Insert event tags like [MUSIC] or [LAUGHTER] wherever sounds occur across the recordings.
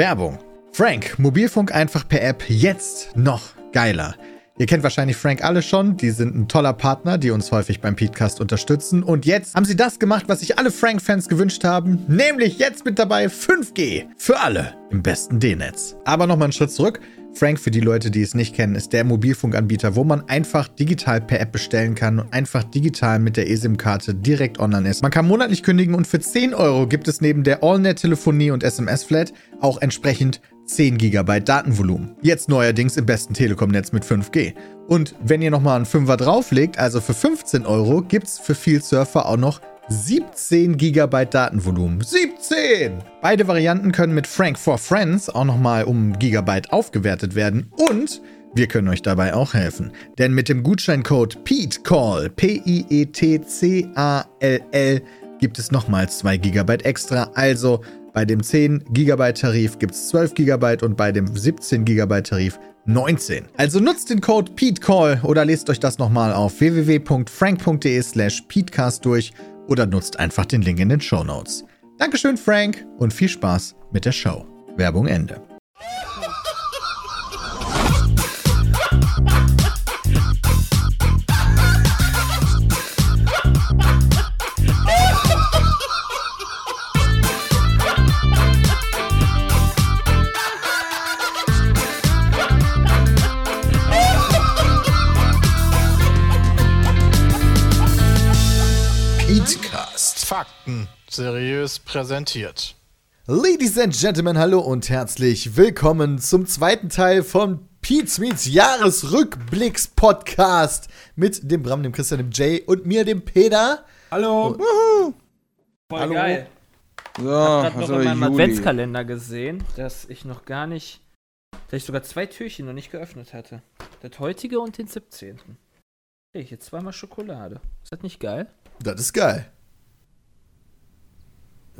Werbung. Frank, Mobilfunk einfach per App jetzt noch geiler. Ihr kennt wahrscheinlich Frank alle schon, die sind ein toller Partner, die uns häufig beim Podcast unterstützen. Und jetzt haben sie das gemacht, was sich alle Frank-Fans gewünscht haben, nämlich jetzt mit dabei 5G für alle im besten D-Netz. Aber nochmal einen Schritt zurück. Frank, für die Leute, die es nicht kennen, ist der Mobilfunkanbieter, wo man einfach digital per App bestellen kann und einfach digital mit der eSIM-Karte direkt online ist. Man kann monatlich kündigen und für 10 Euro gibt es neben der AllNet-Telefonie und SMS-Flat auch entsprechend 10 GB Datenvolumen. Jetzt neuerdings im besten Telekom-Netz mit 5G. Und wenn ihr nochmal einen Fünfer drauflegt, also für 15 Euro, gibt es für viel Surfer auch noch 17 GB Datenvolumen. 17! Beide Varianten können mit Frank for Friends auch nochmal um Gigabyte aufgewertet werden und wir können euch dabei auch helfen. Denn mit dem Gutscheincode PETECALL, P-I-E-T-C-A-L-L, gibt es nochmal 2 GB extra. Also bei dem 10 GB Tarif gibt es 12 GB und bei dem 17 GB Tarif 19. Also nutzt den Code PETECALL oder lest euch das nochmal auf www.frank.de slash PETECAST durch oder nutzt einfach den Link in den Show Notes. Dankeschön, Frank, und viel Spaß mit der Show. Werbung Ende. Fakten seriös präsentiert. Ladies and Gentlemen, hallo und herzlich willkommen zum zweiten Teil von Pete's Meets Jahresrückblicks-Podcast mit dem Bram, dem Christian, dem Jay und mir, dem Peter. Hallo. Wuhu. Voll Hallo. geil. So, Ich hab grad also noch in meinem Juli. Adventskalender gesehen, dass ich noch gar nicht, dass ich sogar zwei Türchen noch nicht geöffnet hatte. Das heutige und den 17. Hey, hier zweimal Schokolade. Ist das nicht geil? Das ist geil.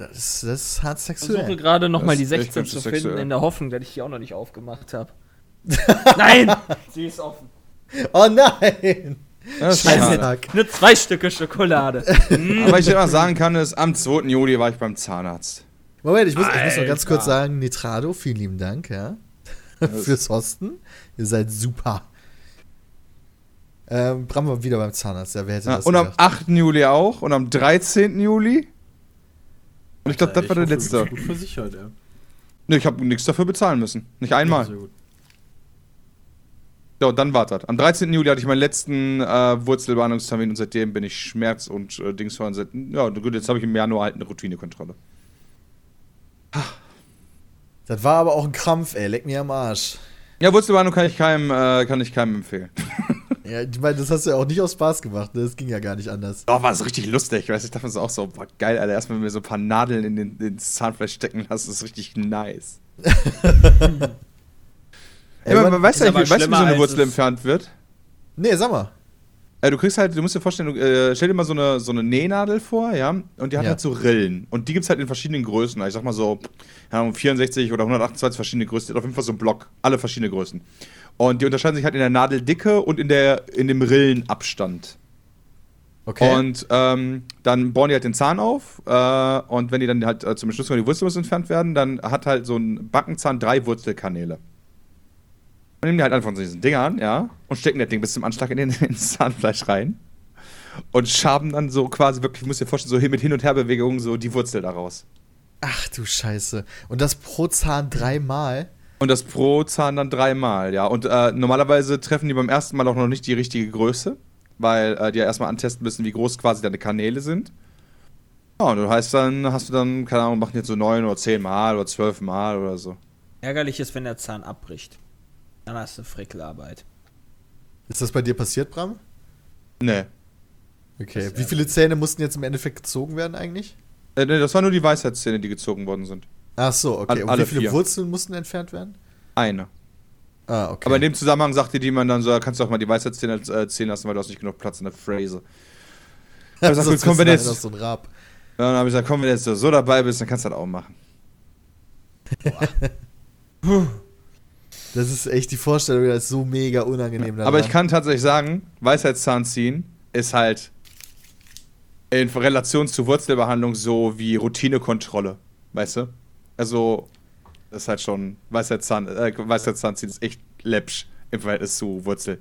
Das das ist hart Ich versuche sexuell. gerade noch Das mal die ist echt 16 ganz zu sexuell. finden, in der Hoffnung, dass ich die auch noch nicht aufgemacht habe. [LAUGHS] Nein! Sie ist offen. Oh nein! Das ist Scheiße. Nur zwei Stücke Schokolade. [LAUGHS] Aber ich immer sagen kann, ist, am 2. Juli war ich beim Zahnarzt. Moment, ich muss, ich muss noch ganz kurz sagen, Nitrado, vielen lieben Dank, ja. [LAUGHS] Fürs Hosten. Ihr seid super. Ähm, Bram war wieder beim Zahnarzt, ja, wer hätte Ja, das und am gedacht? 8. Juli auch und am 13. Juli. Und ich glaube, das war der letzte. Gut versichert, ja. Ne, ich habe nichts dafür bezahlen müssen. Nicht einmal. Ja, und dann war das. Am 13. Juli hatte ich meinen letzten äh, Wurzelbehandlungstermin und seitdem bin ich Schmerz- und äh, Dingsfrei. Seit, ja, gut, jetzt habe ich im Januar halt eine Routinekontrolle. Das war aber auch ein Krampf, ey, leck mir am Arsch. Ja, Wurzelbehandlung kann ich keinem, äh, kann ich keinem empfehlen. [LAUGHS] Ja, ich meine, das hast du ja auch nicht aus Spaß gemacht, ne? Das ging ja gar nicht anders. Doch, war es richtig lustig. Weißt, du, ich dachte mir so auch so, boah, geil, Alter. Erstmal mir so ein paar Nadeln in den, ins Zahnfleisch stecken lassen, ist richtig nice. [LAUGHS] Ey, man- man, weißt du, ist aber eigentlich, weißt du, wie so eine Wurzel entfernt wird? Nee, sag mal. Äh, du kriegst halt, du musst dir vorstellen, du, äh, stell dir mal so eine, so eine Nähnadel vor, ja, und die hat Ja. halt so Rillen. Und die gibt's halt in verschiedenen Größen. Ich sag mal so, ja, um 64 oder 128 verschiedene Größen. Die hat auf jeden Fall so ein Block. Alle verschiedene Größen. Und die unterscheiden sich halt in der Nadeldicke und in, der, in dem Rillenabstand. Okay. Und ähm, dann bohren die halt den Zahn auf. Äh, und wenn die dann halt äh, zum Schluss, die Wurzel muss entfernt werden, dann hat halt so ein Backenzahn drei Wurzelkanäle. Und nehmen die halt einfach von diesen Dingern, ja, und stecken das Ding bis zum Anschlag in den, [LAUGHS] ins Zahnfleisch rein. Und schaben dann so quasi wirklich, ich muss dir vorstellen, so mit Hin- und Herbewegungen so die Wurzel daraus. Ach du Scheiße. Und das pro Zahn dreimal? Und das pro Zahn dann dreimal, ja. Und äh, normalerweise treffen die beim ersten Mal auch noch nicht die richtige Größe, weil äh, die ja erstmal antesten müssen, wie groß quasi deine Kanäle sind. Ja, und du heißt dann, hast du dann, keine Ahnung, machen jetzt so neun oder zehn Mal oder zwölf Mal oder so. Ärgerlich ist, wenn der Zahn abbricht. Dann hast du Frickelarbeit. Ist das bei dir passiert, Bram? Nee. Okay. Wie viele Zähne mussten jetzt im Endeffekt gezogen werden eigentlich? Äh, nee, das waren nur die Weisheitszähne, die gezogen worden sind. Ach so, okay. Alle- Und wie viele vier. Wurzeln mussten entfernt werden? Eine. Ah, okay. Aber in dem Zusammenhang sagte die man dann so, kannst du auch mal die Weisheitszähne äh, zählen lassen, weil du hast nicht genug Platz in der Phrase. Ich hab gesagt, Sonst komm, wenn bist du jetzt, einer so ein Rab. Ja, dann habe ich gesagt, komm, wenn du jetzt so dabei bist, dann kannst du das auch machen. Das ist echt die Vorstellung, das ist so mega unangenehm. Aber daran. ich kann tatsächlich sagen, Weisheitszahn ziehen ist halt in Relation zur Wurzelbehandlung so wie Routinekontrolle. Weißt du? Also, Das ist halt schon, Weisheitszahn, äh, Weisheitszahnziehen ist echt läppsch im Verhältnis zu Wurzel.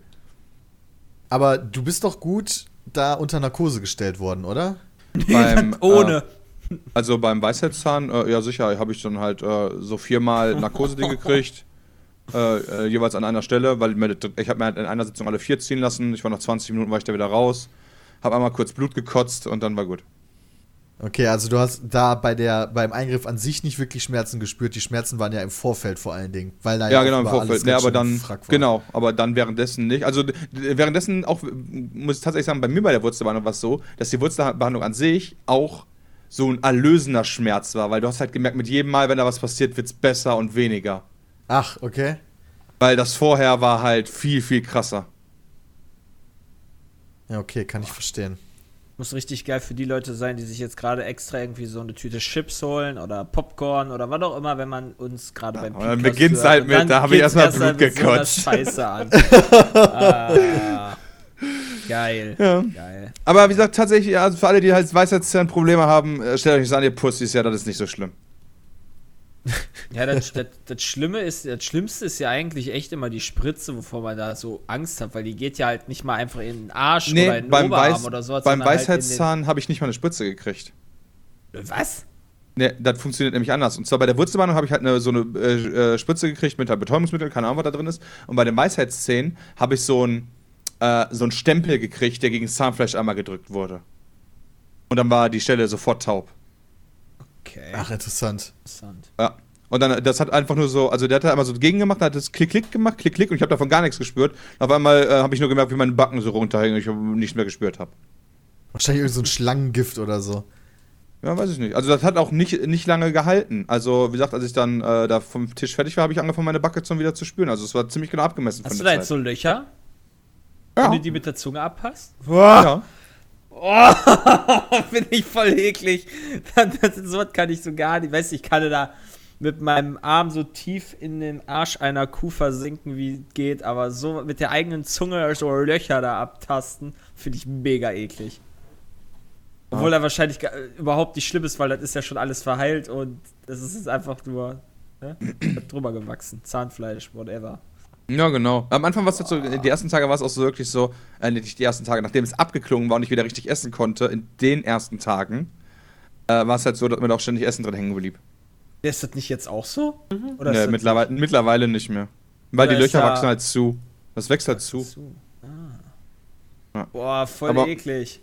Aber du bist doch gut da unter Narkose gestellt worden, oder? Beim, [LAUGHS] Ohne. Äh, also beim Weisheitszahn, äh, ja sicher, habe ich dann halt äh, so viermal Narkose-Ding gekriegt. [LAUGHS] Äh, äh, jeweils an einer Stelle, weil ich habe mir halt in einer Sitzung alle vier ziehen lassen. Ich war nach 20 Minuten, war ich da wieder raus. Habe einmal kurz Blut gekotzt und dann war gut. Okay, also du hast da bei der, beim Eingriff an sich nicht wirklich Schmerzen gespürt. Die Schmerzen waren ja im Vorfeld vor allen Dingen. Weil da Ja, genau, im Vorfeld. Nee, ganz aber dann, genau, aber dann währenddessen nicht. Also währenddessen auch, muss ich tatsächlich sagen, bei mir bei der Wurzelbehandlung war es so, dass die Wurzelbehandlung an sich auch so ein erlösender Schmerz war, weil du hast halt gemerkt, mit jedem Mal, wenn da was passiert, wird es besser und weniger. Ach, okay. Weil das vorher war halt viel, viel krasser. Ja, okay, kann ich verstehen. Muss richtig geil für die Leute sein, die sich jetzt gerade extra irgendwie so eine Tüte Chips holen oder Popcorn oder was auch immer, wenn man uns gerade beim und dann Podcast beginnt's halt mit, dann da hab ich geht's erst erst Blut mit so gekotzt. Scheiße an. [LAUGHS] ah, geil. Ja. Geil. Aber wie gesagt, tatsächlich, also für alle, die halt Weisheitszahn-Probleme haben, äh, stellt euch nicht an, ihr Pussys, ja, das ist nicht so schlimm. Ja, das, das, das Schlimme ist, das Schlimmste ist ja eigentlich echt immer die Spritze, wovor man da so Angst hat, weil die geht ja halt nicht mal einfach in den Arsch oder in den beim, Oberarm Weiß, oder sowas. beim halt Weisheitszahn habe ich nicht mal eine Spritze gekriegt. Was? Ne, das funktioniert nämlich anders. Und zwar bei der Wurzelbehandlung habe ich halt eine, so eine äh, äh, Spritze gekriegt mit halt Betäubungsmittel, keine Ahnung, was da drin ist. Und bei den Weisheitszähnen habe ich so einen äh, so einen Stempel gekriegt, der gegen das Zahnfleisch einmal gedrückt wurde. Und dann war die Stelle sofort taub. Okay, Ach, interessant. interessant. Ja. Und dann, das hat einfach nur so, also der hat da einmal so gegen gemacht, hat das Klick-Klick gemacht, Klick-Klick und ich habe davon gar nichts gespürt. Auf einmal äh, habe ich nur gemerkt, wie meine Backen so runterhängen und ich nichts mehr gespürt habe. Wahrscheinlich irgend so ein Schlangengift oder so. Ja, weiß ich nicht. Also das hat auch nicht, nicht lange gehalten. Also wie gesagt, als ich dann äh, da vom Tisch fertig war, habe ich angefangen, meine Backe zum wieder zu spüren. Also es war ziemlich genau abgemessen Hast du von da der jetzt so Löcher, Ja. wenn du die mit der Zunge abpasst? ja. Oh, [LAUGHS] finde ich voll eklig. Das, das, so was kann ich so gar nicht. Weißt du, ich kann da mit meinem Arm so tief in den Arsch einer Kuh versinken, wie geht, aber so mit der eigenen Zunge so Löcher da abtasten, finde ich mega eklig. Obwohl er wahrscheinlich gar, überhaupt nicht schlimm ist, weil das ist ja schon alles verheilt und es ist einfach nur ne, drüber gewachsen. Zahnfleisch, whatever. Ja, genau. Am Anfang war es jetzt so, die ersten Tage war es auch so wirklich so, äh, nicht die ersten Tage, nachdem es abgeklungen war und ich wieder richtig essen konnte, in den ersten Tagen, äh, war es halt so, dass mir da auch ständig Essen drin hängen blieb. Ist das nicht jetzt auch so? Oder Nee, ist das mittlerweile, mittlerweile nicht mehr. Weil Oder die Löcher wachsen halt zu. Das wächst halt zu. Zu. Ah. Ja. Boah, voll Aber- eklig.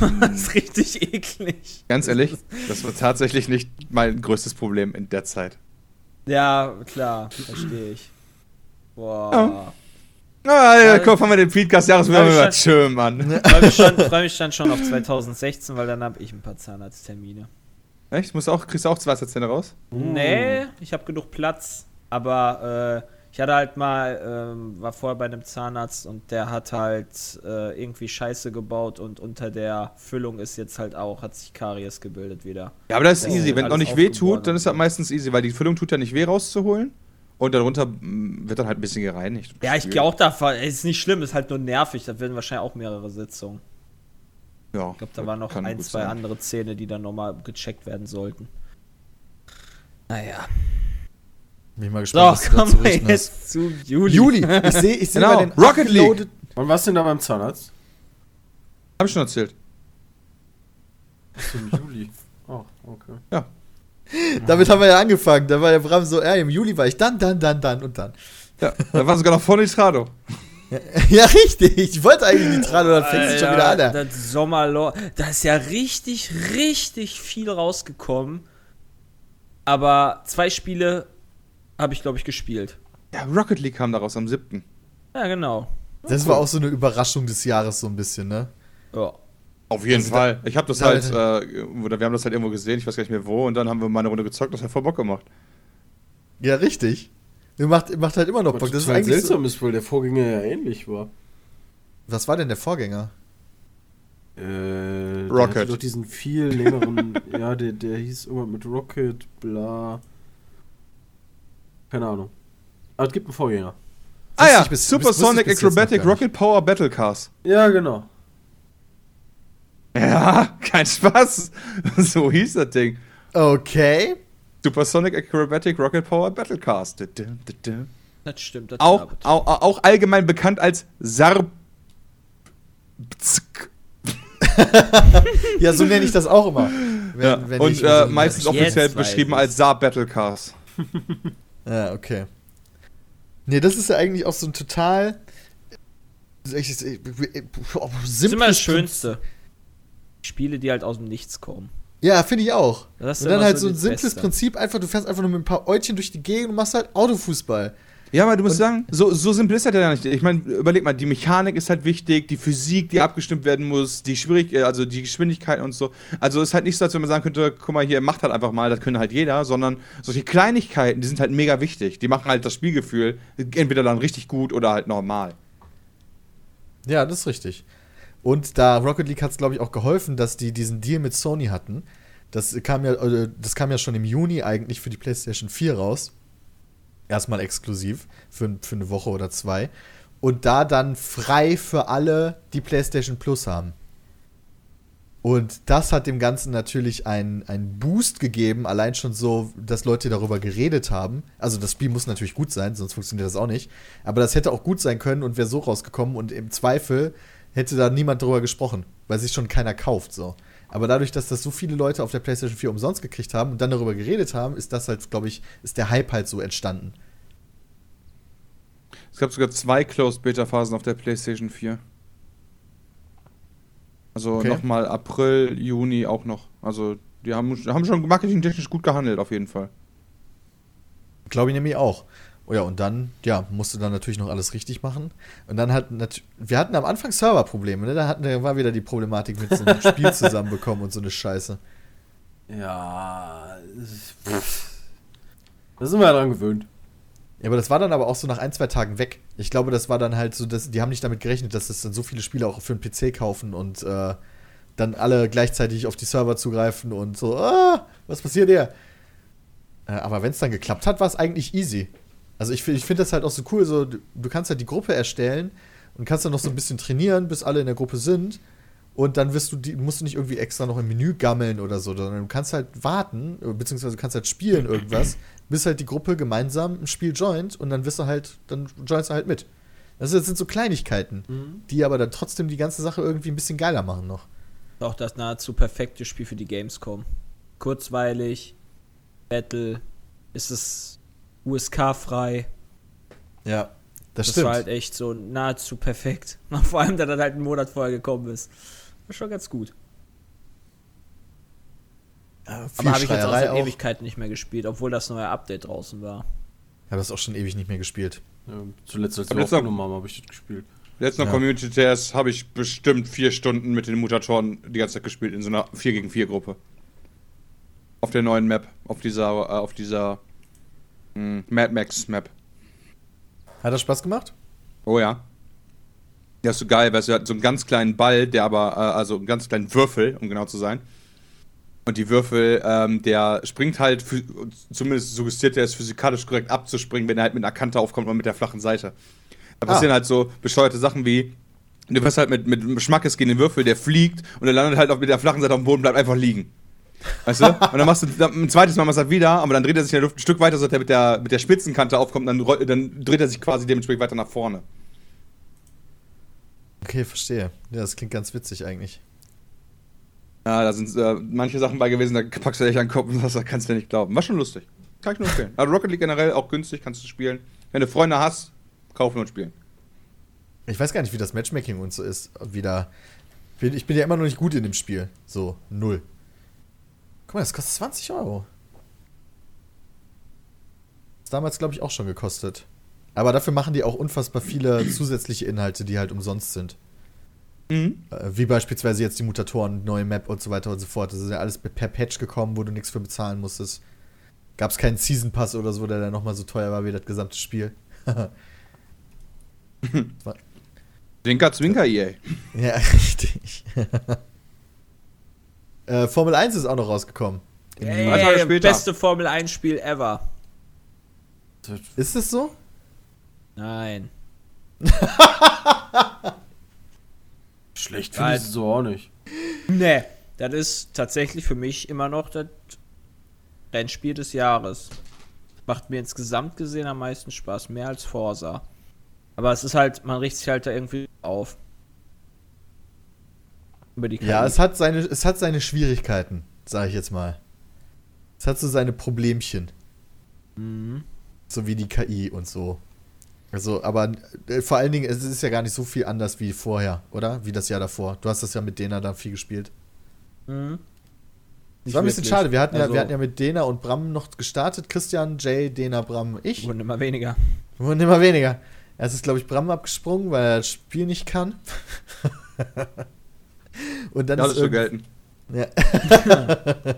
[LAUGHS] das ist richtig eklig. Ganz ehrlich, das war tatsächlich nicht mein größtes Problem in der Zeit. Ja, klar, verstehe ich. Boah. Ah, ja, guck, haben wir den Podcast Ja, Jahreswürmer ich schön, Mann. [LAUGHS] Freue mich, schon- freu mich dann schon auf 2016, weil dann habe ich ein paar Zahnarzttermine. Echt? Musst auch, kriegst du auch zwei Zähne raus? Nee, ich habe genug Platz. Aber äh, ich hatte halt mal, ähm, war vorher bei einem Zahnarzt und der hat halt äh, irgendwie Scheiße gebaut und unter der Füllung ist jetzt halt auch, hat sich Karies gebildet wieder. Ja, aber das ist Oh, easy. Wenn es alles nicht weh tut, dann ist das meistens easy, weil die Füllung tut ja nicht weh rauszuholen. Und darunter mm, wird dann halt ein bisschen gereinigt. Ja, ich gehe auch davon. Es ist nicht schlimm, ist halt nur nervig. Da werden wahrscheinlich auch mehrere Sitzungen. Ja, Ich glaube, da waren noch ein, zwei sein. andere Zähne, die dann nochmal gecheckt werden sollten. Naja. Bin ich mal So, gespannt, was du kommen wir jetzt zu Juli. Juli, ich [LAUGHS] sehe ich seh Genau, bei den Rocket League. warst du denn da beim Zahnarzt? Hab ich schon erzählt. Im Juli. [LAUGHS] Oh, okay. Damit haben wir ja angefangen. Da war der Bram so, ja, im Juli war ich dann, dann, dann, dann und dann. Ja, da war sogar noch vor Nitrado. [LAUGHS] Ja, richtig. Ich wollte eigentlich die Trado, dann fängst du schon wieder an. ja. Das Sommerloch. Da ist ja richtig, richtig viel rausgekommen. Aber zwei Spiele habe ich, glaube ich, gespielt. Ja, Rocket League kam daraus am 7. Ja, genau. Das war auch so eine Überraschung des Jahres, so ein bisschen, ne? Ja. Auf jeden Also Fall. Ich habe das da- halt, äh, oder wir haben das halt irgendwo gesehen, ich weiß gar nicht mehr wo, und dann haben wir mal eine Runde gezockt, das hat voll Bock gemacht. Ja, richtig. Mir macht, macht halt immer noch Bock. Das ist total eigentlich seltsam so, ist, weil der Vorgänger ja ähnlich war. Was war denn der Vorgänger? Äh, der Rocket. hatte doch diesen viel längeren, [LAUGHS] ja, der, der hieß irgendwas mit Rocket, bla. Keine Ahnung. Aber es gibt einen Vorgänger. Ah ja, bis- Supersonic bis jetzt Acrobatic. Rocket Power Battle Cars. Ja, genau. Ja, [LAUGHS] kein Spaß. [LAUGHS] so hieß das Ding. Okay. Supersonic Acrobatic Rocket Power du, du. Das stimmt. Das Auch, auch, auch allgemein bekannt als Sarb. [LAUGHS] Ja, so nenne ich das auch immer. Wenn, Ja. wenn Und ich äh, meistens offiziell beschrieben als Saab Battlecast. Ja, okay. Nee, das ist ja eigentlich auch so ein total. Das ist echt- äh, oh, Das ist immer das Schönste. Spiele, die halt aus dem Nichts kommen. Ja, finde ich auch. Und dann halt so ein simples Beste. Prinzip, einfach, du fährst einfach nur mit ein paar Eutchen durch die Gegend und machst halt Autofußball. Ja, aber du musst sagen, so, so simpel ist das ja nicht. Ich meine, überleg mal, die Mechanik ist halt wichtig, die Physik, die abgestimmt werden muss, die Schwierig äh, also die Geschwindigkeit und so. Also es ist halt nicht so, als wenn man sagen könnte, guck mal hier, macht halt einfach mal, das können halt jeder, sondern solche Kleinigkeiten, die sind halt mega wichtig. Die machen halt das Spielgefühl entweder dann richtig gut oder halt normal. Ja, das ist richtig. Und da Rocket League hat es, glaube ich, auch geholfen, dass die diesen Deal mit Sony hatten. Das kam ja, äh, das kam ja schon im Juni eigentlich für die PlayStation 4 raus. Erstmal exklusiv für, für eine Woche oder zwei. Und da dann frei für alle die PlayStation Plus haben. Und das hat dem Ganzen natürlich einen, Boost gegeben, allein schon so, dass Leute darüber geredet haben. Also das Spiel muss natürlich gut sein, sonst funktioniert das auch nicht. Aber das hätte auch gut sein können und wäre so rausgekommen und im Zweifel hätte da niemand drüber gesprochen, weil sich schon keiner kauft so. Aber dadurch, dass das so viele Leute auf der PlayStation 4 umsonst gekriegt haben und dann darüber geredet haben, ist das halt, glaube ich, ist der Hype halt so entstanden. Es gab sogar zwei Closed Beta Phasen auf der PlayStation 4. Also Okay. nochmal April, Juni auch noch. Also die haben, haben schon marketingtechnisch gut gehandelt auf jeden Fall. Glaube ich nämlich auch. Oh ja, und dann, ja, musste dann natürlich noch alles richtig machen. Und dann hat nat- wir hatten am Anfang Serverprobleme, ne? Da hatten, da war wieder die Problematik mit so einem [LAUGHS] Spiel zusammenbekommen und so eine Scheiße. Ja. pff. Da sind wir ja dran gewöhnt. Ja, aber das war dann aber auch so nach ein, zwei Tagen weg. Ich glaube, das war dann halt so, dass die haben nicht damit gerechnet, dass es dann so viele Spieler auch für den PC kaufen und äh, dann alle gleichzeitig auf die Server zugreifen und so, ah, was passiert hier? Äh, aber wenn es dann geklappt hat, war es eigentlich easy. Also ich, ich finde das halt auch so cool, so du, du kannst halt die Gruppe erstellen und kannst dann noch so ein bisschen trainieren, bis alle in der Gruppe sind. Und dann wirst du die, musst du nicht irgendwie extra noch im Menü gammeln oder so, sondern du kannst halt warten, äh, beziehungsweise du kannst halt spielen irgendwas, bis halt die Gruppe gemeinsam ein Spiel joint und dann wirst du halt, dann joinst du halt mit. Das sind- das sind so Kleinigkeiten, die aber dann trotzdem die ganze Sache irgendwie ein bisschen geiler machen noch. Auch das nahezu perfekte Spiel für die Gamescom. Kurzweilig, Battle, ist es USK-frei. Ja, das, Das stimmt. war halt echt so nahezu perfekt. [LAUGHS] Vor allem, da dann halt einen Monat vorher gekommen ist. War schon ganz gut. ja, Aber habe ich jetzt auch seit Ewigkeiten nicht mehr gespielt, obwohl das neue Update draußen war. habe das auch schon ewig nicht mehr gespielt. Ja, zuletzt, als aufgenommen haben, habe ich das gespielt. Letzten Ja. Community TS habe ich bestimmt vier Stunden mit den Mutatoren die ganze Zeit gespielt in so einer 4 gegen 4 Gruppe. Auf der neuen Map, auf dieser, äh, auf dieser mh, Mad Max Map. Hat das Spaß gemacht? Oh ja. Der ist so geil, weil es hat so einen ganz kleinen Ball, der aber, äh, also einen ganz kleinen Würfel, um genau zu sein. Und die Würfel, ähm, der springt halt, zumindest suggestiert er es physikalisch korrekt abzuspringen, wenn er halt mit einer Kante aufkommt und mit der flachen Seite. Da Ah. passieren halt so bescheuerte Sachen wie, du wirst halt mit, mit Schmackes gegen den Würfel, der fliegt und er landet halt auch mit der flachen Seite auf dem Boden, bleibt einfach liegen. Weißt du? Und dann machst du dann, ein zweites Mal machst du halt wieder, aber dann dreht er sich in der Luft ein Stück weiter, sodass er mit der, mit der Spitzenkante aufkommt, dann, dann dreht er sich quasi dementsprechend weiter nach vorne. Okay, verstehe. Ja, das klingt ganz witzig eigentlich. Ja, da sind äh, manche Sachen bei gewesen, da packst du echt an den Kopf und sagst, das kannst du dir nicht glauben. War schon lustig. Kann ich nur empfehlen. Also Rocket League generell auch günstig, kannst du spielen. Wenn du Freunde hast, kaufen und spielen. Ich weiß gar nicht, wie das Matchmaking und so ist. Wieder. Ich bin ja immer noch nicht gut in dem Spiel. So, null. Guck mal, das kostet 20 Euro. Das damals, glaube ich, auch schon gekostet. Aber dafür machen die auch unfassbar viele [CLEARS THROAT] zusätzliche Inhalte, die halt umsonst sind. Mhm. Äh, Wie beispielsweise jetzt die Mutatoren, neue Map und so weiter und so fort. Das ist ja alles per Patch gekommen, wo du nichts für bezahlen musstest. Gab es keinen Season Pass oder so, der dann nochmal so teuer war wie das gesamte Spiel. [LAUGHS] Zwinker, Zwinker, EA. [LAUGHS] Ja, richtig. [LAUGHS] äh, Formel 1 ist auch noch rausgekommen. Ey, Juni. Drei Tage später. beste Formel 1 Spiel ever. Ist es so? Nein. [LAUGHS] Schlecht finde ich es so auch nicht. Nee, das ist tatsächlich für mich immer noch das Rennspiel des Jahres. Macht mir insgesamt gesehen am meisten Spaß, mehr als Forsa. Aber es ist halt, man richtet sich halt da irgendwie auf. Über die Ja, KI. es hat seine, es hat seine Schwierigkeiten, sage ich jetzt mal. Es hat so seine Problemchen. Mhm. So wie die KI und so. Also, aber äh, vor allen Dingen, es ist ja gar nicht so viel anders wie vorher, oder? Wie das Jahr davor. Du hast das ja mit Dena da viel gespielt. Mhm. Das war ein bisschen wirklich. schade. Wir hatten, ja, Also- wir hatten ja mit Dena und Bram noch gestartet. Christian, Jay, Dena, Bram, ich. Wurden immer weniger. Wurden immer weniger. Erst ist, glaube ich, Bram abgesprungen, weil er das Spiel nicht kann. [LAUGHS] und dann Ja, ist das irgend- gelten. Ja. [LAUGHS]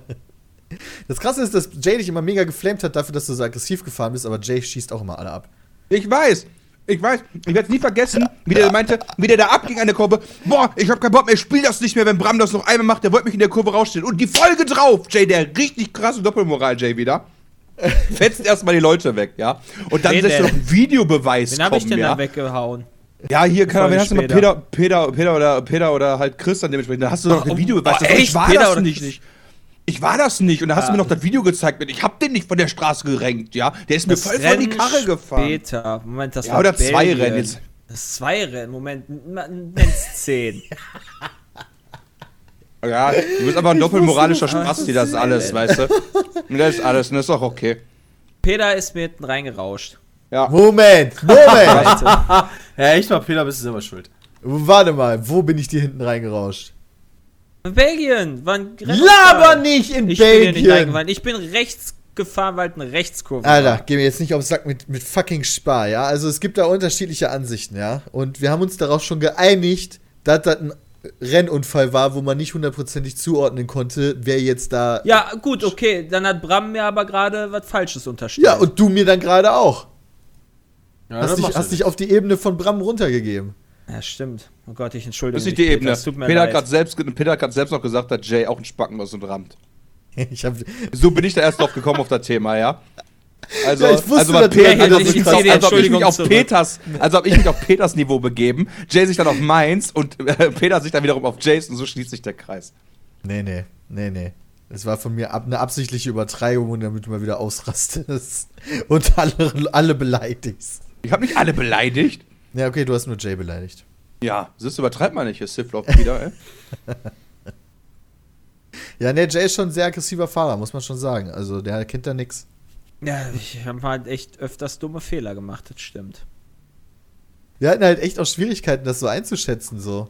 das Krasse ist, dass Jay dich immer mega geflamed hat dafür, dass du so aggressiv gefahren bist, aber Jay schießt auch immer alle ab. Ich weiß. Ich weiß, ich werde es nie vergessen, wie der meinte, wie der da abging an der Kurve. Boah, ich hab keinen Bock mehr, ich spiel das nicht mehr, wenn Bram das noch einmal macht, der wollte mich in der Kurve rausstellen. Und die Folge drauf, Jay, der richtig krasse Doppelmoral, Jay, wieder. [LAUGHS] Fetzt erstmal die Leute weg, ja. Und dann lässt du noch einen Videobeweis Wen habe ich denn ja. da weggehauen? Ja, hier kann Folge wen hast du mal. Peter, Peter, Peter oder Peter oder halt Christian dementsprechend. Da hast du doch den oh, Videobeweis. oh, echt? Ich war Peter das nicht, nicht. Ich war das nicht. Und da hast du Ja. mir noch das Video gezeigt mit, ich hab den nicht von der Straße gerenkt, ja. Der ist mir voll vor die Rennen Karre gefahren. Später. Moment, das Ja, war oder zwei Belgien. Rennen jetzt. Das ist zwei Rennen. Moment, nenn's [LAUGHS] zehn. Ja, du bist aber ein doppelmoralischer Spasti, das ist alles, weißt du. Und das ist alles, und das ist auch okay. Peter ist mir hinten reingerauscht. Ja. Moment, [LAUGHS] Moment! Ja, echt mal, Peter, bist du selber schuld. Warte mal, wo bin ich dir hinten reingerauscht? Belgien, wann Laber nicht in Ich bin hier nicht Belgien! Ich bin rechts gefahren, weil eine Rechtskurve Alter, war. geh mir jetzt nicht aufs Sack mit, mit fucking Spar, ja? Also es gibt da unterschiedliche Ansichten, ja? Und wir haben uns darauf schon geeinigt, dass das ein Rennunfall war, wo man nicht hundertprozentig zuordnen konnte, wer jetzt da. Ja, gut, okay. Dann hat Bram mir aber gerade was Falsches unterstellt. Ja, und du mir dann gerade auch. Ja, hast dich, hast dich auf die Ebene von Bram runtergegeben. Ja, stimmt. Oh Gott, ich entschuldige Das ist mich. nicht die Peter, Ebene. Mir Peter hat leid. gerade selbst, Peter hat selbst noch gesagt, dass Jay auch ein Spacken ist und rammt. [LAUGHS] Ich hab, So bin ich da erst drauf gekommen auf das Thema, ja. Also, Ja, ich wusste, also, dass Peter, Peter also, das ich, nicht als, ob ich mich auf. Peters, also ob ich mich auf Peters Niveau begeben, Jay sich dann auf meins und äh, Peter sich dann wiederum auf Jays und so schließt sich der Kreis. nee, nee, nee, nee. Es war von mir ab, eine absichtliche Übertreibung, damit du mal wieder ausrastest [LAUGHS] und alle, alle beleidigst. Ich habe nicht alle beleidigt. Ja, okay, du hast nur Jay beleidigt. Ja, das übertreibt man nicht, hier Sith Lord wieder, ey. [LAUGHS] Ja, ne, Jay ist schon ein sehr aggressiver Fahrer, muss man schon sagen. Also, der kennt da nix. Ja, ich habe halt echt öfters dumme Fehler gemacht, das stimmt. Wir hatten halt echt auch Schwierigkeiten, das so einzuschätzen, so.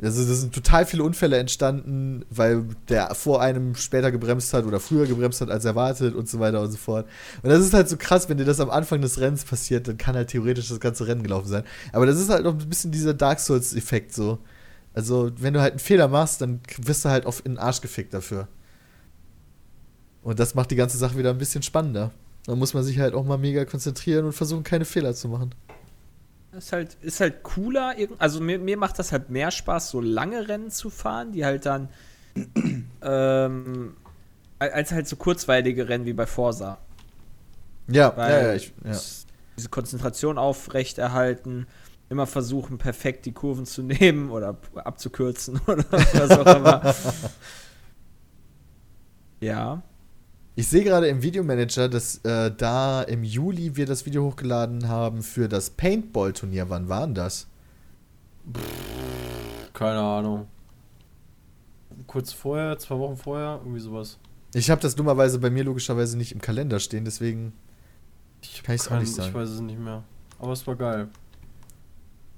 Also, da sind total viele Unfälle entstanden, weil der vor einem später gebremst hat oder früher gebremst hat als erwartet und so weiter und so fort. Und das ist halt so krass, wenn dir das am Anfang des Rennens passiert, dann kann halt theoretisch das ganze Rennen gelaufen sein. Aber das ist halt noch ein bisschen dieser Dark Souls-Effekt so. Also, wenn du halt einen Fehler machst, dann wirst du halt auf in den Arsch gefickt dafür. Und das macht die ganze Sache wieder ein bisschen spannender. Dann muss man sich halt auch mal mega konzentrieren und versuchen, keine Fehler zu machen. Ist halt, ist halt cooler. Also mir, mir macht das halt mehr Spaß, so lange Rennen zu fahren, die halt dann [CLEARS THROAT] ähm, al- als halt so kurzweilige Rennen wie bei Forsa. Ja, Weil ja, ja, ich, ja. diese Konzentration aufrechterhalten, immer versuchen, perfekt die Kurven zu [LAUGHS] nehmen oder abzukürzen [LAUGHS] oder was auch immer. [LAUGHS] ja. Ich sehe gerade im Videomanager, dass äh, da im Juli wir das Video hochgeladen haben für das Paintball-Turnier. Wann war denn das? Keine Ahnung. Kurz vorher, zwei Wochen vorher, irgendwie sowas. Ich habe das dummerweise bei mir logischerweise nicht im Kalender stehen, deswegen Ich Kann ich's auch kann- nicht sagen. Ich weiß es nicht mehr. Aber es war geil.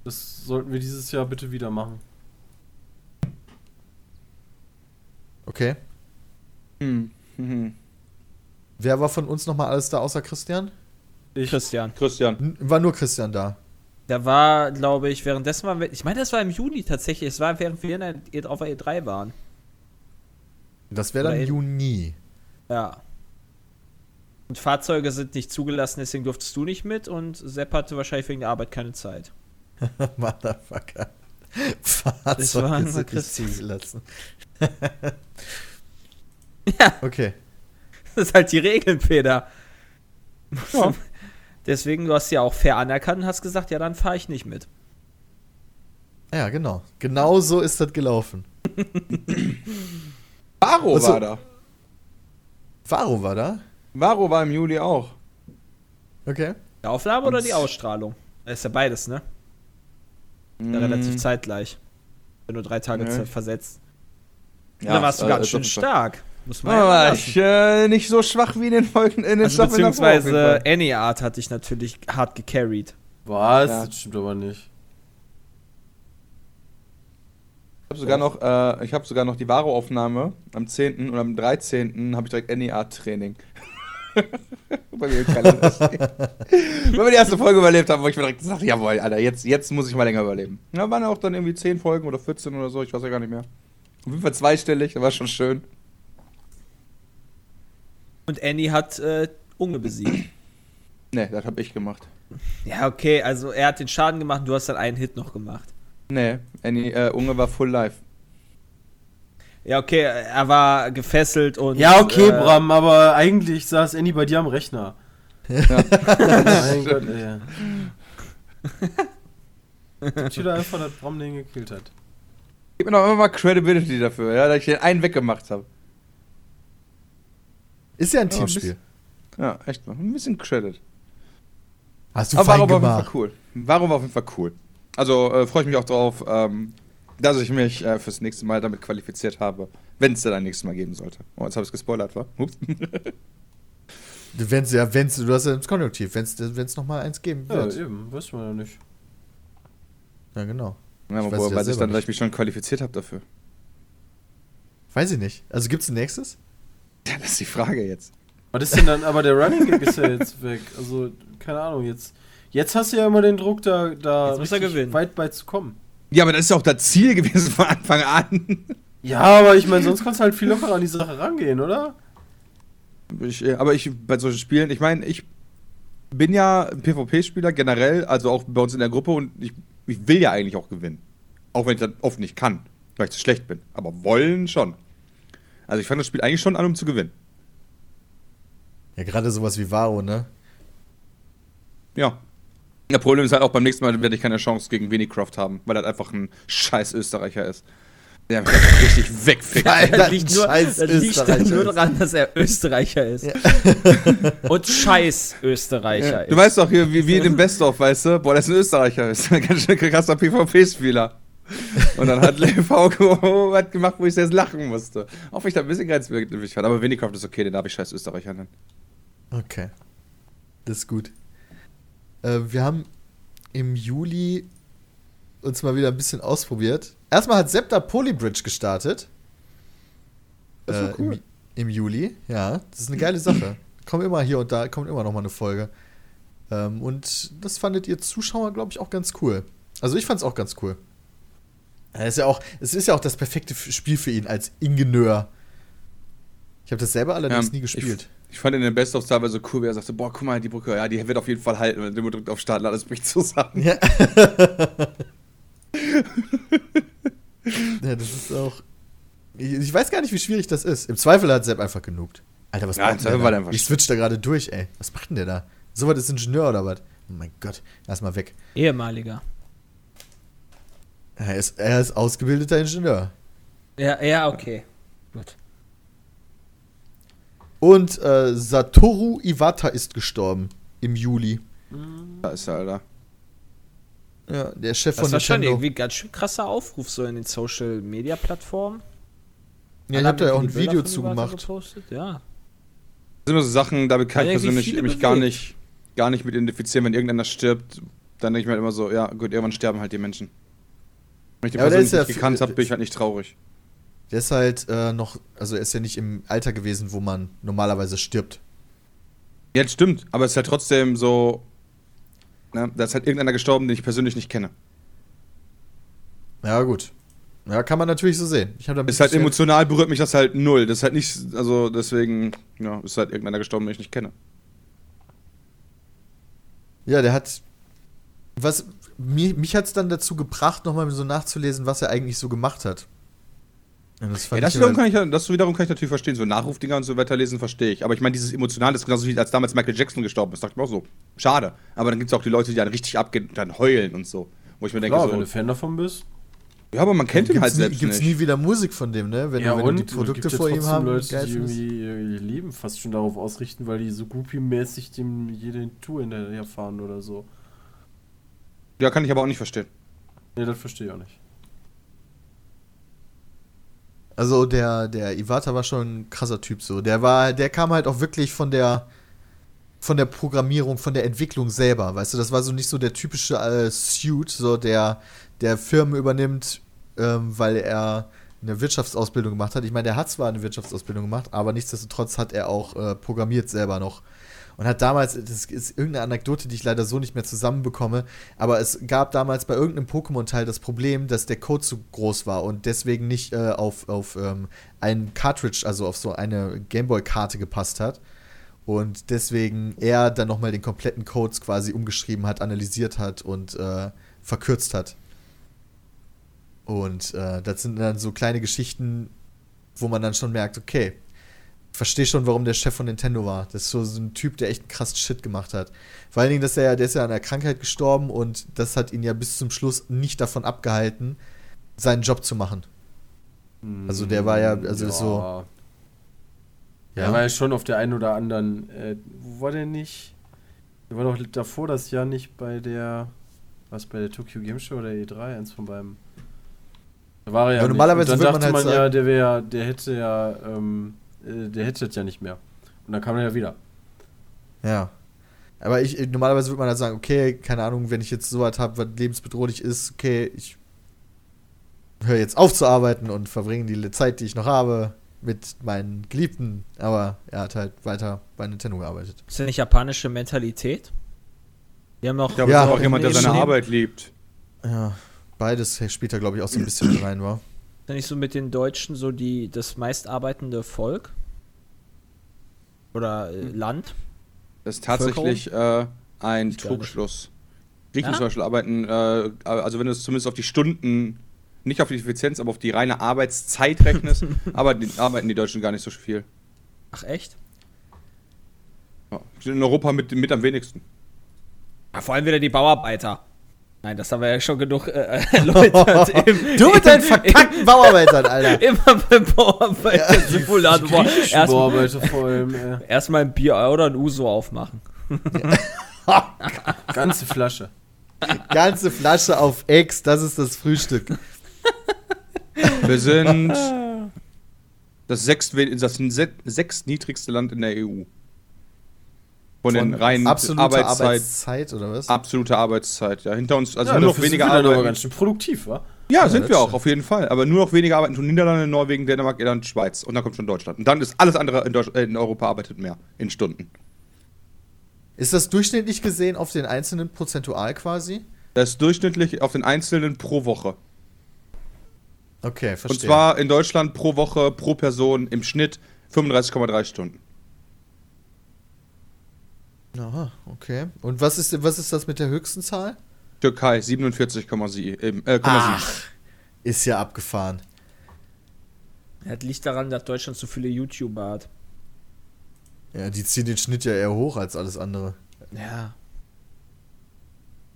Das sollten wir dieses Jahr bitte wieder machen. okay. Hm. Hm. Wer war von uns nochmal alles da außer Christian? Ich, Christian. Christian. War nur Christian da. Da war, glaube ich, währenddessen waren wir, ich meine, das war im Juni tatsächlich, es war während wir in der, auf der E3 waren. Das wäre dann Oder Juni. Ja. Und Fahrzeuge sind nicht zugelassen, deswegen durftest du nicht mit und Sepp hatte wahrscheinlich wegen der Arbeit keine Zeit. [LAUGHS] Motherfucker. Das war Fahrzeuge sind nicht zugelassen. Ja. [LAUGHS] Okay. [LAUGHS] Das ist halt die Regeln, Peter. Ja. [LAUGHS] Deswegen, du hast ja auch fair anerkannt und hast gesagt, ja, dann fahre ich nicht mit. Ja, genau. Genau so ist das gelaufen. [LAUGHS] Baro Also- war da. Varo war da? Varo war im Juli auch. Okay. Die Aufnahme oder Und- die Ausstrahlung? Das ist ja beides, ne? Ja, relativ zeitgleich. Wenn du drei Tage Nee. Versetzt. Ja, da warst du äh, ganz ist schön stark. Muss man Ah, ja ich äh, nicht so schwach wie in den Folgen in den Also Staffeln beziehungsweise. Any Art hat dich natürlich hart gecarried. Was? Ja. Das stimmt aber nicht. Ich habe sogar noch, äh, ich habe sogar noch die Varo-Aufnahme am 10. und am 13. habe ich direkt NEA-Training. Bei mir im Kalender. Weil wir die erste Folge überlebt haben, wo ich mir direkt gesagt habe, jawohl, Alter, jetzt, jetzt muss ich mal länger überleben. Da waren auch dann irgendwie 10 Folgen oder 14 oder so, ich weiß ja gar nicht mehr. Auf jeden Fall zweistellig, das war schon schön. Und Annie hat äh, Unge besiegt. [CLEARS THROAT] Ne, das habe ich gemacht. ja, okay, also er hat den Schaden gemacht und du hast dann einen Hit noch gemacht. Ne, Annie, äh, Unge war full live. Ja, okay, er war gefesselt und. Ja, okay, äh, Bram, aber eigentlich saß Andy bei dir am Rechner. Ja. [LAUGHS] mein Gott, ey. Tut wieder einfach, dass Bram den gekillt hat. Gib mir doch immer mal Credibility dafür, ja, dass ich den einen weggemacht habe. Ist ja ein Ja, Teamspiel. Ja, echt mal. Ein bisschen Credit. Hast du Aber fein warum war auf jeden gemacht. Fall cool. Warum war auf jeden Fall cool. Also äh, freue ich mich auch drauf, ähm, dass ich mich äh, fürs nächste Mal damit qualifiziert habe. Wenn es dann ein nächstes Mal geben sollte. Oh, jetzt habe ich es gespoilert, wa? Ups. [LAUGHS] Wenn's, ja, wenn's, du hast ja das Konjunktiv, wenn es nochmal eins geben Ja, wird. eben, weiß man ja nicht. Ja, genau. Ja, Ich weiß woher ja weiß ich dann, dass ich mich schon qualifiziert habe dafür? Weiß ich nicht. Also gibt's ein nächstes? Ja, das ist die Frage jetzt. Was ist denn dann, aber der Running Gag ist ja jetzt [LAUGHS] weg. Also, keine Ahnung, jetzt. Jetzt hast du ja immer den Druck, da, da er weit bei zu kommen. Ja, aber das ist ja auch das Ziel gewesen von Anfang an. Ja, aber ich meine, sonst kannst du halt viel lockerer an die Sache rangehen, oder? Ich, aber ich bei solchen Spielen, ich meine, ich bin ja ein PvP-Spieler generell, also auch bei uns in der Gruppe und ich, ich will ja eigentlich auch gewinnen. Auch wenn ich das oft nicht kann, weil ich zu schlecht bin. Aber wollen schon. Also ich fange das Spiel eigentlich schon an, um zu gewinnen. Ja, gerade sowas wie Varo, ne? Ja. Das Problem ist halt auch beim nächsten Mal werde ich keine Chance gegen Winnicroft haben, weil das einfach ein scheiß Österreicher ist. Der mich richtig [LAUGHS] wegfickt. Alter, Das liegt, nur, scheiß das liegt nur ist. daran, dass er Österreicher ist. [LAUGHS] Und scheiß Österreicher Du ist. weißt doch hier, wie, wie in dem Best-of, weißt du? Boah, das ist ein Österreicher. [LAUGHS] ist ein ganz schön krasser PvP-Spieler. Und dann hat Levauco was [LAUGHS] gemacht, wo ich jetzt lachen musste. Auch wenn ich da ein bisschen grenzwertig fand. Aber Winnicroft ist okay, den darf ich scheiß Österreicher nennen. Okay. Das ist gut. Äh, wir haben im Juli uns mal wieder ein bisschen ausprobiert. Erstmal hat Sepp da Polybridge gestartet. Das ist Äh, cool. im, Im Juli, ja. Das ist eine geile Sache. Kommt immer hier und da, kommt immer noch mal eine Folge. Ähm, und das fandet ihr Zuschauer, glaube ich, auch ganz cool. Also ich fand es auch ganz cool. Er ist ja auch, es ist ja auch das perfekte Spiel für ihn als Ingenieur. Ich habe das selber allerdings Ja, nie gespielt. Ich fand in den Best-ofs teilweise cool, wie er sagte, boah, guck mal, die Brücke, ja, die wird auf jeden Fall halten. Und dann drückt auf Start, alles bricht zusammen. Ja. [LAUGHS] ja, das ist auch. Ich, ich weiß gar nicht, wie schwierig das ist. Im Zweifel hat Sepp einfach genugt. Alter, was Ja, macht der da? einfach Ich switch da gerade durch, ey. Was macht denn der da? So was ist Ingenieur oder was? Oh mein Gott. Erstmal weg. Ehemaliger. Er ist, er ist ausgebildeter Ingenieur. Ja, ja, okay. Gut. Und äh, Satoru Iwata ist gestorben im Juli. Da ist er, Alter. Ja, der Chef Das von war schon Nintendo. irgendwie ganz schön krasser Aufruf so in den Social Media Plattformen. Ja, ich hab da ja auch ein Video von zu Iwata gemacht. gepostet, Ja. Das sind immer so Sachen, damit kann ich Hat irgendwie persönlich mich gar bewegt. nicht, gar nicht mit identifizieren, wenn irgendeiner stirbt. Dann denke ich mir halt immer so, ja, gut, irgendwann sterben halt die Menschen. Wenn ich die Ja, Person ist ja nicht gekannt habe, bin ich halt nicht traurig. Der ist halt äh, noch, also er ist ja nicht im Alter gewesen, wo man normalerweise stirbt. Ja, das stimmt, aber es ist halt trotzdem so, ne, da ist halt irgendeiner gestorben, den ich persönlich nicht kenne. Ja, gut. Ja, kann man natürlich so sehen. Ich da Ist halt emotional berührt mich das halt null. Das ist halt nicht, also deswegen, ja, ist halt irgendeiner gestorben, den ich nicht kenne. Ja, der hat. Was, mich, mich hat es dann dazu gebracht, nochmal so nachzulesen, was er eigentlich so gemacht hat. Und das Ja, das, ich wiederum ich, das wiederum kann ich natürlich verstehen. So Nachrufdinger und so weiter lesen verstehe ich. Aber ich meine, dieses Emotionale ist genauso wie als damals Michael Jackson gestorben ist. Dachte ich mir auch so, schade. Aber dann gibt es auch die Leute, die dann richtig abgehen und dann heulen und so. Wo ich mir denke, Klar, wenn so, du Fan davon bist. Ja, aber man kennt ihn halt nie, selbst gibt's nicht. nie wieder Musik von dem, ne? Wenn, ja, wenn und du die Produkte gibt ja vor ihm trotzdem haben. Leute, die irgendwie ihr Leben fast schon darauf ausrichten, weil die so groupie-mäßig dem jede Tour hinterher fahren oder so. Ja, kann ich aber auch nicht verstehen. Ne, das verstehe ich auch nicht. Also der, der Iwata war schon ein krasser Typ so. Der war, der kam halt auch wirklich von der von der Programmierung, von der Entwicklung selber, weißt du, das war so nicht so der typische äh, Suit, so der, der Firmen übernimmt, ähm, weil er eine Wirtschaftsausbildung gemacht hat. Ich meine, der hat zwar eine Wirtschaftsausbildung gemacht, aber nichtsdestotrotz hat er auch äh, programmiert selber noch. Und hat damals, das ist irgendeine Anekdote, die ich leider so nicht mehr zusammenbekomme, aber es gab damals bei irgendeinem Pokémon-Teil das Problem, dass der Code zu groß war und deswegen nicht äh, auf, auf ähm, ein Cartridge, also auf so eine Gameboy-Karte gepasst hat. Und deswegen er dann nochmal den kompletten Codes quasi umgeschrieben hat, analysiert hat und äh, verkürzt hat. Und äh, das sind dann so kleine Geschichten, wo man dann schon merkt, okay, verstehe schon, warum der Chef von Nintendo war. Das ist so, so ein Typ, der echt krassen Shit gemacht hat. Vor allen Dingen, dass er, der ist ja an einer Krankheit gestorben und das hat ihn ja bis zum Schluss nicht davon abgehalten, seinen Job zu machen. Also der war ja- also ist so- Ja. Er war ja schon auf der einen oder anderen. Äh, wo war der nicht? Der war doch davor das Jahr nicht bei der. Was bei der Tokyo Game Show oder E3? Eins von beiden. Da war er ja. Ja, normalerweise nicht. Und würde dann man dachte halt man, ja, der wäre, der hätte ja, ähm, äh, der hätte das ja nicht mehr. Und dann kam er ja wieder. Ja. Aber ich, normalerweise würde man halt sagen, okay, keine Ahnung, wenn ich jetzt so was habe, was lebensbedrohlich ist, okay, ich höre jetzt auf zu arbeiten und verbringe die Zeit, die ich noch habe, mit meinen Geliebten. Aber er hat halt weiter bei Nintendo gearbeitet. Ist ja nicht japanische Mentalität? Wir haben auch. Ich glaube, Ja, es ist auch jemand, der seine Arbeit liebt. Ja, beides spielt da, glaube ich, auch so ein bisschen rein, war. Ist ja nicht so mit den Deutschen so die, das meist arbeitende Volk? Oder äh, Land? Das ist tatsächlich äh, ein. Trugschluss. Griechen Ja? zum Beispiel arbeiten, äh, also wenn du es zumindest auf die Stunden, nicht auf die Effizienz, aber auf die reine Arbeitszeit rechnest, [LAUGHS] die, arbeiten die Deutschen gar nicht so viel. Ach echt? Ja. Sind in Europa mit, mit am wenigsten. Ja, vor allem wieder die Bauarbeiter. Nein, das haben wir ja schon genug äh, [LAUGHS] Leute [LAUGHS] im, Du mit deinen verkackten Bauarbeitern, Alter. [LAUGHS] Immer beim Bauarbeiter-Simulator. Griechischen Erstmal Bauarbeiter vor allem, äh, erstmal ein Bier oder ein Uso aufmachen. ganze Flasche. Ganze Flasche auf Ex, das ist das Frühstück. Wir sind das, sechst, das se- sechstniedrigste Land in der EU. Von, den reinen absolute Arbeitszeit, Arbeitszeit oder was? absolte Arbeitszeit. Ja, hinter uns, also ja, nur noch weniger wir dann aber arbeiten. ganz schön produktiv, wa? Ja, Ja, sind wir auch, auf jeden Fall. Aber nur noch weniger arbeiten tun Niederlande, Norwegen, Dänemark, Irland, Schweiz. Und dann kommt schon Deutschland. Und dann ist alles andere in, Deutsch, äh, in Europa arbeitet mehr in Stunden. Ist das durchschnittlich gesehen auf den einzelnen prozentual quasi? Das ist durchschnittlich auf den Einzelnen pro Woche. Okay, verstehe. Und zwar in Deutschland pro Woche, pro Person im Schnitt 35,3 Stunden. Aha, okay. Und was ist, was ist das mit der höchsten Zahl? Türkei 47,7. Äh, 0,7. Ach, ist ja abgefahren. Das liegt daran, dass Deutschland so viele YouTuber hat. Ja, die ziehen den Schnitt ja eher hoch als alles andere. Ja.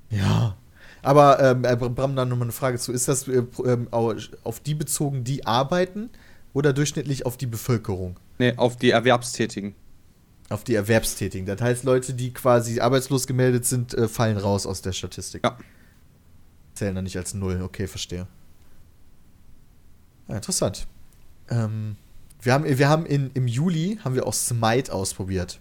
Ja. Aber ähm, äh, Bram, dann nochmal eine Frage zu. Ist das äh, ähm, au- auf die bezogen, die arbeiten oder durchschnittlich auf die Bevölkerung? Nee, auf die Erwerbstätigen. Auf die Erwerbstätigen. Das heißt, Leute, die quasi arbeitslos gemeldet sind, äh, fallen raus aus der Statistik. Ja. Zählen dann nicht als Null. Okay, verstehe. Ja, interessant. Ähm, wir haben, wir haben in, im Juli haben wir auch Smite ausprobiert.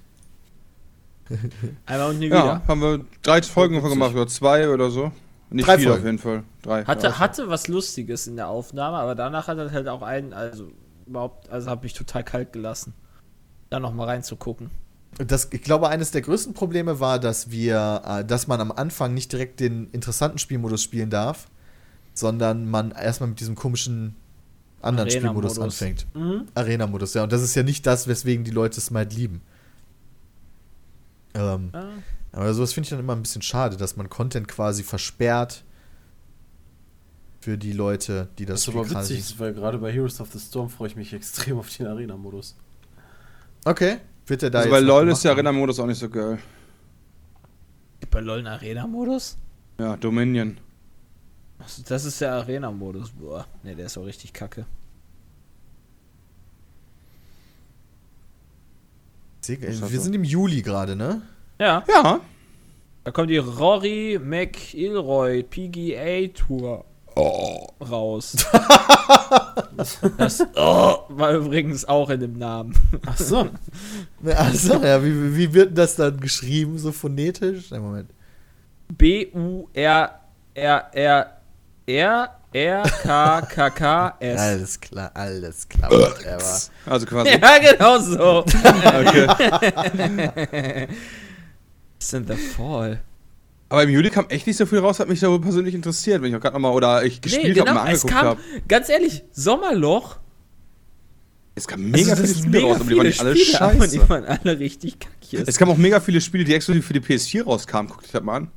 Einmal und nie Ja, wieder. haben wir drei Folgen davon gemacht, oder zwei oder so. Nicht Drei viele Folgen. auf jeden Fall. Drei. Hatte, ja. hatte was Lustiges in der Aufnahme, aber danach hat er halt auch einen, also überhaupt, also hat mich total kalt gelassen. Da nochmal reinzugucken. Das, ich glaube, eines der größten Probleme war, dass wir, äh, dass man am Anfang nicht direkt den interessanten Spielmodus spielen darf, sondern man erstmal mit diesem komischen anderen Arena-Modus. Spielmodus anfängt. Mhm. Arena-Modus, ja. Und das ist ja nicht das, weswegen die Leute Smite lieben. Ähm, Ah. aber sowas finde ich dann immer ein bisschen schade, dass man Content quasi versperrt für die Leute, die das Das ist Spiel aber quasi- witzig, weil gerade bei Heroes of the Storm freue ich mich extrem auf den Arena-Modus. Okay, wird der da Also jetzt bei LOL gemacht ist der? Arena-Modus auch nicht so geil. Gibt bei LOL einen Arena-Modus? Ja, Dominion. Also, Das ist der Arena-Modus. Boah, ne, der ist auch richtig kacke. Wir sind im Juli gerade, ne? Ja, Ja. da kommt die Rory McIlroy PGA Tour raus. [LAUGHS] das oh, war übrigens auch in dem Namen. Ach so. Achso, ja, wie, wie wird denn das dann geschrieben, so phonetisch? Einen Moment. B-U-R-R-R-R-K-K-K-S. Alles klar, alles klar. Also quasi. Ja, genau so. [LAUGHS] Okay. [LAUGHS] It's in the fall. Aber im Juli kam echt nicht so viel raus, hat mich da persönlich interessiert, wenn ich auch gerade nochmal oder ich gespielt habe mal genau, es angeguckt kam, habe. ganz ehrlich, Sommerloch. Es kam mega Also, viele Spiele raus, aber die waren nicht alle Spiele, scheiße. die waren alle richtig kacke. Es kamen auch mega viele Spiele, die exklusiv für die PS4 rauskamen. Guckt euch das mal an.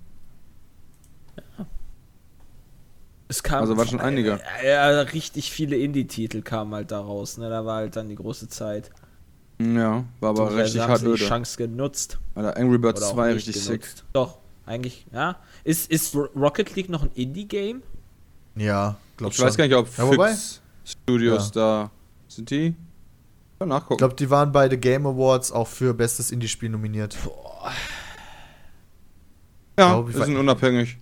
Es kam Also waren schon einige. Ja, ja, richtig viele Indie-Titel kamen halt da raus, ne? Da war halt dann die große Zeit. Ja, war aber Beziehungsweise richtig hart die. Chance genutzt. Alter, Angry Birds Oder auch 2 nicht richtig genutzt. sick. Doch, eigentlich, ja. Ist, ist Ro- Rocket League noch ein Indie-Game? Ja, glaub Ich schon. weiß gar nicht, ob Ja, wobei- Fix Studios da sind die. Ja, Ich nachgucken. glaube, die waren bei The Game Awards auch für bestes Indie-Spiel nominiert. ja, glaub, ich wir sind unabhängig.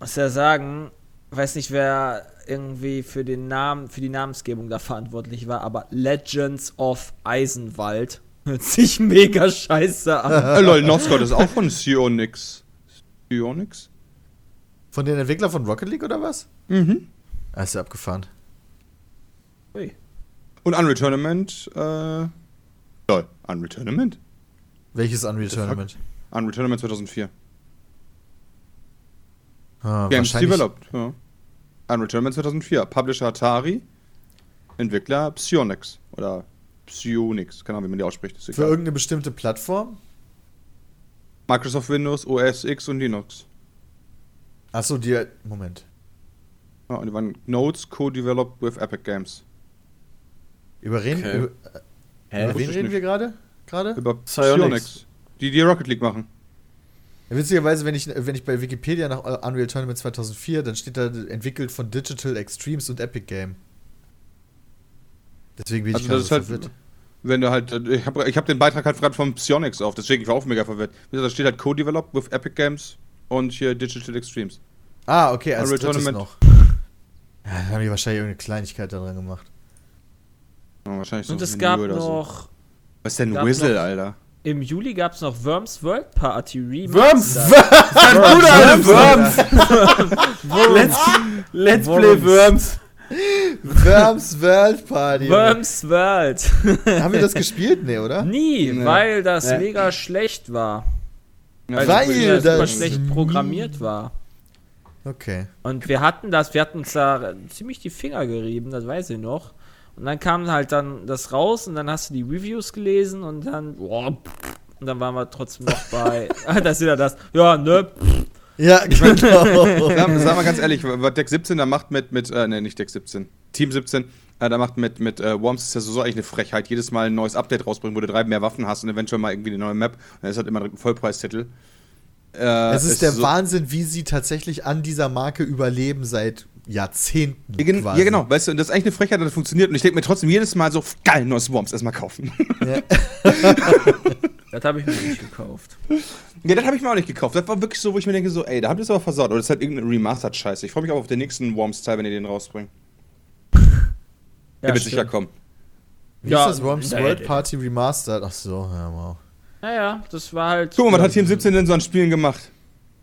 Muss ja sagen, weiß nicht, wer irgendwie für den Namen, für die Namensgebung da verantwortlich war, aber Legends of Eisenwald [LAUGHS] hört sich mega scheiße an. äh, lol, Noscott ist auch von Sionix. Sionix? Von den Entwicklern von Rocket League oder was? Mhm. Ah, ist ja abgefahren. Ui. Und Unreal Tournament, äh. Lol, Unreal Tournament? Welches Unreal? Tournament? Unreal Tournament 2004. Ah, Games developed, ja. Unreal Tournament 2004. Publisher Atari. Entwickler Psionix. Oder Psionix, keine Ahnung, wie man die ausspricht. Ist Für irgendeine bestimmte Plattform? Microsoft Windows, OS X und Linux. Achso, die. Moment. Ja, und die waren Nodes co-developed with Epic Games. Über, wen, Okay. über, Hä? über wen reden nicht. wir gerade? Gerade? Über Psionics. Psionix. Die die Rocket League machen. Ja, witzigerweise, wenn ich, wenn ich bei Wikipedia nach Unreal Tournament 2004, dann steht da entwickelt von Digital Extremes und Epic Game. Deswegen bin ich Also gerade das ist halt, verwirrt. Wenn du halt, äh, ich habe ich hab den Beitrag halt gerade von Psionix auf, deswegen ich war auch mega verwirrt. Da steht halt co-developed with Epic Games und hier Digital Extremes. Ah, okay, als Unreal drittes Tournament. noch. Ja, dann haben die wahrscheinlich irgendeine Kleinigkeit da dran gemacht. Ja, wahrscheinlich Und so es ein gab oder so. noch, Was ist denn Whistle, noch- Alter? im Juli gab es noch Worms World Party Remix. Worms! Worms! Bruder, Let's, let's play Worms. Worms. World Party. Worms World. [LAUGHS] Haben wir das gespielt? Nee, oder? Nie, Nee. weil das Nee. mega schlecht war. Weil, Weil das super das- schlecht programmiert war. Okay. Und wir hatten das, wir hatten uns da ziemlich die Finger gerieben, das weiß ich noch. Und dann kam halt dann das raus und dann hast du die Reviews gelesen und dann, boah, und dann waren wir trotzdem noch bei, [LAUGHS] ah, das ist wieder das, ja, ne, Ja, genau. [LAUGHS] Sag, sag mal ganz ehrlich, was Deck 17 da macht mit, mit äh, ne, nicht Deck 17, Team 17, äh, da macht mit, mit äh, Worms ist ja so eigentlich eine Frechheit. Jedes Mal ein neues Update rausbringen, wo du drei mehr Waffen hast und eventuell mal irgendwie eine neue Map. Und dann ist halt immer ein Vollpreistitel. Äh, Es ist der so, Wahnsinn, wie sie tatsächlich an dieser Marke überleben seit Jahrzehnten. Ja, quasi. ja, genau, weißt du, und das ist eigentlich eine Frechheit, das funktioniert. Und ich denke mir trotzdem jedes Mal so, geil, neues Worms, erstmal kaufen. Ja. [LAUGHS] [LAUGHS] das habe ich mir nicht gekauft. [LAUGHS] ja, das habe ich mir auch nicht gekauft. Das war wirklich so, wo ich mir denke, so, ey, da habt ihr es aber versaut. Oder das ist halt irgendeine Remastered-Scheiße. Ich freue mich aber auf den nächsten Worms-Teil, wenn ihr den rausbringt. [LAUGHS] Der wird sicher kommen. Wie Ja, ist das Worms nee, World. Party Remastered? Ach so, ja, wow. Naja, das war halt. Guck mal, was hat Team 17 denn so an Spielen gemacht?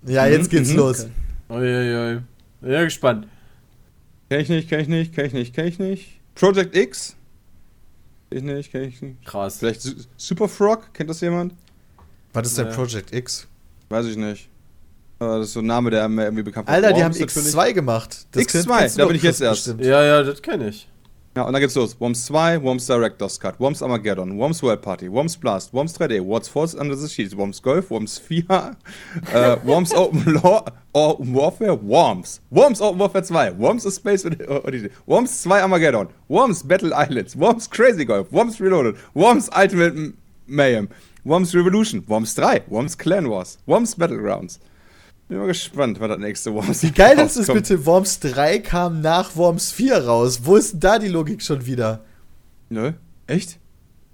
Ja, jetzt geht's Mhm. los. Uiuiui. Ja, gespannt. Kenn ich nicht, kenn ich nicht, kenn ich nicht, kenn ich nicht. Project X? Ich nicht, kenn ich nicht. Krass. Vielleicht Su Super Frog? Kennt das jemand? Was ist denn Ja. Project X? Weiß ich nicht. Aber das ist so ein Name, der mir irgendwie bekannt Alter, die haben Worms natürlich. X2 gemacht. X2, kennst- kennst du da doch bin ich jetzt erst. bestimmt. Ja, ja, das kenne ich. Ja, und dann geht's los. Worms 2, Worms Director's Cut, Worms Armageddon, Worms World Party, Worms Blast, Worms 3D, Worms Force Under the Sheets, Worms Golf, Worms 4, [LAUGHS] äh, Worms Open Law, oh, Warfare, Worms, Worms Open Warfare 2, Worms A Space Odyssey, Worms 2 Armageddon, Worms Battle Islands, Worms Crazy Golf, Worms Reloaded, Worms Ultimate Mayhem, Worms Revolution, Worms 3, Worms Clan Wars, Worms Battlegrounds, Bin mal gespannt, was das nächste Worms Wie [LAUGHS] geil ist es rauskommt. bitte? Worms 3 kam nach Worms 4 raus. Wo ist denn da die Logik schon wieder? Nö, echt?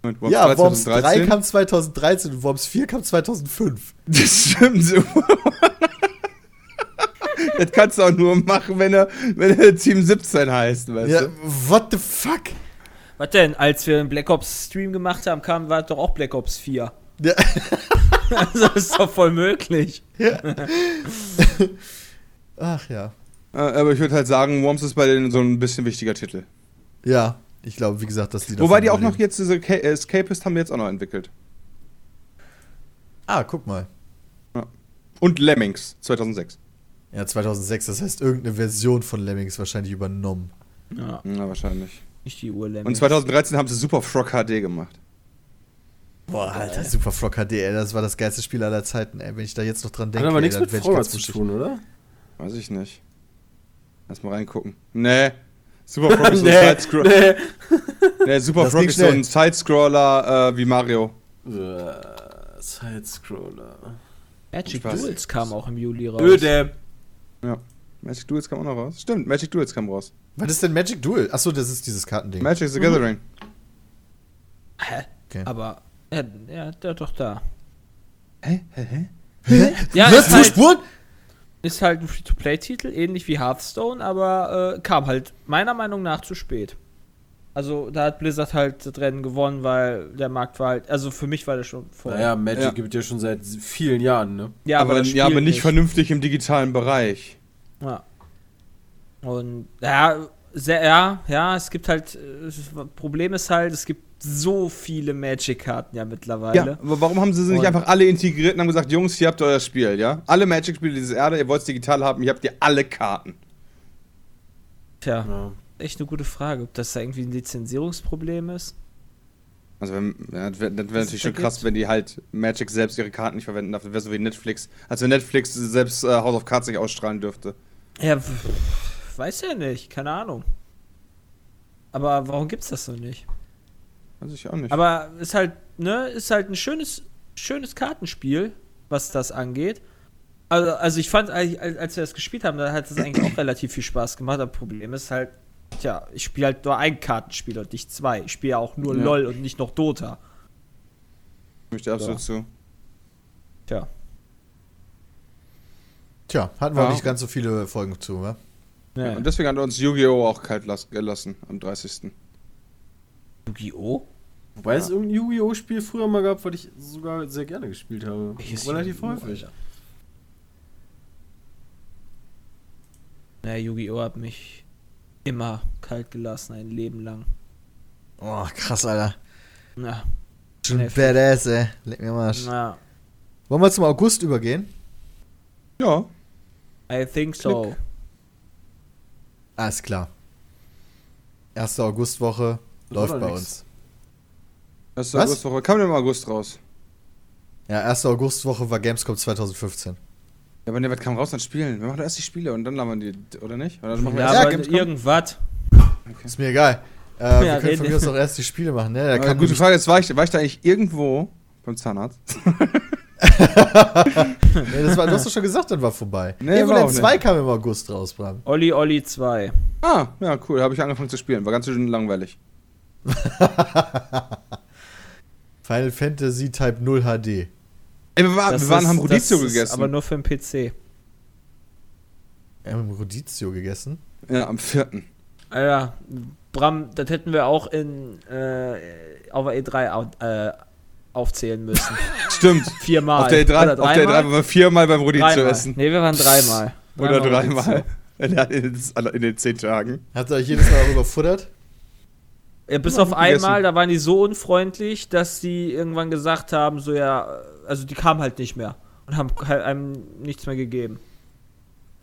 Und Worms ja, 3 Worms 3 2013? kam 2013 und Worms 4 kam 2005. [LAUGHS] Das stimmt so. [LAUGHS] das kannst du auch nur machen, wenn er, wenn er Team 17 heißt, weißt Ja, du? what the fuck? Was denn? Als wir einen Black Ops Stream gemacht haben, kam war doch auch Black Ops 4. Ja, Also das ist doch voll möglich. [LAUGHS] ach ja. Äh, Aber ich würde halt sagen, Worms ist bei denen so ein bisschen wichtiger Titel. Ja, ich glaube, wie gesagt, dass die Wobei die auch noch jetzt diese äh, Escapist haben die jetzt auch noch entwickelt. Ah, guck mal. Und Lemmings 2006. Ja, 2006, das heißt, irgendeine Version von Lemmings wahrscheinlich übernommen. Ja, Ja, wahrscheinlich. nicht die Uhr Und 2013 haben sie Super Frog HD gemacht. Boah, Alter, Super Frog HD, ey, das war das geilste Spiel aller Zeiten, ey. Wenn ich da jetzt noch dran Hat denke, aber ey, nichts dann mit Frogger zu tun, oder? Weiß ich nicht. Lass mal reingucken. Nee. Super Frog [LAUGHS] ist so ein Nee, Sidescroller. Nee, Super Das Frog ist so ein Sidescroller äh, wie Mario. Äh, Sidescroller. Magic. Duels kam auch im Juli raus. Öde. Magic Duels kam auch noch raus. Stimmt, Magic Duels kam raus. Was ist denn Magic Duel? Achso, das ist dieses Kartending. Magic the Gathering. Hä? Okay. Aber, ja, ja, der doch da. Hä? Hä? Hä? Ja, Was? ist halt, Spuren? ist halt ein Free-to-Play-Titel, ähnlich wie Hearthstone, aber äh, kam halt meiner Meinung nach zu spät. Also da hat Blizzard halt das Rennen gewonnen, weil der Markt war halt, also für mich war der schon vor. Naja, Magic Ja. gibt ja schon seit vielen Jahren, ne? ja, aber, das ja, aber Spiel nicht vernünftig im digitalen Bereich. Ja. Und ja, sehr, ja, ja, es gibt halt, äh, das Problem ist halt, es gibt so viele Magic-Karten ja mittlerweile. Ja, aber warum haben sie sie nicht Und- einfach alle integriert und haben gesagt, Jungs, hier habt ihr euer Spiel, ja? Alle Magic-Spiele dieses Erde, ihr wollt es digital haben, hier habt ihr alle Karten. Tja, Ja. echt eine gute Frage, ob das da irgendwie ein Lizenzierungsproblem ist. Also, wenn, ja, das wäre wär natürlich schon krass, gibt? wenn die halt Magic selbst ihre Karten nicht verwenden darf. Das wäre so wie Netflix. Als wenn Netflix selbst äh, House of Cards nicht ausstrahlen dürfte. Ja, weiß ja nicht, keine Ahnung. Aber warum gibt's das so nicht? Weiß ich auch nicht. Aber ist halt, ne, ist halt ein schönes, schönes Kartenspiel, was das angeht. Also, also ich fand, als wir das gespielt haben, da hat es eigentlich auch relativ viel Spaß gemacht. Das Problem ist halt, tja, ich spiele halt nur ein Kartenspiel und nicht zwei. Ich spiele ja auch nur Ja. LOL und nicht noch Dota. Stimme ich dir absolut zu. Tja. Tja, hatten wir Ja. auch nicht ganz so viele Folgen zu, wa? Ja. Und deswegen hat er uns Yu-Gi-Oh! auch kalt las gelassen am 30. Yu-Gi-Oh! Wobei es irgendein Yu-Gi-Oh!-Spiel früher mal gab, was ich sogar sehr gerne gespielt habe. Welches Relativ Yu-Gi-Oh, häufig. Alter? Ja, Yu-Gi-Oh! hat mich immer kalt gelassen, ein Leben lang. Oh, krass, Alter. Ja, Schon badass, ey. Leck mir mal. Arsch. na, Wollen wir zum August übergehen? Ja. I think so. Alles klar. Erste Augustwoche läuft bei nix. uns. Das ist Was? August, Woche. kam denn im August raus? Ja, erste Augustwoche war Gamescom 2015. Ja, aber ne, was kam raus an Spielen? Wir machen doch erst die Spiele und dann labern die, oder nicht? Oder machen wir Ja, Ja, aber Gamescom. irgendwas. Ist mir egal. Äh, Ja, wir können von mir aus auch erst die Spiele machen, ne? Da kann gute Frage, jetzt war ich, war ich da eigentlich irgendwo beim Zahnarzt? [LAUGHS] nee, das war, du hast doch schon gesagt, dann war vorbei. Nee, Evoland auch 2 nicht. kam im August raus, Bram. Olli Olli 2. Ah, ja, cool. Habe ich angefangen zu spielen. War ganz schön langweilig. [LAUGHS] Final Fantasy Type 0 HD. Ey, wir, war, Das wir waren, ist- haben Rodizio gegessen. Aber nur für den PC. Wir haben Rodizio gegessen. ja, am 4. Alter, Bram, das hätten wir auch in äh, auf der E3 au äh, aufzählen müssen. [LAUGHS] Stimmt. Viermal. Auf der E3, Oder auf der E3 dreimal? waren wir viermal beim Rodizio Dreimal. essen. Nee, wir waren dreimal. Oder Rodizio. [LAUGHS] dreimal. In, den zehn Tagen. Habt ihr euch jedes Mal darüber futtert? Ja, bis auf einmal, da waren die so unfreundlich, dass die irgendwann gesagt haben, so ja, also die kamen halt nicht mehr und haben halt einem nichts mehr gegeben.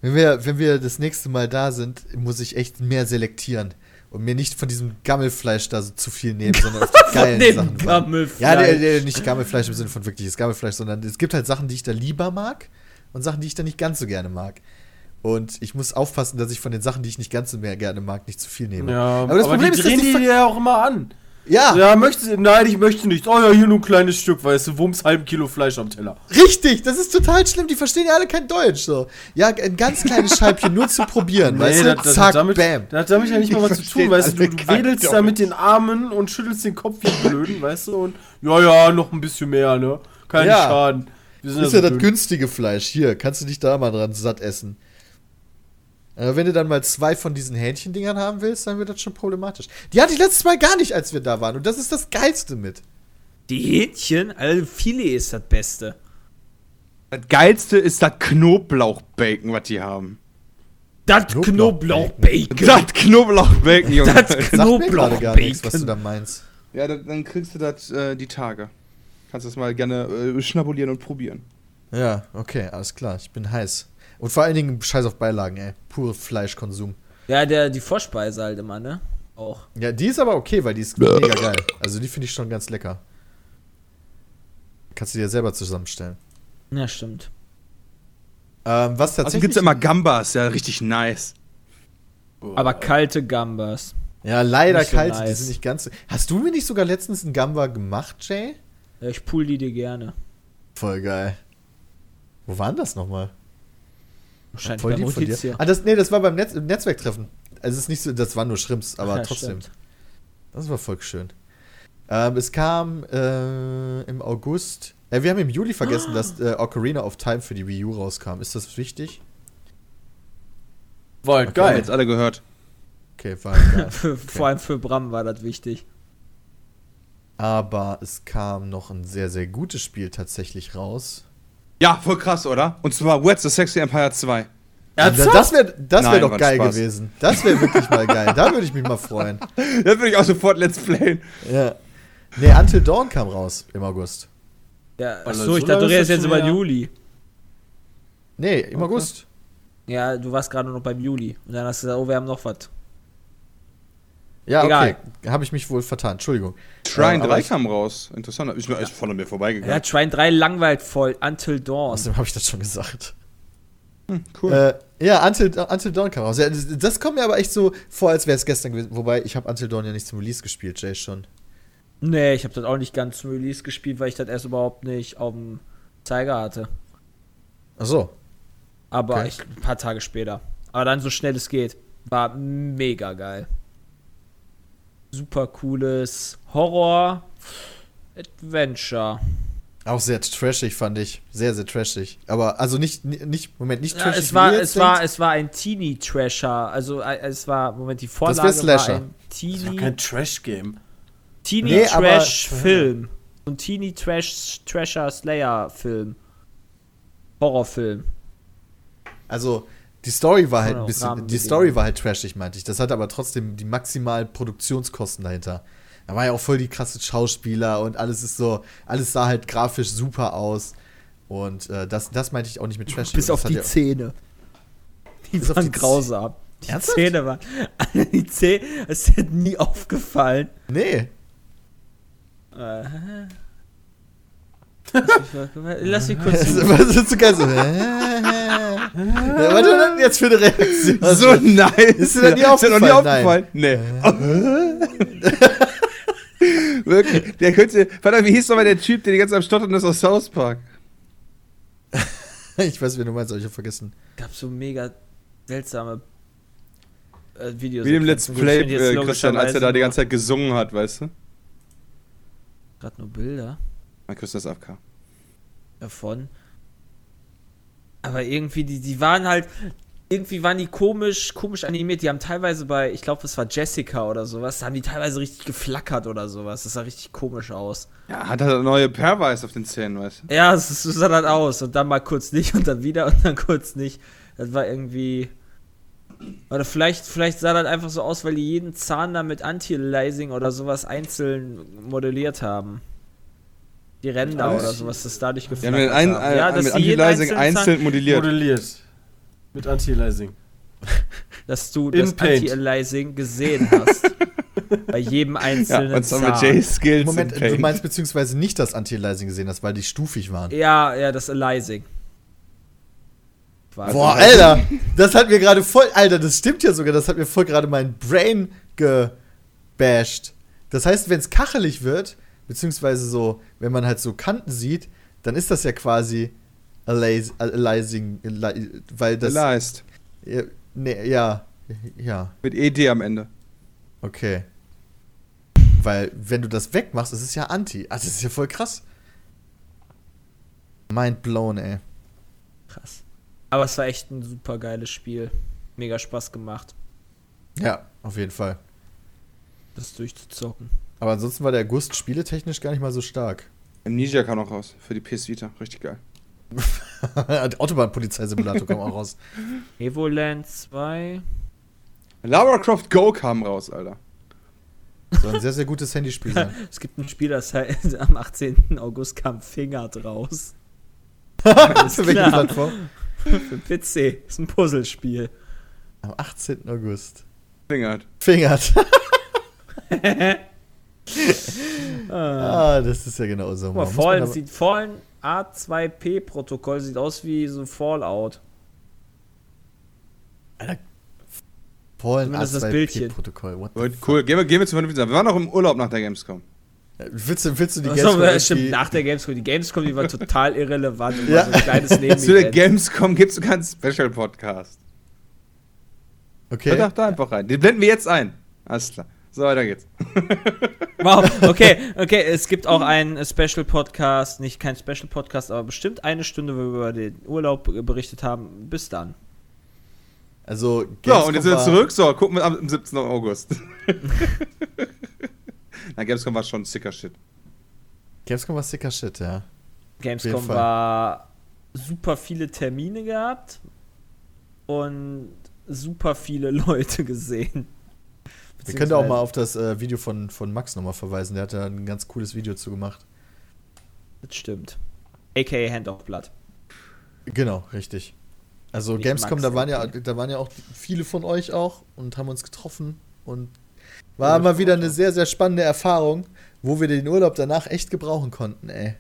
Wenn wir, wenn wir das nächste Mal da sind, muss ich echt mehr selektieren. Und mir nicht von diesem Gammelfleisch da so zu viel nehmen, sondern auf [LAUGHS] die geilen Dem Sachen. Gammelfleisch. Ja, nicht Gammelfleisch im Sinne von wirkliches Gammelfleisch, sondern es gibt halt Sachen, die ich da lieber mag und Sachen, die ich da nicht ganz so gerne mag. Und ich muss aufpassen, dass ich von den Sachen, die ich nicht ganz so mehr gerne mag, nicht zu viel nehme. Ja, aber das Problem die ist, dass drehen die die ver- ja auch immer an. Ja, Ja, möchtest du? Nein, ich möchte nicht. Oh ja, hier nur ein kleines Stück, weißt du, wumms, halben Kilo Fleisch am Teller. richtig, das ist total schlimm. Die verstehen ja alle kein Deutsch. So. Ja, ein ganz kleines Scheibchen nur zu probieren. [LAUGHS] weißt du? das, das, Zack, hat damit, bam. das hat damit ja nicht mal Die was zu tun, weißt du, du, wedelst da mit den Armen und schüttelst den Kopf wie blöden, weißt du, und ja, ja, noch ein bisschen mehr, ne? Kein Ja. Schaden. Das ist ja so das dünn. günstige Fleisch. Hier, kannst du dich da mal dran satt essen. Aber wenn du dann mal zwei von diesen Hähnchendingern haben willst, dann wird das schon problematisch. Die hatte ich letztes Mal gar nicht, als wir da waren. Und das ist das Geilste mit. Die Hähnchen, also Filet ist das Beste. Das geilste ist das Knoblauchbacon, was die haben. Das Knoblauchbacon. Knoblauchbacon. Das Knoblauchbacon, Junge. Das nichts, was du Knoblauchbacon. da meinst. ja, dann, dann kriegst du das äh, die Tage. Kannst das mal gerne äh, schnabulieren und probieren. Ja, okay, alles klar. Ich bin heiß. Und vor allen Dingen scheiß auf Beilagen, ey. Pure Fleischkonsum. Ja, der, die Vorspeise halt immer, ne? Auch. Ja, die ist aber okay, weil die ist mega geil. Also die finde ich schon ganz lecker. Kannst du dir selber zusammenstellen. Ja, stimmt. Ähm, was Also tatsächlich. gibt's immer Gambas, ja, richtig nice. Aber kalte Gambas. ja, leider so kalt, die nice. sind nicht ganz. so- Hast du mir nicht sogar letztens einen Gamba gemacht, Jay? Ja, ich pool die dir gerne. Voll geil. Wo war denn das nochmal? Wahrscheinlich Voll beim lieb von dir. Ah, das, nee, das war beim Netz, im Netzwerktreffen. Also es ist nicht so, das waren nur Shrimps, aber Ja, trotzdem. stimmt. Das war voll schön. Ähm, es kam äh, im August. Äh, wir haben im Juli vergessen, dass äh, Ocarina of Time für die Wii U rauskam. Ist das wichtig? War Geil. geil. Jetzt alle gehört. Okay, war egal. [LAUGHS] Für, Vor allem für Bram war das wichtig. Aber es kam noch ein sehr, sehr gutes Spiel tatsächlich raus. Ja, voll krass, oder? Und zwar What's the Sexy Empire 2. Ernsthaft? Das wäre das wär Nein, doch geil Spaß. gewesen. Das wäre wirklich mal geil. Da würde ich mich mal freuen. [LAUGHS] Das würde ich auch sofort Let's Playen. Ja. Nee, Until Dawn kam raus im August. Ja, achso, ich so dachte, du redest das jetzt über. Juli. Nee, im August. Ja, du warst gerade noch beim Juli. Und dann hast du gesagt, oh, wir haben noch was. Ja, Egal. okay. Habe ich mich wohl vertan. Entschuldigung. Shrine Ähm, aber 3 ich- kam raus. Interessant. Ist, mir voll an mir vorbeigegangen. Ja, Shrine 3 langweilt voll. Until Dawn. Außerdem habe ich das schon gesagt. cool. Äh, ja, Until, Until Dawn kam raus. Ja, das, das kommt mir aber echt so vor, als wäre es gestern gewesen. Wobei, ich habe Until Dawn ja nicht zum Release gespielt, Jay schon. Nee, ich habe das auch nicht ganz zum Release gespielt, weil ich das erst überhaupt nicht auf dem Zeiger hatte. Ach so. Aber Okay. ich, ein paar Tage später. Aber dann so schnell es geht. War mega geil. Super cooles Horror-Adventure. Auch sehr trashig, fand ich. Sehr, sehr trashig. Aber, also nicht, nicht Moment, nicht Ja, trashig. es wie war, es war, es war ein Teenie-Trasher. Also äh, es war, Moment, die Vorlage war Slasher. ein Das war Teenie, kein Trash-Game. Nee, aber- Teenie-Trash-Film. So ein Teenie-Trash-Trasher-Slayer-Film. Horrorfilm. Also, die Story war halt Oder ein bisschen. Die. Story war halt trashig, meinte ich. Das hat aber trotzdem die maximalen Produktionskosten dahinter. Da war ja auch voll die krasse Schauspieler und alles ist so, alles sah halt grafisch super aus. Und äh, das, das meinte ich auch nicht mit trashig. Bis auf die Zähne. Die waren grausam. Die Ernsthaft? Zähne waren. [LAUGHS] Die Zähne, es dir nie aufgefallen. Nee. Äh. Lass mich kurz. [LAUGHS] Das war so geil so. warte, was denn jetzt für eine Reaktion? [LAUGHS] so nice. Ist dir das nie [LAUGHS] Ist dir noch nie aufgefallen? aufgefallen? Nee. Wirklich. Der könnte. Verdammt, wie hieß nochmal der Typ, der die ganze Zeit am Stottern ist aus South Park? Ich weiß, wie du meinst, aber ich hab vergessen. gab so mega seltsame äh, Videos. Wie dem Let's Play, äh, Christian, als er da die ganze Zeit gesungen hat, weißt du? Gerade nur Bilder Mein ist AFK. davon. Aber irgendwie, die, die waren halt. Irgendwie waren die komisch, komisch animiert. Die haben teilweise bei, ich glaube, es war Jessica oder sowas, da haben die teilweise richtig geflackert oder sowas. Das sah richtig komisch aus. Ja, hat er neue Pervice auf den Zähnen, weißt du? Ja, es so sah das aus. Und dann mal kurz nicht und dann wieder und dann kurz nicht. Das war irgendwie. Oder vielleicht, vielleicht sah das einfach so aus, weil die jeden Zahn da mit Anti-Aliasing oder sowas einzeln modelliert haben. Die Ränder Alles? oder sowas, das dadurch geflackert haben den ein, haben. Ja, ein, dass mit Zahn- einzeln modelliert. Modelliert. Mit Anti-Aliasing. [LAUGHS] dass du In das. Anti-Aliasing gesehen hast. [LAUGHS] bei jedem Ja, einzelnen und zwar mit. J-Skills. Moment, du meinst beziehungsweise nicht das Anti-Aliasing gesehen hast, weil die stufig waren. Ja, ja, das Aliasing. Quasi. Boah, Alter, das hat mir gerade voll, Alter, das stimmt ja sogar, das hat mir voll gerade mein Brain gebasht. Das heißt, wenn es kachelig wird, beziehungsweise so, wenn man halt so Kanten sieht, dann ist das ja quasi alias- aliasing, ali- weil das. Leist. Ja, nee, ja, ja, Mit ED am Ende. okay. Weil, wenn du das wegmachst, ist es ja anti. Also, das ist ja voll krass. Mind blown, ey. Krass. Aber es war echt ein super geiles Spiel. Mega Spaß gemacht, Ja, auf jeden Fall. das durchzuzocken. Aber ansonsten war der Gust spieletechnisch gar nicht mal so stark. Amnesia kam noch raus. Für die PS Vita. Richtig geil. Die [LAUGHS] Autobahnpolizeisimulator kam auch raus. [LAUGHS] Evoland 2. Lara Croft Go kam raus, Alter. Soll ein sehr, sehr gutes Handyspiel sein. Es gibt ein Spiel, das heißt, am 18. August kam Fingert raus. [LAUGHS] Für welche. Plattform? Für PC. Ist ein Puzzlespiel. Am 18. August. Fingert. Fingert. [LAUGHS] Ah. ah, das ist ja genau so. Guck mal, Muss man Fallen sieht Fallen A2P-Protokoll sieht aus wie so Fallout. Fallen Zumindest das A2P Bildchen. Protokoll. What the Gut, cool. Gehen wir, gehen wir zu vernünftigen Sachen. Wir waren noch im Urlaub nach der Gamescom. fuck? Willst du, willst du die Achso, Gamescom ja, stimmt, nach der Gamescom. Die Gamescom, die war total irrelevant und Ja. [LAUGHS] war so ein kleines [LAUGHS] Zu der. Gamescom gibt es sogar einen Special-Podcast. Okay. Hört doch da einfach rein. Den blenden wir jetzt ein. Alles klar. So, weiter geht's. [LAUGHS] Wow, okay, okay, es gibt auch einen Special Podcast, nicht kein Special Podcast, aber bestimmt eine Stunde, wo wir über den Urlaub berichtet haben. Bis dann. Also, So, Gamescom und jetzt sind wir zurück. So, gucken wir am 17. August. [LAUGHS] Na, Gamescom war schon sicker Shit. Gamescom war sicker Shit, ja. Gamescom war super viele Termine gehabt und super viele [LAUGHS] Leute gesehen. Wir können auch mal auf das äh, Video von, von Max nochmal verweisen. Der hat da ein ganz cooles Video zu gemacht. Das stimmt. AKA Hand of Blood. Genau, richtig. Also Nicht Gamescom, Max, da waren ja, da waren ja auch viele von euch auch und haben uns getroffen und war mal wieder eine sehr, sehr spannende Erfahrung, wo wir den Urlaub danach echt gebrauchen konnten, ey.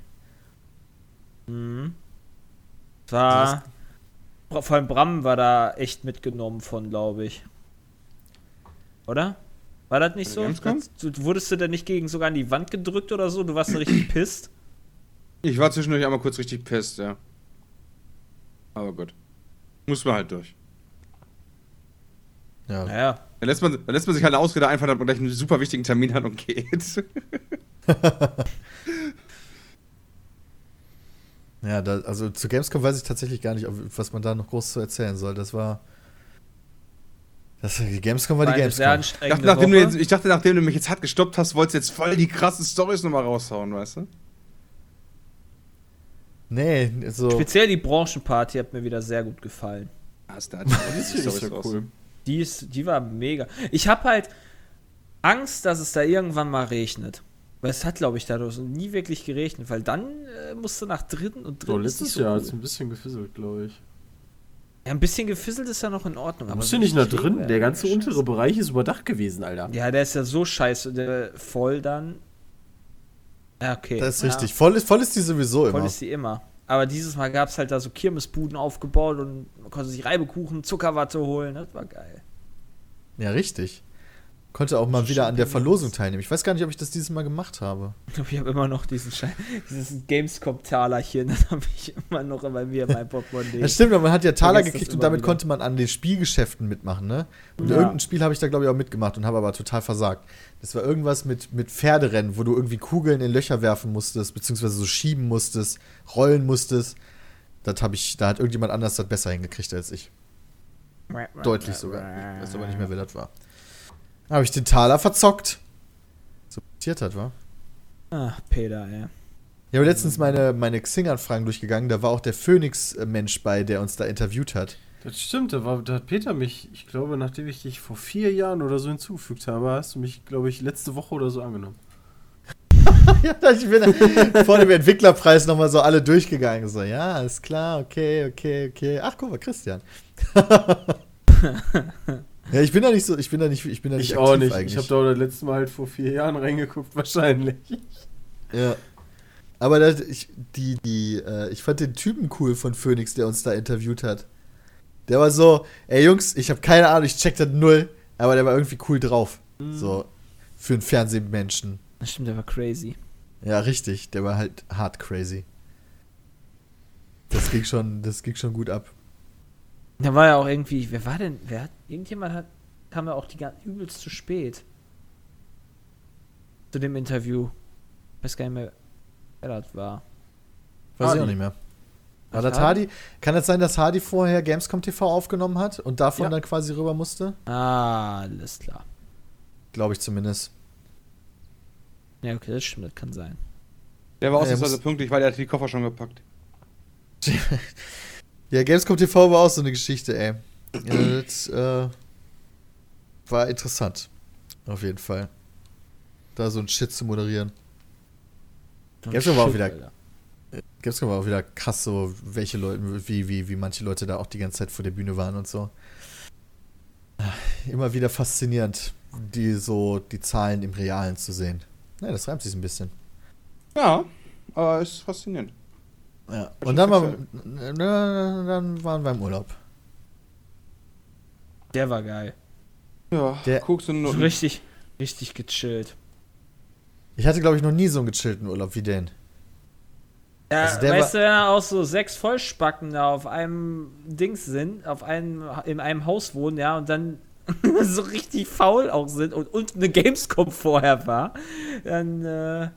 Mhm. War. Vor allem Bram war da echt mitgenommen von, glaube ich. Oder? War das nicht so? du, wurdest du denn nicht gegen sogar an die Wand gedrückt oder so? Du warst so richtig [CLEARS THROAT] pisst. Ich war zwischendurch einmal kurz richtig pisst, ja. Aber gut. Muss man halt durch. Ja. Naja. Dann lässt man, dann lässt man sich halt eine Ausrede einfallen, dass man gleich einen super wichtigen Termin hat und geht. [LAUGHS] Ja, da, also zu Gamescom weiß ich tatsächlich gar nicht, ob- was man da noch groß zu erzählen soll. Das war. Das, die Gamescom war die eine sehr Gamescom. Ich dachte, nachdem du Woche. jetzt, ich dachte, nachdem du mich jetzt hart gestoppt hast, wolltest du jetzt voll die krassen Storys nochmal raushauen, weißt du? Nee, so. Speziell die Branchenparty hat mir wieder sehr gut gefallen. Hast du halt Das ist ja cool. Die, ist, die war mega. Ich habe halt Angst, dass es da irgendwann mal regnet. Weil es hat, glaube ich, dadurch nie wirklich geregnet, weil dann äh, musst du nach drinnen und So, drinnen. ist letztes so Jahr cool. hat es ein bisschen gefisselt, glaube ich. Ja, ein bisschen gefisselt ist ja noch in Ordnung. Da aber musst du nicht nach drin. Der ganze scheiße. untere Bereich ist überdacht gewesen, Alter. Ja, der ist ja so scheiße, der voll dann. Ja, okay. Das ist ja, richtig. Voll ist, voll ist die sowieso Voll immer. ist die immer. Aber dieses Mal gab es halt da so Kirmesbuden aufgebaut und man konnte sich Reibekuchen, Zuckerwatte holen. Das war geil. Ja, richtig. Konnte auch mal wieder an der Verlosung teilnehmen. Ich weiß gar nicht, ob ich das dieses Mal gemacht habe. Ich glaube, ich habe immer noch diesen Schein, dieses Gamescom-Talerchen, [LAUGHS] das habe ich immer noch bei mir in meinem Portemonnaie. Das stimmt, aber man hat ja Taler gekriegt und damit wieder. konnte man an den Spielgeschäften mitmachen, ne? Und Ja. irgendein Spiel habe ich da, glaube ich, auch mitgemacht und habe aber total versagt. Das war irgendwas mit, mit Pferderennen, wo du irgendwie Kugeln in Löcher werfen musstest, beziehungsweise so schieben musstest, rollen musstest. Das habe ich, da hat irgendjemand anders das besser hingekriegt als ich. Deutlich sogar. Ich weiß aber nicht mehr, wer das war. Habe ich den Taler verzockt. So passiert hat, war. Ach, Peter, ey. Ich habe letztens meine, meine Xing-Anfragen durchgegangen. Da war auch der Phoenix-Mensch bei, der uns da interviewt hat. Das stimmt, da, war, da hat Peter mich, ich glaube, nachdem ich dich vor vier Jahren oder so hinzugefügt habe, hast du mich, glaube ich, letzte Woche oder so angenommen. [LAUGHS] ja, ich bin vor dem Entwicklerpreis nochmal so alle durchgegangen. So, ja, ist klar, okay, okay, okay. Ach, guck mal, Christian. [LAUGHS] ja, ich bin da nicht so, ich bin da nicht, ich bin da nicht Ich auch nicht. eigentlich. Ich habe da das letzte Mal halt vor vier Jahren reingeguckt, [LAUGHS] wahrscheinlich. Ja. Aber das, ich, die, die, äh, ich fand den Typen cool von Phoenix, der uns da interviewt hat. Der war so, ey Jungs, ich habe keine Ahnung, ich check das null, aber der war irgendwie cool drauf. Mhm. So, Für einen Fernsehmenschen. Das stimmt, der war crazy. Ja, richtig. Der war halt hart crazy. Das ging schon, das ging schon gut ab. Da war ja auch irgendwie, wer war denn, wer hat, irgendjemand hat, kam ja auch die ganz übelst zu spät. Zu dem Interview. Ich weiß gar nicht mehr, wer das war. Weiß ich auch nicht mehr. War das Hardy? Kann es sein, dass Hardy vorher Gamescom TV aufgenommen hat und davon Ja. dann quasi rüber musste? Ah, alles klar. Glaube ich zumindest. Ja, okay, das stimmt, das kann sein. Der war ausnahmsweise pünktlich, weil er hat die Koffer schon gepackt. [LAUGHS] Ja, Gamescom TV war auch so eine Geschichte, ey. Ja, das äh, war interessant. Auf jeden Fall. Da so ein Shit zu moderieren. Gamescom war auch wieder- Alter. Gamescom war auch wieder krass, so welche Leute, wie, wie, wie manche Leute da auch die ganze Zeit vor der Bühne waren und so. Immer wieder faszinierend, die so die Zahlen im Realen zu sehen. Ja, das reimt sich ein bisschen. Ja, aber ist faszinierend. Ja. Und dann, war, dann waren wir im Urlaub. Der war geil. Ja, Der- guckst du So nur. richtig, richtig gechillt. Ich hatte, glaube ich, noch nie so einen gechillten Urlaub wie den. Ja, Also der weißt du, wenn da auch so sechs Vollspacken da auf einem Dings sind, auf einem, in einem Haus wohnen, ja, und dann [LAUGHS] so richtig faul auch sind und, und eine Gamescom vorher war, dann äh,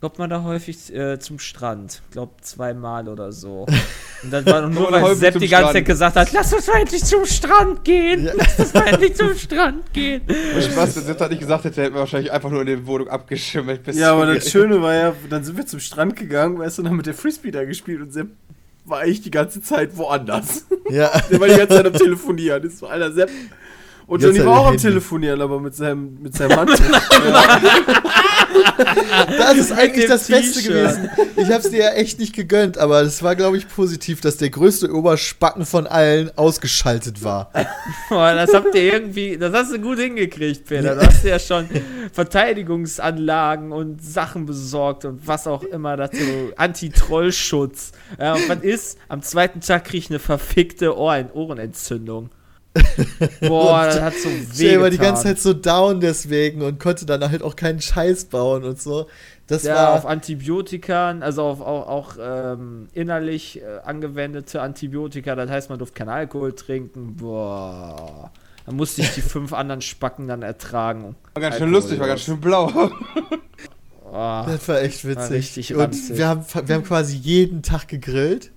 kommt man da häufig äh, zum Strand. Glaub zweimal oder so. [LAUGHS] Und dann war nur, weil häufig Sepp zum die ganze Strand. Zeit gesagt hat, lass uns mal endlich zum Strand gehen. Ja. Lass uns mal [LAUGHS] endlich zum Strand gehen. Was der Sepp hat nicht gesagt hätte, hätten wir wahrscheinlich einfach nur in der Wohnung abgeschimmelt. bis Ja, aber das. Schöne war ja, dann sind wir zum Strand gegangen, weißt du, und haben mit der Frisbee da gespielt und Sepp war eigentlich die ganze Zeit woanders. Ja. [LAUGHS] Der war die ganze Zeit am Telefonieren. Das war alter Sepp. Und Johnny war auch am. Telefonieren, aber mit seinem, mit seinem Mantel. Das ist eigentlich das Beste gewesen. Ich hab's dir ja echt nicht gegönnt, aber es war, glaube ich, positiv, dass der größte Oberspacken von allen ausgeschaltet war. Boah, das habt ihr irgendwie, das hast du gut hingekriegt, Peter. Da hast du ja schon Verteidigungsanlagen und Sachen besorgt und was auch immer dazu. Anti-Trollschutz. Ja, und was ist? Am zweiten Tag krieg ich eine verfickte Ohren Ohrenentzündung. [LAUGHS] Boah, das hat so Ich weh. war die ganze Zeit so down deswegen und konnte dann halt auch keinen Scheiß bauen und so. Das ja, auf war. Antibiotika, also auf auch, auch ähm, innerlich äh, angewendete Antibiotika, das heißt, man durfte keinen Alkohol trinken. Boah. Dann musste ich die [LAUGHS] fünf anderen Spacken dann ertragen. War ganz schön lustig, war ganz schön blau. Boah. [LAUGHS] Das war echt witzig. richtig und ranzig. wir haben, wir haben quasi jeden Tag gegrillt.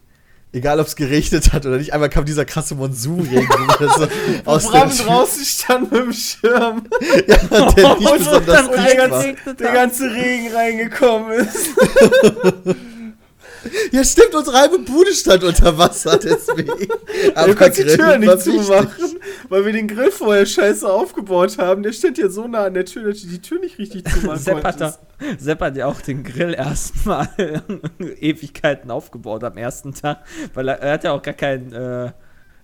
Egal, ob es geregnet hat oder nicht. Einmal kam dieser krasse Monsunregen [LAUGHS] so aus Bram der draußen stand mit dem Schirm, [LAUGHS] ja, der nicht [LAUGHS] Und besonders dann dicht ganz- war. der ganze Regen reingekommen ist. Ja, stimmt, unsere halbe Bude stand unter Wasser, deswegen. [LAUGHS] du kannst die Grillen Tür nicht wichtig. zumachen, weil wir den Grill vorher scheiße aufgebaut haben. Der steht ja so nah an der Tür, dass du die Tür nicht richtig zumachen Sepp hat, da. Sepp hat ja auch den Grill erstmal [LAUGHS] Ewigkeiten aufgebaut am ersten Tag, weil er, er hat ja auch gar keinen, äh,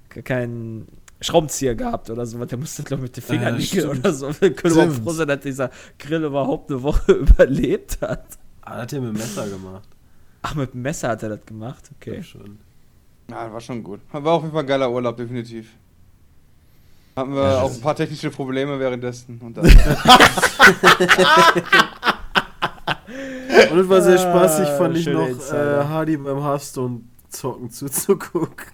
gar keinen Schraubenzieher gehabt oder so. Der musste, glaube ich, mit den Ja, Fingernägeln stimmt. oder so. Wir können auch Stimmt. froh sein, dass dieser Grill überhaupt eine Woche [LAUGHS] überlebt hat. Ah, hat er mit dem Messer gemacht. Ach, mit dem Messer hat er das gemacht? Okay. Ja, schon. Ja, war schon gut. War auf jeden Fall ein geiler Urlaub, definitiv. Hatten wir auch ein paar technische Probleme währenddessen. Und dann, Und es war sehr spaßig, Ah, fand ich schöne noch, Insider. äh, Hardy beim Hearthstone zocken zuzugucken.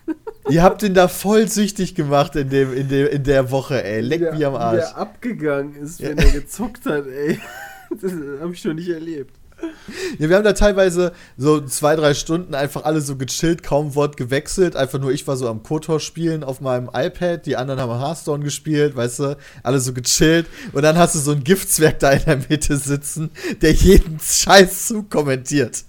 Ihr habt den da voll süchtig gemacht in, dem, in, dem, in der Woche, ey. Leck mich am Wie Arsch. der abgegangen ist, wenn Ja. er gezockt hat, ey. [LAUGHS] Das habe ich noch nicht erlebt. [LAUGHS] Ja, wir haben da teilweise so zwei, drei Stunden einfach alle so gechillt, kaum Wort gewechselt. Einfach nur ich war so am Kotor spielen auf meinem iPad, die anderen haben Hearthstone gespielt, weißt du, alle so gechillt. Und dann hast du so einen Giftzwerg da in der Mitte sitzen, der jeden Scheiß zu kommentiert.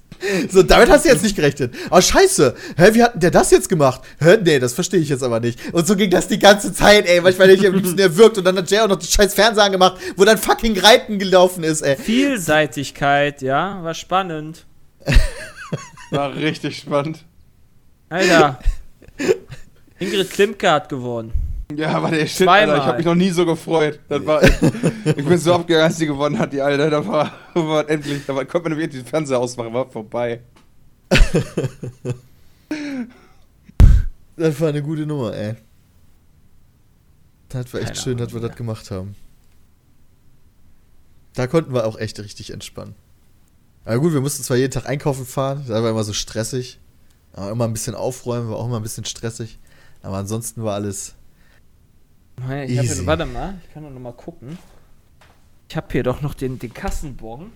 So, damit hast du jetzt nicht gerechnet. Oh, scheiße. Hä, wie hat denn der das jetzt gemacht? Hä, nee, das verstehe ich jetzt aber nicht. Und so ging das die ganze Zeit, ey. Manchmal hätte ich am liebsten erwürgt und dann hat Jay auch noch den scheiß Fernseher angemacht, wo dann fucking Reiten gelaufen ist, ey. Vielseitigkeit, ja, war spannend. war richtig spannend. Alter. Ingrid Klimke hat gewonnen. Ja, war der Shit, Zweimal. Alter. Ich hab mich noch nie so gefreut. Das war [LAUGHS] ich bin so abgegangen, als die gewonnen hat, die Alter. Da war, war endlich, da war, konnte man nämlich endlich den Fernseher ausmachen, war vorbei. [LAUGHS] Das war eine gute Nummer, ey. Das war echt Keine schön, dass Ahnung, wir das ja. gemacht haben. Da konnten wir auch echt richtig entspannen. Aber gut, wir mussten zwar jeden Tag einkaufen fahren, das war immer so stressig. Aber immer ein bisschen aufräumen, war auch immer ein bisschen stressig. Aber ansonsten war alles. Ich hier, warte mal, ich kann doch noch mal gucken. Ich habe hier doch noch den, den Kassenbon.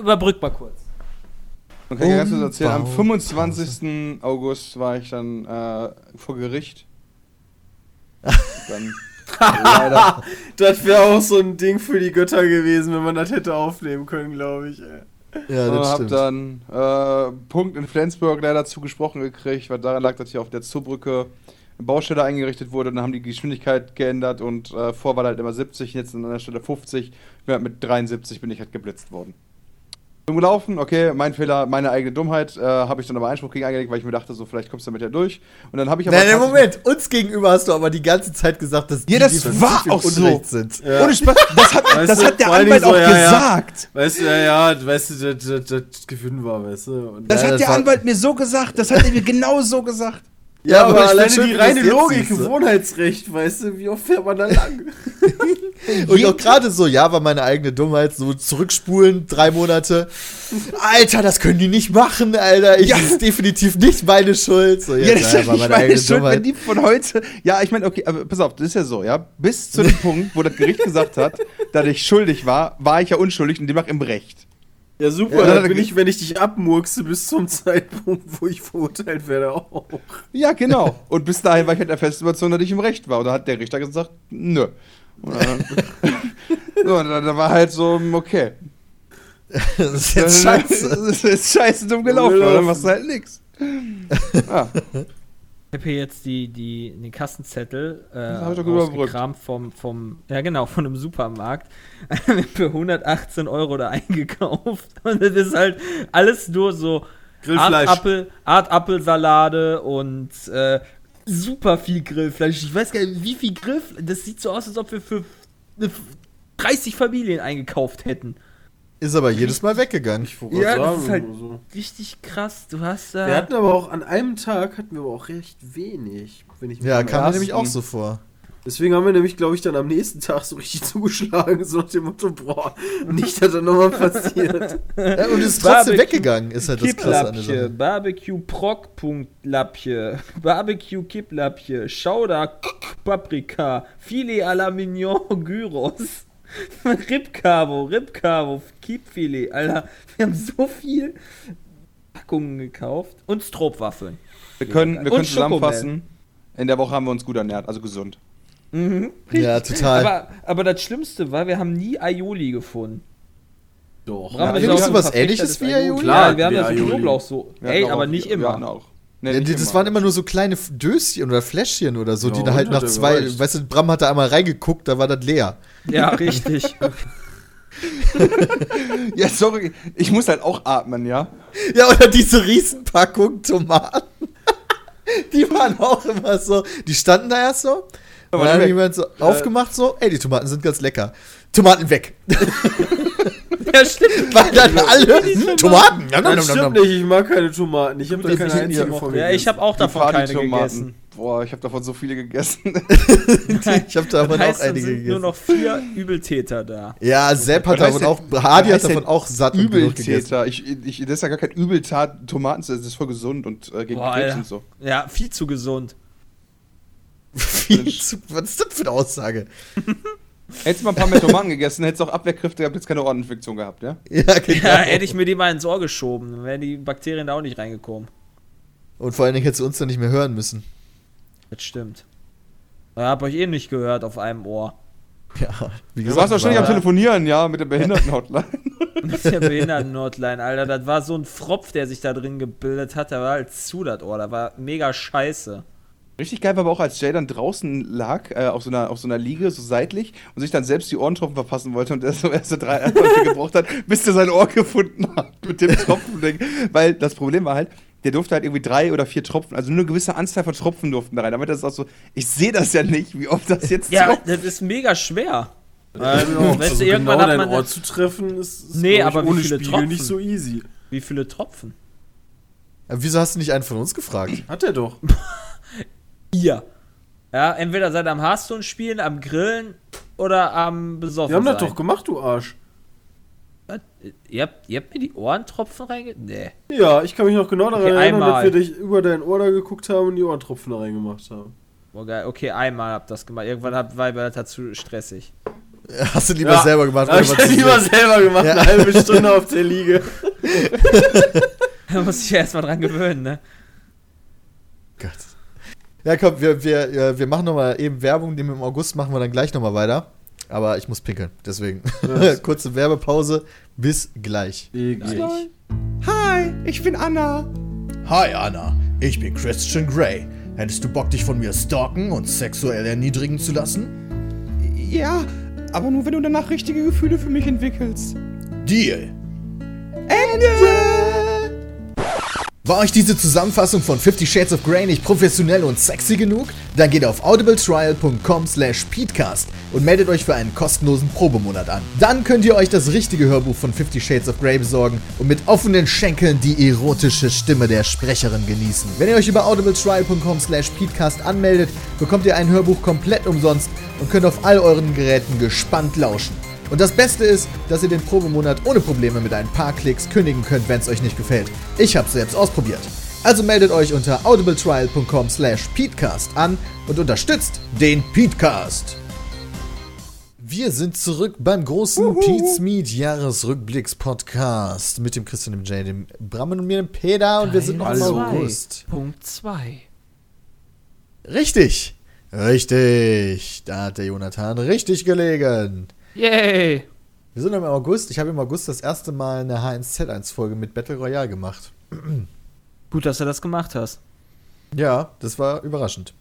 Überbrück mal kurz. Man kann ja ganz kurz erzählen, am Umbau- 25. August war ich dann äh, vor Gericht. [LAUGHS] dann [LAUGHS] leider. Das wäre auch so ein Ding für die Götter gewesen, wenn man das hätte aufnehmen können, glaube ich. Ey. Ja, und das hab stimmt. dann äh, Punkt in Flensburg leider zugesprochen gekriegt, weil daran lag, dass hier auf der Zoobrücke eine Baustelle eingerichtet wurde. Dann haben die Geschwindigkeit geändert und äh, vor war halt immer 70, jetzt an der Stelle 50. Ja, mit 73 bin ich halt geblitzt worden. Dumm gelaufen, okay, mein Fehler, meine eigene Dummheit, äh, habe ich dann aber Einspruch gegen eingelegt, weil ich mir dachte, so vielleicht kommst du damit ja durch. Und dann habe ich aber. Nein, nein, Moment. Uns gegenüber hast du aber die ganze Zeit gesagt, dass Ja, die, das die war auch so. Sind. Ja. Ohne Spaß, das hat, Weißt das du, hat der Anwalt Dingen auch so, ja, ja. gesagt. Weißt du, ja, ja, weißt du, das, das, das Gewinn war, weißt du. Und Das Ja, hat das der Anwalt mir so gesagt, das hat er mir genau so gesagt. Ja, aber, ich alleine die reine jetzt Logik. Gewohnheitsrecht, weißt du, wie oft fährt man da lang? [LAUGHS] Und auch gerade so, ja, war meine eigene Dummheit, so zurückspulen, drei Monate. Alter, das können die nicht machen, Alter. Ich, Ja. Das ist definitiv nicht meine Schuld. So, Ja, das ist ja nicht meine meine Schuld, wenn Dummheit. die von heute. Ja, ich meine, okay, aber pass auf, das ist ja so, ja. Bis zu dem [LAUGHS] Punkt, wo das Gericht gesagt hat, dass ich schuldig war, war ich ja unschuldig und demnach im Recht. Ja, super, Ja, dann da- bin ich, wenn ich dich abmurkse bis zum [LAUGHS] Zeitpunkt, wo ich verurteilt werde, auch. Ja, genau. Und bis dahin war ich halt der festen Überzeugung, dass ich im Recht war. Und da hat der Richter gesagt, nö. Und dann, [LAUGHS] so, und dann, dann war halt so, okay. [LAUGHS] Das ist jetzt scheiße. Das ist scheiße dumm gelaufen, aber dann machst du halt nix. Ja. Ich habe hier jetzt die, die, den Kassenzettel äh, rausgekramt vom, vom, ja genau, von einem Supermarkt. [LAUGHS] Für 118 Euro da eingekauft. [LAUGHS] Und das ist halt alles nur so Grillfleisch. Art, Apfel, Art Apfelsalade und äh, super viel Grillfleisch. Ich weiß gar nicht, wie viel Grillfleisch. Das sieht so aus, als ob wir für eine 30 Familien eingekauft hätten. Ist aber jedes Mal weggegangen. Ich Ja, das sagen, ist halt so. richtig krass. Du hast da. Wir hatten aber auch an einem Tag hatten wir aber auch recht wenig, wenn ich Ja, am kam mir nämlich auch so vor. Deswegen haben wir nämlich, glaube ich, dann am nächsten Tag so richtig [LAUGHS] zugeschlagen, so nach dem Motto, boah, nicht, dass das nochmal passiert. Ja, und es ist trotzdem Barbecue- weggegangen, ist halt das Krasse an der Sache. Barbecue Proc Punkt Lappje, Barbecue Kipplappje, Schauder Paprika, Filet à la Mignon Gyros, [LAUGHS] Ribcavo, Ribcavo, Kippfilet, Alter, wir haben so viel Packungen gekauft und Stroopwaffeln. Wir können, wir können zusammenfassen. In der Woche haben wir uns gut ernährt, also gesund. Mhm. Ja, total. Aber, aber das Schlimmste war, wir haben nie Aioli gefunden. Doch. Ist ein sowas Verfechter ähnliches wie Aioli? Klar, Ja, wir haben ja so. Knoblauch so. Wir Ey, aber auch- nicht Wir immer. hatten auch. Nee, Ja, nicht die, das immer. waren immer nur so kleine Döschen oder Fläschchen oder so, die Ja, da halt nach zwei, weißt du, Bram hat da einmal reingeguckt, da war das leer. Ja, richtig. [LAUGHS] Ja, sorry, ich muss halt auch atmen, ja. Ja, oder diese Riesenpackung Tomaten. [LAUGHS] Die waren auch immer so, die standen da erst so. Und Aber dann hat jemand so aufgemacht, so, ey, die Tomaten sind ganz lecker. Tomaten weg. [LAUGHS] ja, stimmt. [LAUGHS] Weil dann alle, hm, Tomaten. Ja, nom, Das stimmt nicht, ich mag keine Tomaten. Ich habe da keine einzige ja von Ja, ich habe auch Die davon keine Partytomaten. gegessen. Boah, ich habe davon so viele gegessen. [LAUGHS] Ich habe davon heißt, auch es einige sind gegessen. nur noch vier Übeltäter da. ja, Sepp hat davon auch, Hardy hat davon auch satt und genug gegessen. Übeltäter. Ich, ich, das ist ja gar kein Übeltat. Tomaten das ist voll gesund und äh, gegen Boah, Krebs und so. Ja, viel zu gesund. Viel zu- Was ist das für eine Aussage? Hättest du mal ein paar mehr Tomaten gegessen, hättest du auch Abwehrkräfte gehabt, jetzt keine Ohreninfektion gehabt, ja? Ja, genau. [LAUGHS] Ja, hätte ich mir die mal ins Ohr geschoben, dann wären die Bakterien da auch nicht reingekommen. Und vor allen Dingen hättest du uns dann nicht mehr hören müssen. Das stimmt. Ich hab euch eh nicht gehört auf einem Ohr. Ja, wie Du warst doch ständig am war- Telefonieren, ja, mit der Behindertenhotline. [LAUGHS] Mit der Behinderten-Nordline, Alter. Das war so ein Fropf, der sich da drin gebildet hat. Der war halt zu, das Ohr. Das war mega scheiße. Richtig geil war aber auch, als Jay dann draußen lag, äh, auf, so einer, auf so einer Liege, so seitlich, und sich dann selbst die Ohrentropfen verpassen wollte und er so erste drei [LAUGHS] Anläufe gebraucht hat, bis er sein Ohr gefunden hat mit dem Tropfen. Weil das Problem war halt, der durfte halt irgendwie drei oder vier Tropfen, also nur eine gewisse Anzahl von Tropfen durften da rein. Damit das auch so, ich sehe das ja nicht, wie oft das jetzt Ja, tropft. das ist mega schwer. Also, weißt du, genau irgendwann hat dein man Ohr das- zu treffen, ist, ist Nee, aber wie ohne viele Spiegel Tropfen? nicht so easy. Wie viele Tropfen? Aber wieso hast du nicht einen von uns gefragt? Hat er doch. [LAUGHS] Ihr. Ja, entweder seid ihr am Hearthstone spielen, am Grillen oder am besoffen Wir haben das sein? doch gemacht, du Arsch. Was? Ihr habt, ihr habt mir die Ohrentropfen reinge... Nee. Ja, ich kann mich noch genau daran Okay, erinnern, einmal. dass wir dich über dein Ohr da geguckt haben und die Ohrentropfen da reingemacht haben. Oh, geil. Okay, einmal hab das gemacht. Irgendwann hab, war mir das zu stressig. [LAUGHS] Hast du lieber Ja, selber gemacht? Hab ich du lieber selber gemacht, Ja. eine halbe Stunde auf der Liege. [LAUGHS] [LAUGHS] Da muss ich ja erstmal dran gewöhnen, ne? Ja, komm, wir, wir, äh, wir machen nochmal eben Werbung, die im August machen wir dann gleich nochmal weiter. Aber ich muss pinkeln, deswegen. Ja. [LAUGHS] Kurze Werbepause, bis gleich. Eklig. Hi, ich bin Anna. Hi Anna, ich bin Christian Grey. Hättest du Bock, dich von mir stalken und sexuell erniedrigen zu lassen? Ja, aber nur wenn du danach richtige Gefühle für mich entwickelst. Deal. War euch diese Zusammenfassung von 50 Shades of Grey nicht professionell und sexy genug? Dann geht auf audibletrial.com slash peatcast und meldet euch für einen kostenlosen Probemonat an. Dann könnt ihr euch das richtige Hörbuch von 50 Shades of Grey besorgen und mit offenen Schenkeln die erotische Stimme der Sprecherin genießen. Wenn ihr euch über audibletrial.com slash peatcast anmeldet, bekommt ihr ein Hörbuch komplett umsonst und könnt auf all euren Geräten gespannt lauschen. Und das Beste ist, dass ihr den Probemonat ohne Probleme mit ein paar Klicks kündigen könnt, wenn es euch nicht gefällt. Ich habe selbst ausprobiert. Also meldet euch unter audibletrial.com slash peatcast an und unterstützt den Peatcast. Wir sind zurück beim großen Pete's Meet Jahresrückblicks Podcast mit dem Christian, dem Jay, dem Brammen und mir, dem Peter und wir sind noch im. August. Punkt 2. Richtig. Richtig. Da hat der Jonathan richtig gelegen. Yay! Wir sind im August. Ich habe im August das erste Mal eine H1Z1-Folge mit Battle Royale gemacht. Gut, dass du das gemacht hast. Ja, das war überraschend.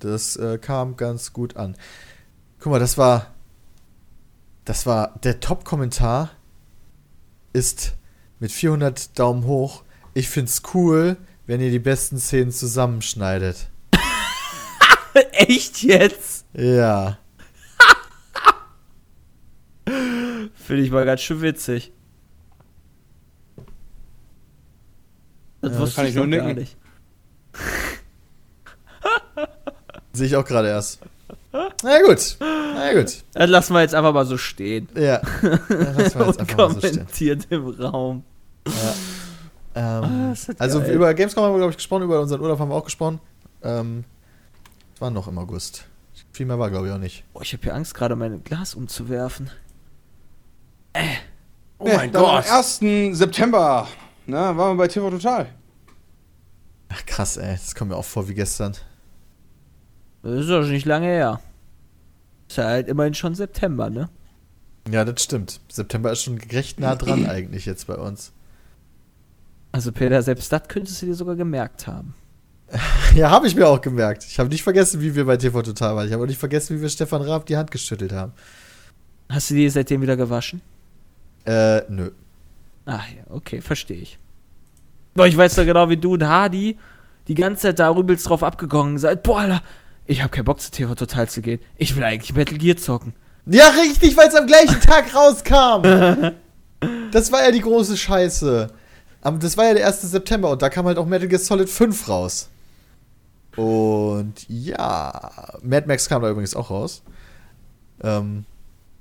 Das äh, kam ganz gut an. Guck mal, das war. Das war. Der Top-Kommentar ist mit 400 Daumen hoch. Ich find's cool, wenn ihr die besten Szenen zusammenschneidet. [LAUGHS] Echt jetzt? Ja. Finde ich mal ganz schön witzig. Das Ja, wusste kann ich ich nur noch gar nicken. nicht. [LAUGHS] Sehe ich auch gerade erst. Na gut. Na gut. Das lassen wir jetzt einfach mal so stehen. Ja. Dann lassen wir [LAUGHS] jetzt einfach mal so stehen. Unkommentiert im Raum. Ähm, Ah, ist das also geil. über Gamescom haben wir, glaube ich, gesprochen, über unseren Urlaub haben wir auch gesprochen. Ähm, war noch im August. Viel mehr war, glaube ich, auch nicht. Boah, ich habe hier Angst, gerade mein Glas umzuwerfen. Oh mein Dann Gott. Am 1. September ne, waren wir bei TV Total. Ach krass, ey. Das kommt mir auch vor wie gestern. Das ist doch schon nicht lange her. Ist ja halt immerhin schon September, ne? Ja, das stimmt. September ist schon recht nah dran [CLEARS THROAT] eigentlich jetzt bei uns. Also Peter, selbst das könntest du dir sogar gemerkt haben. [LAUGHS] Ja, habe ich mir auch gemerkt. Ich habe nicht vergessen, wie wir bei TV Total waren. Ich habe auch nicht vergessen, wie wir Stefan Raab die Hand geschüttelt haben. Hast du die seitdem wieder gewaschen? Äh, nö. Ach ja, okay, verstehe ich. Boah, ich weiß doch genau, wie du und Hardy die ganze Zeit da übelst drauf abgegangen seid. Boah, Alter, ich habe keinen Bock zu TV Total zu gehen. Ich will eigentlich Metal Gear zocken. Ja, richtig, weil es am gleichen Tag rauskam. [LAUGHS] Das war ja die große Scheiße. Am- Das war ja der 1. September und da kam halt auch Metal Gear Solid 5 raus. Und ja, Mad Max kam da übrigens auch raus. Ähm,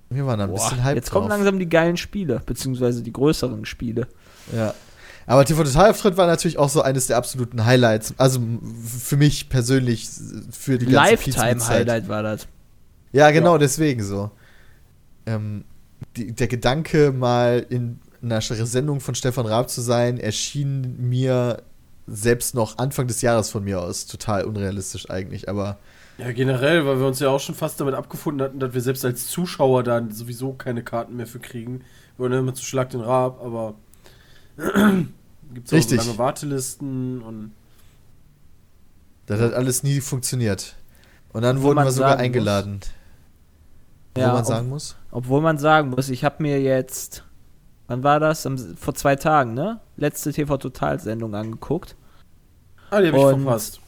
wir waren da ein Boah, bisschen hype jetzt drauf. kommen langsam die geilen Spiele, beziehungsweise die größeren Spiele. Ja. Aber TV Total Auftritt war natürlich auch so eines der absoluten Highlights. Also für mich persönlich für die ganze. Lifetime-Highlight war das. Ja, genau, deswegen so. Ähm, die, der Gedanke, mal in einer Sendung von Stefan Raab zu sein, erschien mir selbst noch Anfang des Jahres von mir aus total unrealistisch eigentlich. Aber Ja, generell, weil wir uns ja auch schon fast damit abgefunden hatten, dass wir selbst als Zuschauer da sowieso keine Karten mehr für kriegen. Wir wollen ja immer zu Schlag den Rab, aber [CLEARS THROAT] gibt es auch so lange Wartelisten und das hat alles nie funktioniert. Und dann Wo wurden man wir sogar eingeladen. Ja, wo man ob- sagen muss. Obwohl man sagen muss, ich habe mir jetzt, wann war das? Am, vor zwei Tagen, ne? Letzte TV-Total-Sendung angeguckt. Ah, die habe ich verpasst.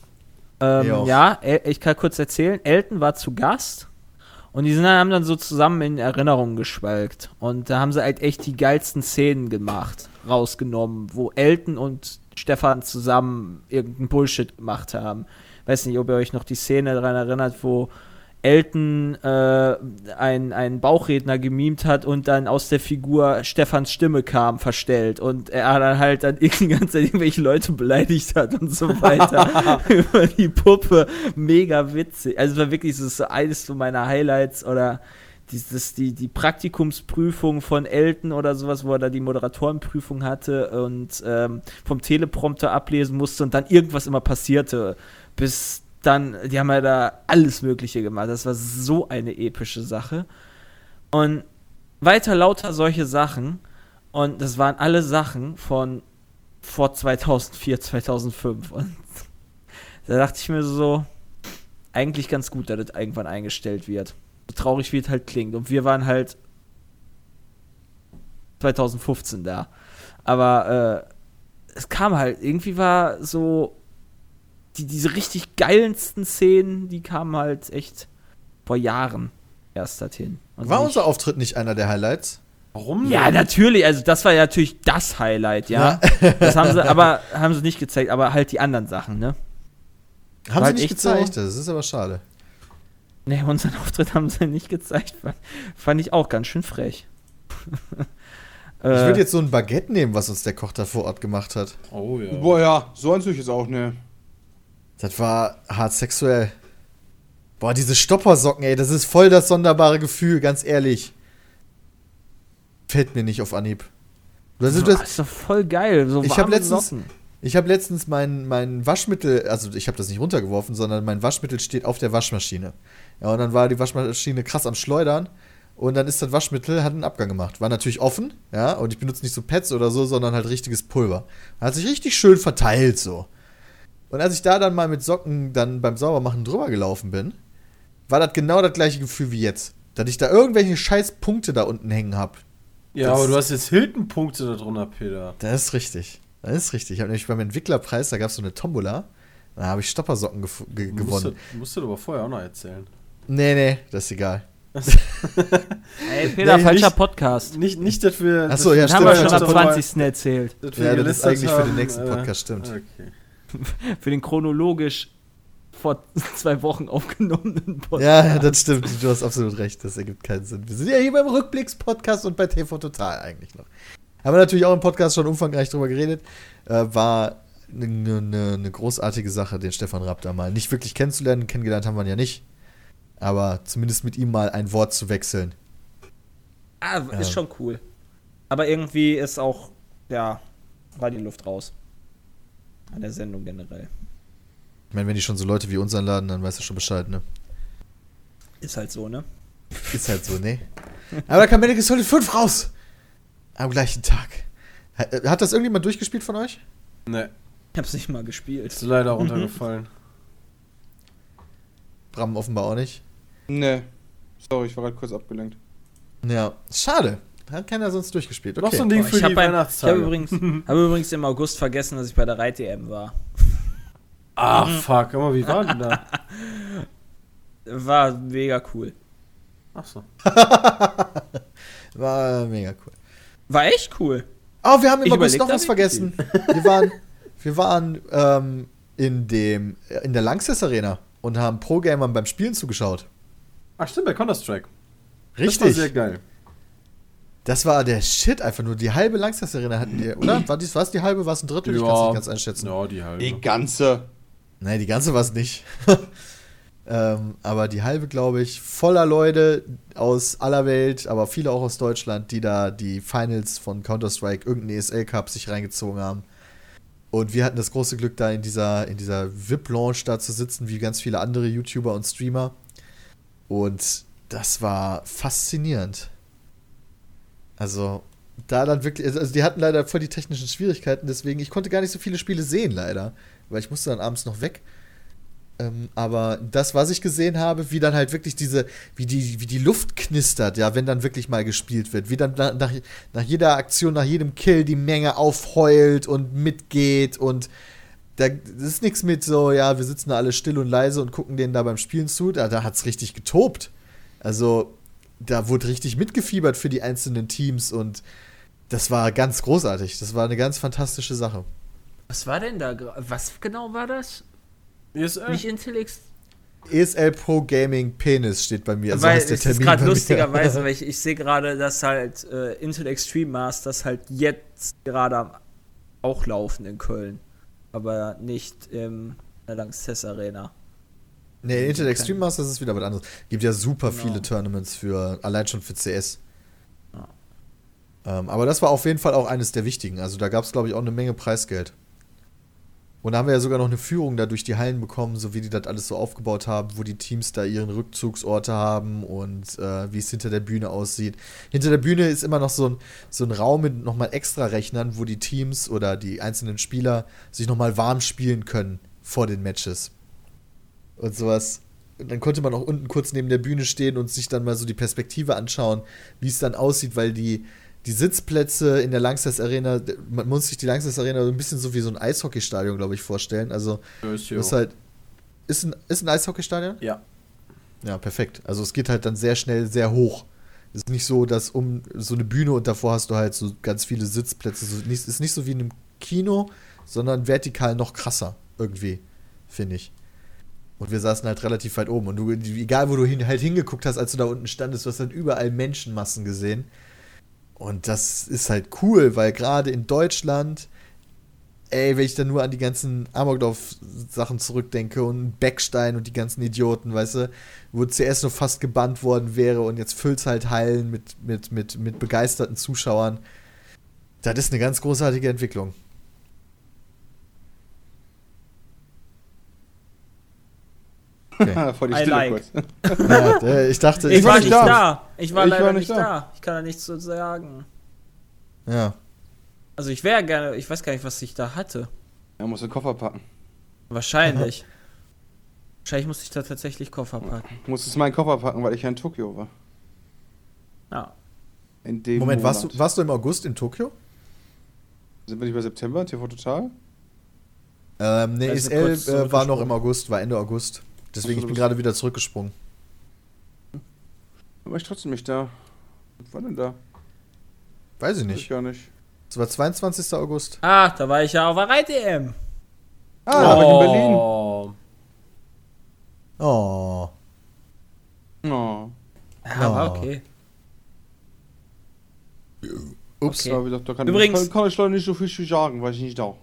Ähm, ja, ich kann kurz erzählen. Elton war zu Gast und die sind dann, haben dann so zusammen in Erinnerungen geschwelgt. Und da haben sie halt echt die geilsten Szenen gemacht, rausgenommen, wo Elton und Stefan zusammen irgendeinen Bullshit gemacht haben. Weiß nicht, ob ihr euch noch die Szene daran erinnert, wo Elton äh, einen, einen Bauchredner gemimt hat und dann aus der Figur Stefans Stimme kam, verstellt. Und er dann halt dann [LAUGHS] die ganze Zeit irgendwelche Leute beleidigt hat und so weiter [LAUGHS] über die Puppe. Mega witzig. Also es war wirklich so eines so meiner Highlights oder dieses, die, die Praktikumsprüfung von Elton oder sowas, wo er da die Moderatorenprüfung hatte und ähm, vom Teleprompter ablesen musste und dann irgendwas immer passierte, bis dann, die haben ja da alles Mögliche gemacht. Das war so eine epische Sache. Und weiter lauter solche Sachen. Und das waren alle Sachen von vor 2004, 2005. Und [LAUGHS] da dachte ich mir so, eigentlich ganz gut, dass das irgendwann eingestellt wird. So traurig wie es halt klingt. Und wir waren halt 2015 da. Aber äh, es kam halt, irgendwie war so die, diese richtig geilensten Szenen, die kamen halt echt vor Jahren erst dorthin. Also war unser Auftritt nicht einer der Highlights? Warum denn? Ja, natürlich. Also das war ja natürlich das Highlight, ja. ja. [LAUGHS] das haben sie, aber haben sie nicht gezeigt, aber halt die anderen Sachen, ne? Haben war sie halt nicht gezeigt, so, das ist aber schade. Ne, unseren Auftritt haben sie nicht gezeigt. Fand, fand ich auch ganz schön frech. [LAUGHS] ich würde jetzt so ein Baguette nehmen, was uns der Koch da vor Ort gemacht hat. Oh ja. Boah, ja, so an sich ist auch ne. Das war hart sexuell. Boah, diese Stoppersocken, ey, das ist voll das sonderbare Gefühl, ganz ehrlich. Fällt mir nicht auf Anhieb. Das ist, das, ist doch voll geil. So ich habe letztens, ich hab letztens mein, mein Waschmittel, also ich habe das nicht runtergeworfen, sondern mein Waschmittel steht auf der Waschmaschine. Ja, und dann war die Waschmaschine krass am Schleudern. Und dann ist das Waschmittel, hat einen Abgang gemacht. War natürlich offen, ja, und ich benutze nicht so Pads oder so, sondern halt richtiges Pulver. Hat sich richtig schön verteilt so. Und als ich da dann mal mit Socken dann beim Saubermachen drüber gelaufen bin, war das genau das gleiche Gefühl wie jetzt. Dass ich da irgendwelche scheiß Punkte da unten hängen habe. Ja, das, aber du hast jetzt Hilton-Punkte da drunter, Peter. Das ist richtig. Das ist richtig. Ich habe nämlich beim Entwicklerpreis, da gab es so eine Tombola. Da habe ich Stoppersocken ge gewonnen. Musst du, musst du aber vorher auch noch erzählen. Nee, nee, das ist egal. [LAUGHS] Ey, Peter, nee, falscher nicht, Podcast. Nicht, nicht, dass wir. Achso, ja, stimmt. Haben wir schon am 20. erzählt. Ja, das ist eigentlich haben, für den nächsten Podcast, stimmt. Okay. [LAUGHS] für den chronologisch vor [LAUGHS] zwei Wochen aufgenommenen Podcast. Ja, das stimmt. Du hast absolut recht. Das ergibt keinen Sinn. Wir sind ja hier beim Rückblicks-Podcast und bei TV Total eigentlich noch. Haben wir natürlich auch im Podcast schon umfangreich drüber geredet. Äh, war eine, eine, eine, großartige Sache, den Stefan Rapp da mal nicht wirklich kennenzulernen. Kennengelernt haben wir ihn ja nicht. Aber zumindest mit ihm mal ein Wort zu wechseln. Ah, ist ja. schon cool. Aber irgendwie ist auch, ja, war die Luft raus an der Sendung generell. Ich meine, wenn die schon so Leute wie uns anladen, dann weißt du schon Bescheid, ne? Ist halt so, ne? Ist halt so, ne? Aber da kam Medical Solid 5 raus! Am gleichen Tag. Hat das irgendjemand durchgespielt von euch? Ne. Ich hab's nicht mal gespielt. Ist leider runtergefallen. Bram offenbar auch nicht. Ne. Sorry, ich war gerade kurz abgelenkt. Ja, schade. Hat keiner sonst durchgespielt. Okay. Noch so ein Ding für ich die Weihnachtstage. Ich habe übrigens, hab übrigens im August vergessen, dass ich bei der Reit-EM war. Ah, fuck. Aber wie war denn da? [LAUGHS] War mega cool. Ach so. [LAUGHS] war mega cool. War echt cool. Oh, wir haben im August noch was vergessen. [LAUGHS] wir waren, wir waren ähm, in, dem, in der Langsys Arena und haben Pro-Gamern beim Spielen zugeschaut. Ach stimmt, bei Counter-Strike. Richtig. Das war sehr geil. Das war der Shit einfach nur. Die halbe Langzeitsarena hatten die, oder? War es die halbe, war es ein Drittel? Ja. Ich kann es nicht ganz einschätzen. Ja, die halbe. Die ganze. Nein, die ganze war es nicht. [LAUGHS] ähm, aber die halbe, glaube ich, voller Leute aus aller Welt, aber viele auch aus Deutschland, die da die Finals von Counter-Strike, irgendeinen ESL Cup sich reingezogen haben. Und wir hatten das große Glück, da in dieser, in dieser VIP-Launch da zu sitzen, wie ganz viele andere YouTuber und Streamer. Und das war faszinierend. Also, da dann wirklich, also, also die hatten leider voll die technischen Schwierigkeiten, deswegen, ich konnte gar nicht so viele Spiele sehen, leider. Weil ich musste dann abends noch weg. Ähm, aber das, was ich gesehen habe, wie dann halt wirklich diese, wie die, wie die Luft knistert, ja, wenn dann wirklich mal gespielt wird, wie dann nach, nach, jeder Aktion, nach jedem Kill die Menge aufheult und mitgeht und da ist nichts mit so, ja, wir sitzen da alle still und leise und gucken denen da beim Spielen zu, da, da es richtig getobt. Also, da wurde richtig mitgefiebert für die einzelnen Teams und das war ganz großartig. Das war eine ganz fantastische Sache. Was war denn da? Was genau war das? ESL. Nicht Intellix. ESL Pro Gaming Penis steht bei mir. Also weil heißt der es ist Termin gerade lustigerweise, weil ich, [LAUGHS] ich sehe gerade, dass halt äh, Intel Extreme Masters halt jetzt gerade am auch laufen in Köln. Aber nicht in der Lanxess Arena. Nee, Intel Extreme Masters ist wieder was anderes. Gibt ja super Genau. viele Tournaments für, allein schon für CS. Ja. Ähm, aber das war auf jeden Fall auch eines der wichtigen. Also da gab es, glaube ich, auch eine Menge Preisgeld. Und da haben wir ja sogar noch eine Führung da durch die Hallen bekommen, so wie die das alles so aufgebaut haben, wo die Teams da ihren Rückzugsorte haben und äh, wie es hinter der Bühne aussieht. Hinter der Bühne ist immer noch so ein, so ein Raum mit nochmal extra Rechnern, wo die Teams oder die einzelnen Spieler sich nochmal warm spielen können vor den Matches und sowas. Und dann konnte man auch unten kurz neben der Bühne stehen und sich dann mal so die Perspektive anschauen, wie es dann aussieht, weil die, die Sitzplätze in der Langsess Arena, man muss sich die Langsess Arena so ein bisschen so wie so ein Eishockeystadion, glaube ich, vorstellen. Also, ist ist halt. Ist ein, ist ein Eishockeystadion? Ja. Ja, perfekt. Also, es geht halt dann sehr schnell sehr hoch. Es ist nicht so, dass um so eine Bühne und davor hast du halt so ganz viele Sitzplätze. So, nicht, ist nicht so wie in einem Kino, sondern vertikal noch krasser, irgendwie, finde ich. Und wir saßen halt relativ weit oben. Und du, egal wo du hin, halt hingeguckt hast, als du da unten standest, du hast halt überall Menschenmassen gesehen. Und das ist halt cool, weil gerade in Deutschland, ey, wenn ich dann nur an die ganzen Amoklauf-Sachen zurückdenke und Beckstein und die ganzen Idioten, weißt du, wo CS nur fast gebannt worden wäre und jetzt füllt's halt Hallen mit, mit, mit, mit begeisterten Zuschauern. Das ist eine ganz großartige Entwicklung. Okay. [LAUGHS] Vor die I Stille like. kurz. ja, äh, ich dachte, Ich, war nicht da. da. Ich war Ich leider war nicht nicht da. da. Ich kann da nichts zu sagen. Ja. Also ich wäre gerne, ich weiß gar nicht, was ich da hatte. Er muss den Koffer packen. Wahrscheinlich. [LAUGHS] Wahrscheinlich musste ich da tatsächlich Koffer packen. Ich muss jetzt meinen Koffer packen, weil ich ja in Tokio war. Ja. In dem Moment, warst du, warst du im August in Tokio? Sind wir nicht bei September, TV Total? Ähm, nee, Also kurz äh, war noch im August, war Ende August. Deswegen, Ach ich bin gerade wieder zurückgesprungen. Aber ich trotzdem nicht da. Was war denn da? Weiß ich Weiß ich nicht. gar nicht. Es war 22. August. Ah, da war ich ja auf der Reit-EM. Ah, da war ich in Berlin. Oh. Oh. Oh. Ja, war Oh. okay. Ups. Okay. Da ich gedacht, da kann, Übrigens- kann, kann ich leider nicht so viel zu sagen, weil ich nicht da.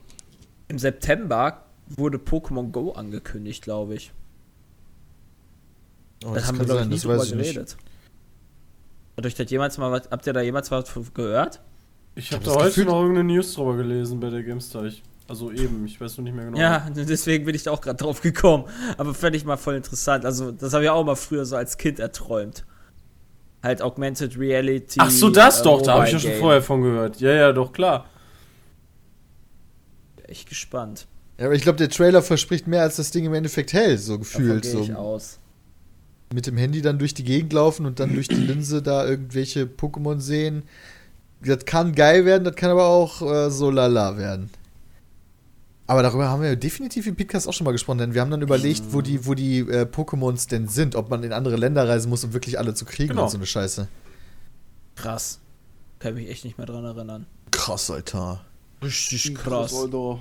Im September wurde Pokémon Go angekündigt, glaube ich. Oh, da haben wir, glaube ich, das drüber ich nicht. geredet. Hat euch das jemals mal was, habt ihr da jemals was von gehört? Ich habe hab da das heute Gefühl- noch irgendeine News drüber gelesen bei der GameStar. Ich, also eben, ich weiß noch nicht mehr genau. Ja, [LAUGHS] deswegen bin ich da auch gerade drauf gekommen. Aber fände ich mal voll interessant. Also, das habe ich auch mal früher so als Kind erträumt. Halt Augmented Reality. Ach so, das äh, doch, da habe ich ja schon vorher von gehört. Ja, ja, doch, klar. Echt gespannt. Ja, aber ich glaube, der Trailer verspricht mehr, als das Ding im Endeffekt hält, so Davon gefühlt. gehe So ich aus. Mit dem Handy dann durch die Gegend laufen und dann durch die [CLEARS THROAT] Linse da irgendwelche Pokémon sehen. Das kann geil werden, das kann aber auch äh, so lala werden. Aber darüber haben wir definitiv im Podcast auch schon mal gesprochen, denn wir haben dann überlegt, wo die, wo die äh, Pokémons denn sind, ob man in andere Länder reisen muss, um wirklich alle zu kriegen Genau. und so eine Scheiße. Krass. Kann mich echt nicht mehr dran erinnern. Krass, Alter. Richtig krass. Alter.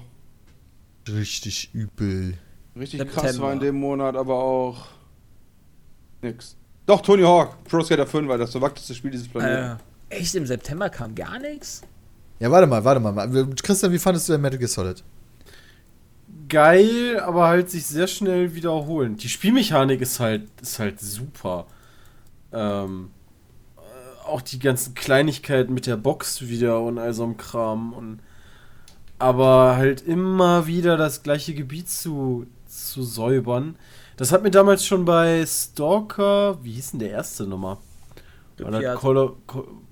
Richtig übel. Richtig September. krass war in dem Monat aber auch nix. Doch, Tony Hawk, Pro Skater 5 war das verwackteste Spiel dieses Planeten. Äh, echt, im September kam gar nichts? Ja, warte mal, warte mal. Christian, wie fandest du denn Metal Gear Solid? Geil, aber halt sich sehr schnell wiederholen. Die Spielmechanik ist halt, ist halt super. Ähm, äh, auch die ganzen Kleinigkeiten mit der Box wieder und all so einem Kram. Und, aber halt immer wieder das gleiche Gebiet zu, zu säubern. Das hat mir damals schon bei Stalker, wie hieß denn der erste Nummer? War das. Call of,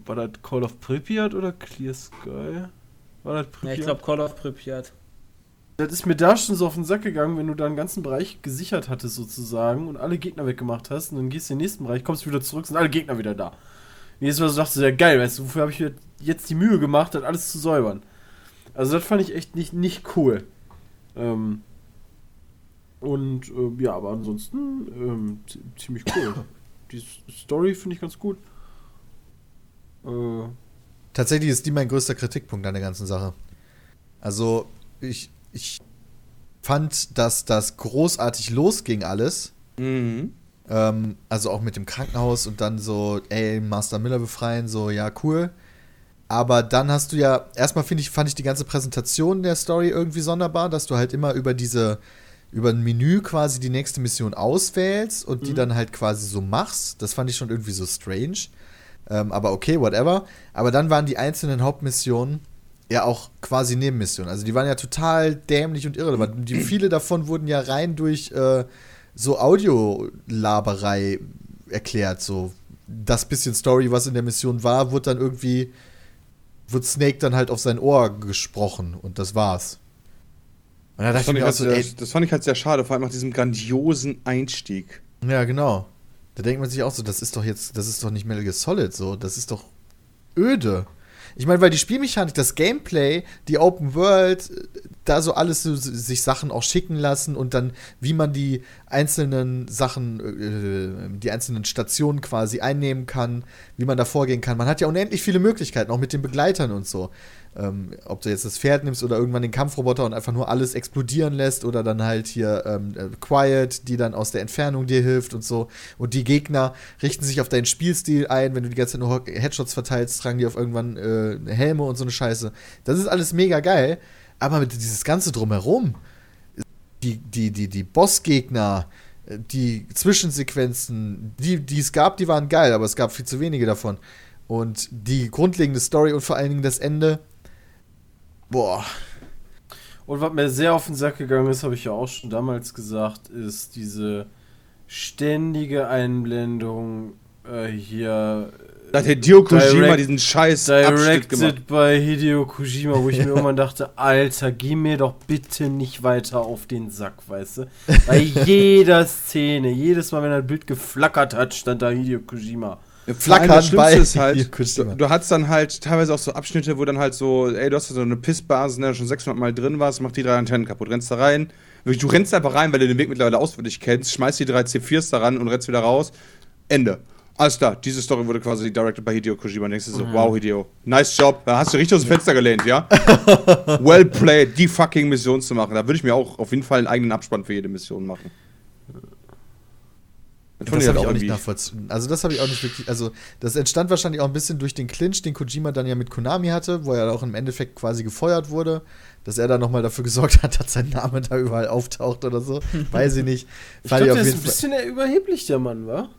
war das Call of Pripyat oder Clear Sky? War das Pripyat? Ja, ich glaube Call of Pripyat. Das ist mir da schon so auf den Sack gegangen, wenn du da einen ganzen Bereich gesichert hattest sozusagen und alle Gegner weggemacht hast und dann gehst du in den nächsten Bereich, kommst wieder zurück, sind alle Gegner wieder da. Und jedes Mal so dachte ich, ja geil, weißt du, wofür habe ich mir jetzt die Mühe gemacht, das alles zu säubern. Also das fand ich echt nicht, nicht cool. Ähm, und ähm, ja, aber ansonsten ähm, zi- ziemlich cool. [COUGHS] Die Story finde ich ganz gut. Äh, Tatsächlich ist die mein größter Kritikpunkt an der ganzen Sache. Also, ich, ich fand, dass das großartig losging alles Mhm. Ähm, also auch mit dem Krankenhaus und dann so, ey, Master Miller befreien, so, ja, cool. Aber dann hast du ja, erstmal finde ich, fand ich die ganze Präsentation der Story irgendwie sonderbar, dass du halt immer über diese, über ein Menü quasi die nächste Mission auswählst und die dann halt quasi so machst. Das fand ich schon irgendwie so strange. Ähm, aber okay, whatever. Aber dann waren die einzelnen Hauptmissionen ja auch quasi Nebenmissionen. Also die waren ja total dämlich und irrelevant. Die, viele davon wurden ja rein durch äh, so Audiolaberei erklärt. So das bisschen Story, was in der Mission war, wurde dann irgendwie, wird Snake dann halt auf sein Ohr gesprochen und das war's. Und da Das dachte fand, ich mir halt so, sehr, ey, das fand ich halt sehr schade, vor allem nach diesem grandiosen Einstieg. ja, genau. Da denkt man sich auch so, das ist doch jetzt, das ist doch nicht Metal Gear Solid so, das ist doch öde. Ich meine, weil die Spielmechanik, das Gameplay, die Open World, äh, da so alles so, sich Sachen auch schicken lassen und dann, wie man die einzelnen Sachen, äh, die einzelnen Stationen quasi einnehmen kann, wie man da vorgehen kann. Man hat ja unendlich viele Möglichkeiten, auch mit den Begleitern und so. Ähm, ob du jetzt das Pferd nimmst oder irgendwann den Kampfroboter und einfach nur alles explodieren lässt oder dann halt hier ähm, äh, Quiet, die dann aus der Entfernung dir hilft und so. Und die Gegner richten sich auf deinen Spielstil ein. Wenn du die ganze Zeit nur Headshots verteilst, tragen die auf irgendwann äh, Helme und so eine Scheiße. Das ist alles mega geil. Aber mit dieses Ganze drumherum, die, die, die, die Bossgegner, äh, die Zwischensequenzen, die, die es gab, die waren geil, aber es gab viel zu wenige davon. Und die grundlegende Story und vor allen Dingen das Ende, boah, Und was mir sehr auf den Sack gegangen ist, habe ich ja auch schon damals gesagt, ist diese ständige Einblendung äh, hier Da hat Hideo Kojima Direct- diesen scheiß Abschnitt gemacht. Directed bei Hideo Kojima, wo ich mir [LAUGHS] irgendwann dachte, Alter, geh mir doch bitte nicht weiter auf den Sack, weißt du? [LAUGHS] Bei jeder Szene, jedes Mal, wenn ein Bild geflackert hat, stand da Hideo Kojima. Flackern bei Schlimmste ist halt, [LAUGHS] du, du hast dann halt teilweise auch so Abschnitte, wo dann halt so, ey, du hast so eine Pissbasis, ne, schon 600 Mal drin warst, mach die drei Antennen kaputt, rennst da rein. Du rennst einfach rein, weil du den Weg mittlerweile auswendig kennst, schmeißt die drei C4s da ran und rennst wieder raus. Ende. Alles klar, diese Story wurde quasi directed bei Hideo Kojima. Und denkst du so, wow, Hideo, nice Job. Da hast du richtig aus dem Fenster gelehnt, ja? [LAUGHS] well played, die fucking Mission zu machen. Da würde ich mir auch auf jeden Fall einen eigenen Abspann für jede Mission machen. Das fand Das ich habe ich auch nicht nachvollzogen. Also das habe ich auch nicht wirklich. Also das entstand wahrscheinlich auch ein bisschen durch den Clinch, den Kojima dann ja mit Konami hatte, wo er auch im Endeffekt quasi gefeuert wurde, dass er dann nochmal dafür [LAUGHS] gesorgt hat, dass sein Name da überall auftaucht oder so. Weiß ich nicht. Ich Fand glaube, ich der ist ein Fall. bisschen überheblich, der Mann, wa?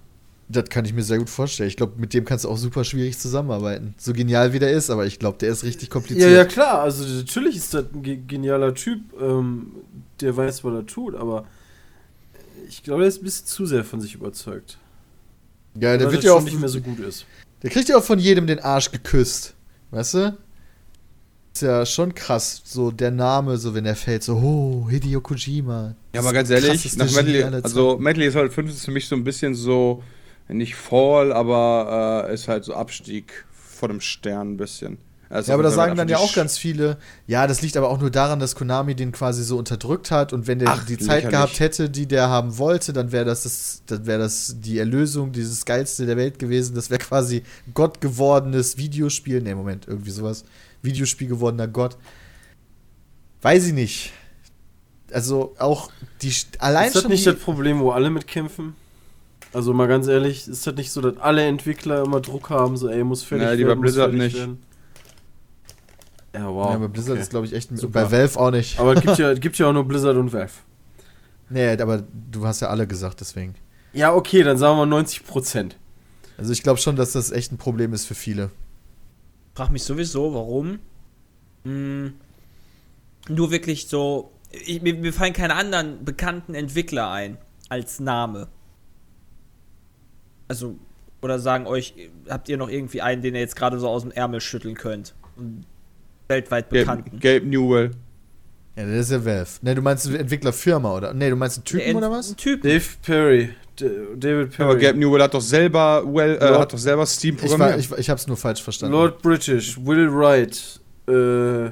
Das kann ich mir sehr gut vorstellen. Ich glaube, mit dem kannst du auch super schwierig zusammenarbeiten. So genial wie der ist, aber ich glaube, der ist richtig kompliziert. Ja, ja, klar. Also natürlich ist das ein ge genialer Typ, ähm, der weiß, was er tut, aber ich glaube, der ist ein bisschen zu sehr von sich überzeugt. Ja, der wird ja auch nicht mehr so gut ist. Der kriegt ja auch von jedem den Arsch geküsst. Weißt du? Ist ja schon krass, so der Name, so wenn er fällt, so, oh, Hideo Kojima. Ja, aber ganz ehrlich, nach aller also. Metal Gear Solid 5 ist für mich so ein bisschen so, nicht Fall, aber äh, ist halt so Abstieg vor dem Stern ein bisschen. Also Ja, aber da sagen dann ja auch ganz viele, ja, das liegt aber auch nur daran, dass Konami den quasi so unterdrückt hat und wenn der Ach, die Zeit lächerlich. gehabt hätte, die der haben wollte, dann wäre das, das, dann wäre das die Erlösung, dieses geilste der Welt gewesen. Das wäre quasi Gott gewordenes Videospiel. Ne, Moment, irgendwie sowas. Videospiel gewordener Gott. Weiß ich nicht. Also auch die allein ist das schon nicht das Problem, wo alle mitkämpfen? Also mal ganz ehrlich, ist das nicht so, dass alle Entwickler immer Druck haben, so ey, muss fertig Ja, die bei werden, Blizzard nicht. werden? Ja, wow. ja, bei Blizzard okay. ist glaube ich echt ein, Super. bei Valve auch nicht. Aber es gibt ja, [LAUGHS] es gibt ja auch nur Blizzard und Valve. nee, aber du hast ja alle gesagt, deswegen. Ja, okay, dann sagen wir 90 Prozent. Also ich glaube schon, dass das echt ein Problem ist für viele. frag mich sowieso, warum. Hm, nur wirklich so. Ich, mir, mir fallen keine anderen bekannten Entwickler ein als Name. Also, oder sagen euch, habt ihr noch irgendwie einen, den ihr jetzt gerade so aus dem Ärmel schütteln könnt? Und weltweit Gabe, bekannten. Gabe Newell. Ja, das ist ja Valve. Ne, du meinst eine Entwicklerfirma oder? Ne, du meinst einen Typen Ein- oder was? Ein Typ. Dave Perry. D David Perry. Aber Gabe Newell hat doch selber, well, äh, Lord- hat doch selber Steam Ich, war, programmiert. ich, ich hab's nur falsch verstanden. Lord British, Will Wright, äh.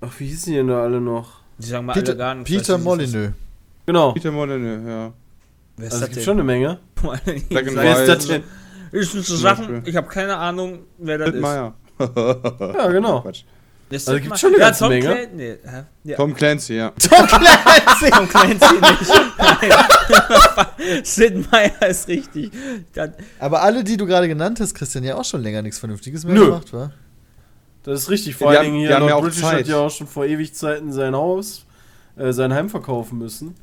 Ach, wie hießen die denn da alle noch? Die sagen mal Peter, alle gar nichts. Peter. Molyneux. Genau. Peter Molyneux, ja. Wer ist Also es das gibt schon eine Menge. [LAUGHS] Wer ist das denn? Ich sind so Sachen, ich habe keine Ahnung, wer das ist. Meier. Ja, [LAUGHS] genau. Quatsch. Das Also mal- schon eine ja, ganze Tom Menge. Clan- nee, ja. Tom Clancy, ja. [LAUGHS] Tom Clancy! Tom Clancy nicht. [LAUGHS] Sid Meier ist richtig. Dann, Aber alle, die du gerade genannt hast, Christian, ja auch schon länger nichts Vernünftiges mehr Nö. gemacht, wa? Das ist richtig. Vor Die allen Dingen hier, haben ja Lord auch British Zeit. hat ja auch schon vor Ewigzeiten sein Haus, äh, sein Heim verkaufen müssen.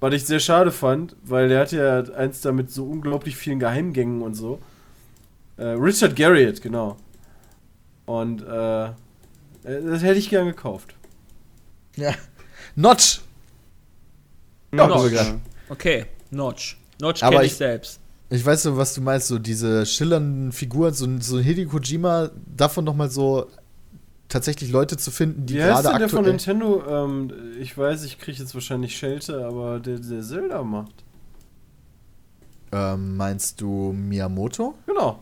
Was ich sehr schade fand, weil der hat ja eins da mit so unglaublich vielen Geheimgängen und so. Äh, Richard Garriott, genau. Und äh, das hätte ich gern gekauft. Ja. Notch! Ja, Notch. sogar. okay, Notch. Notch Aber kenne ich ich- selbst. Ich weiß so, was du meinst, so diese schillernden Figuren, so, ein- so ein Hideo Kojima, davon nochmal so tatsächlich Leute zu finden, die gerade denn der von aktuell. Nintendo? Ähm, ich weiß, ich kriege jetzt wahrscheinlich Schelte, aber der, der Zelda macht. Ähm, meinst du Miyamoto? Genau.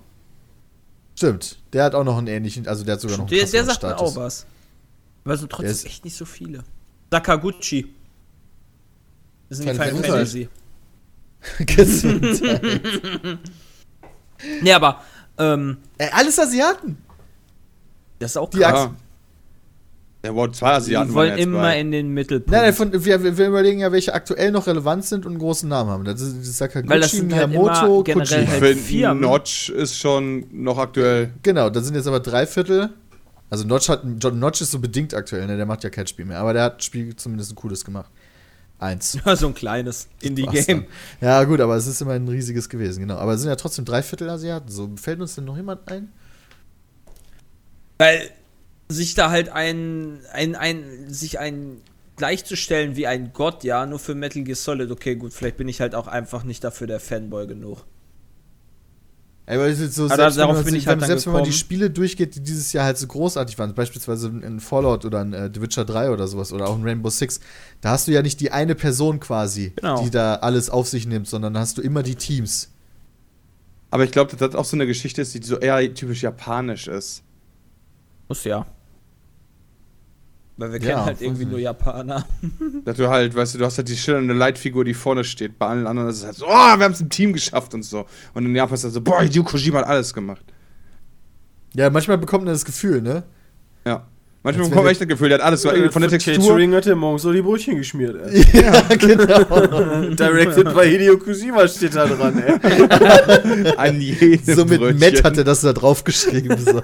Stimmt. Der hat auch noch einen ähnlichen, also der hat sogar noch einen Der, der sagt mir Status. auch was. Aber so trotzdem echt nicht so viele. Sakaguchi. Das sind Final Final Fantasy. [LAUGHS] Gesundheit. [LAUGHS] Nee, aber, ähm, Ey, alles Asiaten. das ist auch Die krass. Ja. Der World 2 Asiaten Die wollen jetzt immer bei. in den Mittelpunkt. Nein, nein, von, wir, wir überlegen ja, welche aktuell noch relevant sind und einen großen Namen haben. Das ist Sakaguchi, Weil das sind halt Miyamoto, Kojima. Ich halt finde, Firmen. Notch ist schon noch aktuell. Genau, da sind jetzt aber drei Viertel. Also Notch, hat, John Notch ist so bedingt aktuell, ne? der macht ja kein Spiel mehr. Aber der hat ein Spiel zumindest ein cooles gemacht. Eins. [LAUGHS] Ja, so ein kleines Indie-Game. Ja, gut, aber es ist immer ein riesiges gewesen, genau. Aber es sind ja trotzdem drei Viertel Asiaten. So, fällt uns denn noch jemand ein? Weil sich da halt ein, ein, ein, sich ein gleichzustellen wie ein Gott, ja, nur für Metal Gear Solid, okay, gut, vielleicht bin ich halt auch einfach nicht dafür der Fanboy genug. Ey, weil es ist so, Aber selbst, darauf wenn, man, bin ich halt selbst wenn man die. Spiele durchgeht, die dieses Jahr halt so großartig waren, beispielsweise in Fallout oder in äh, The Witcher 3 oder sowas oder auch in Rainbow Six, da hast du ja nicht die eine Person quasi, Genau. die da alles auf sich nimmt, sondern da hast du immer die Teams. Aber ich glaube, dass das auch so eine Geschichte ist, die so eher typisch japanisch ist. Muss ja. Weil wir Ja, kennen halt irgendwie nicht. nur Japaner. [LAUGHS] Dass du halt, weißt du, du hast halt die schillernde Leitfigur, die vorne steht. Bei allen anderen ist es halt so, oh, wir haben es im Team geschafft und so. Und in Japan ist es halt so, boah, Hideo Kojima hat alles gemacht. Ja, manchmal bekommt man das Gefühl, ne? Ja. Manchmal bekommt man echt das Gefühl, der hat alles so von der Textur. Catering hat der morgens so die Brötchen geschmiert, ey. [LAUGHS] ja, genau. [LAUGHS] Directed bei Hideo Kojima steht da dran, ey. An jedem so mit Brötchen. Matt hat er das da draufgeschrieben. So.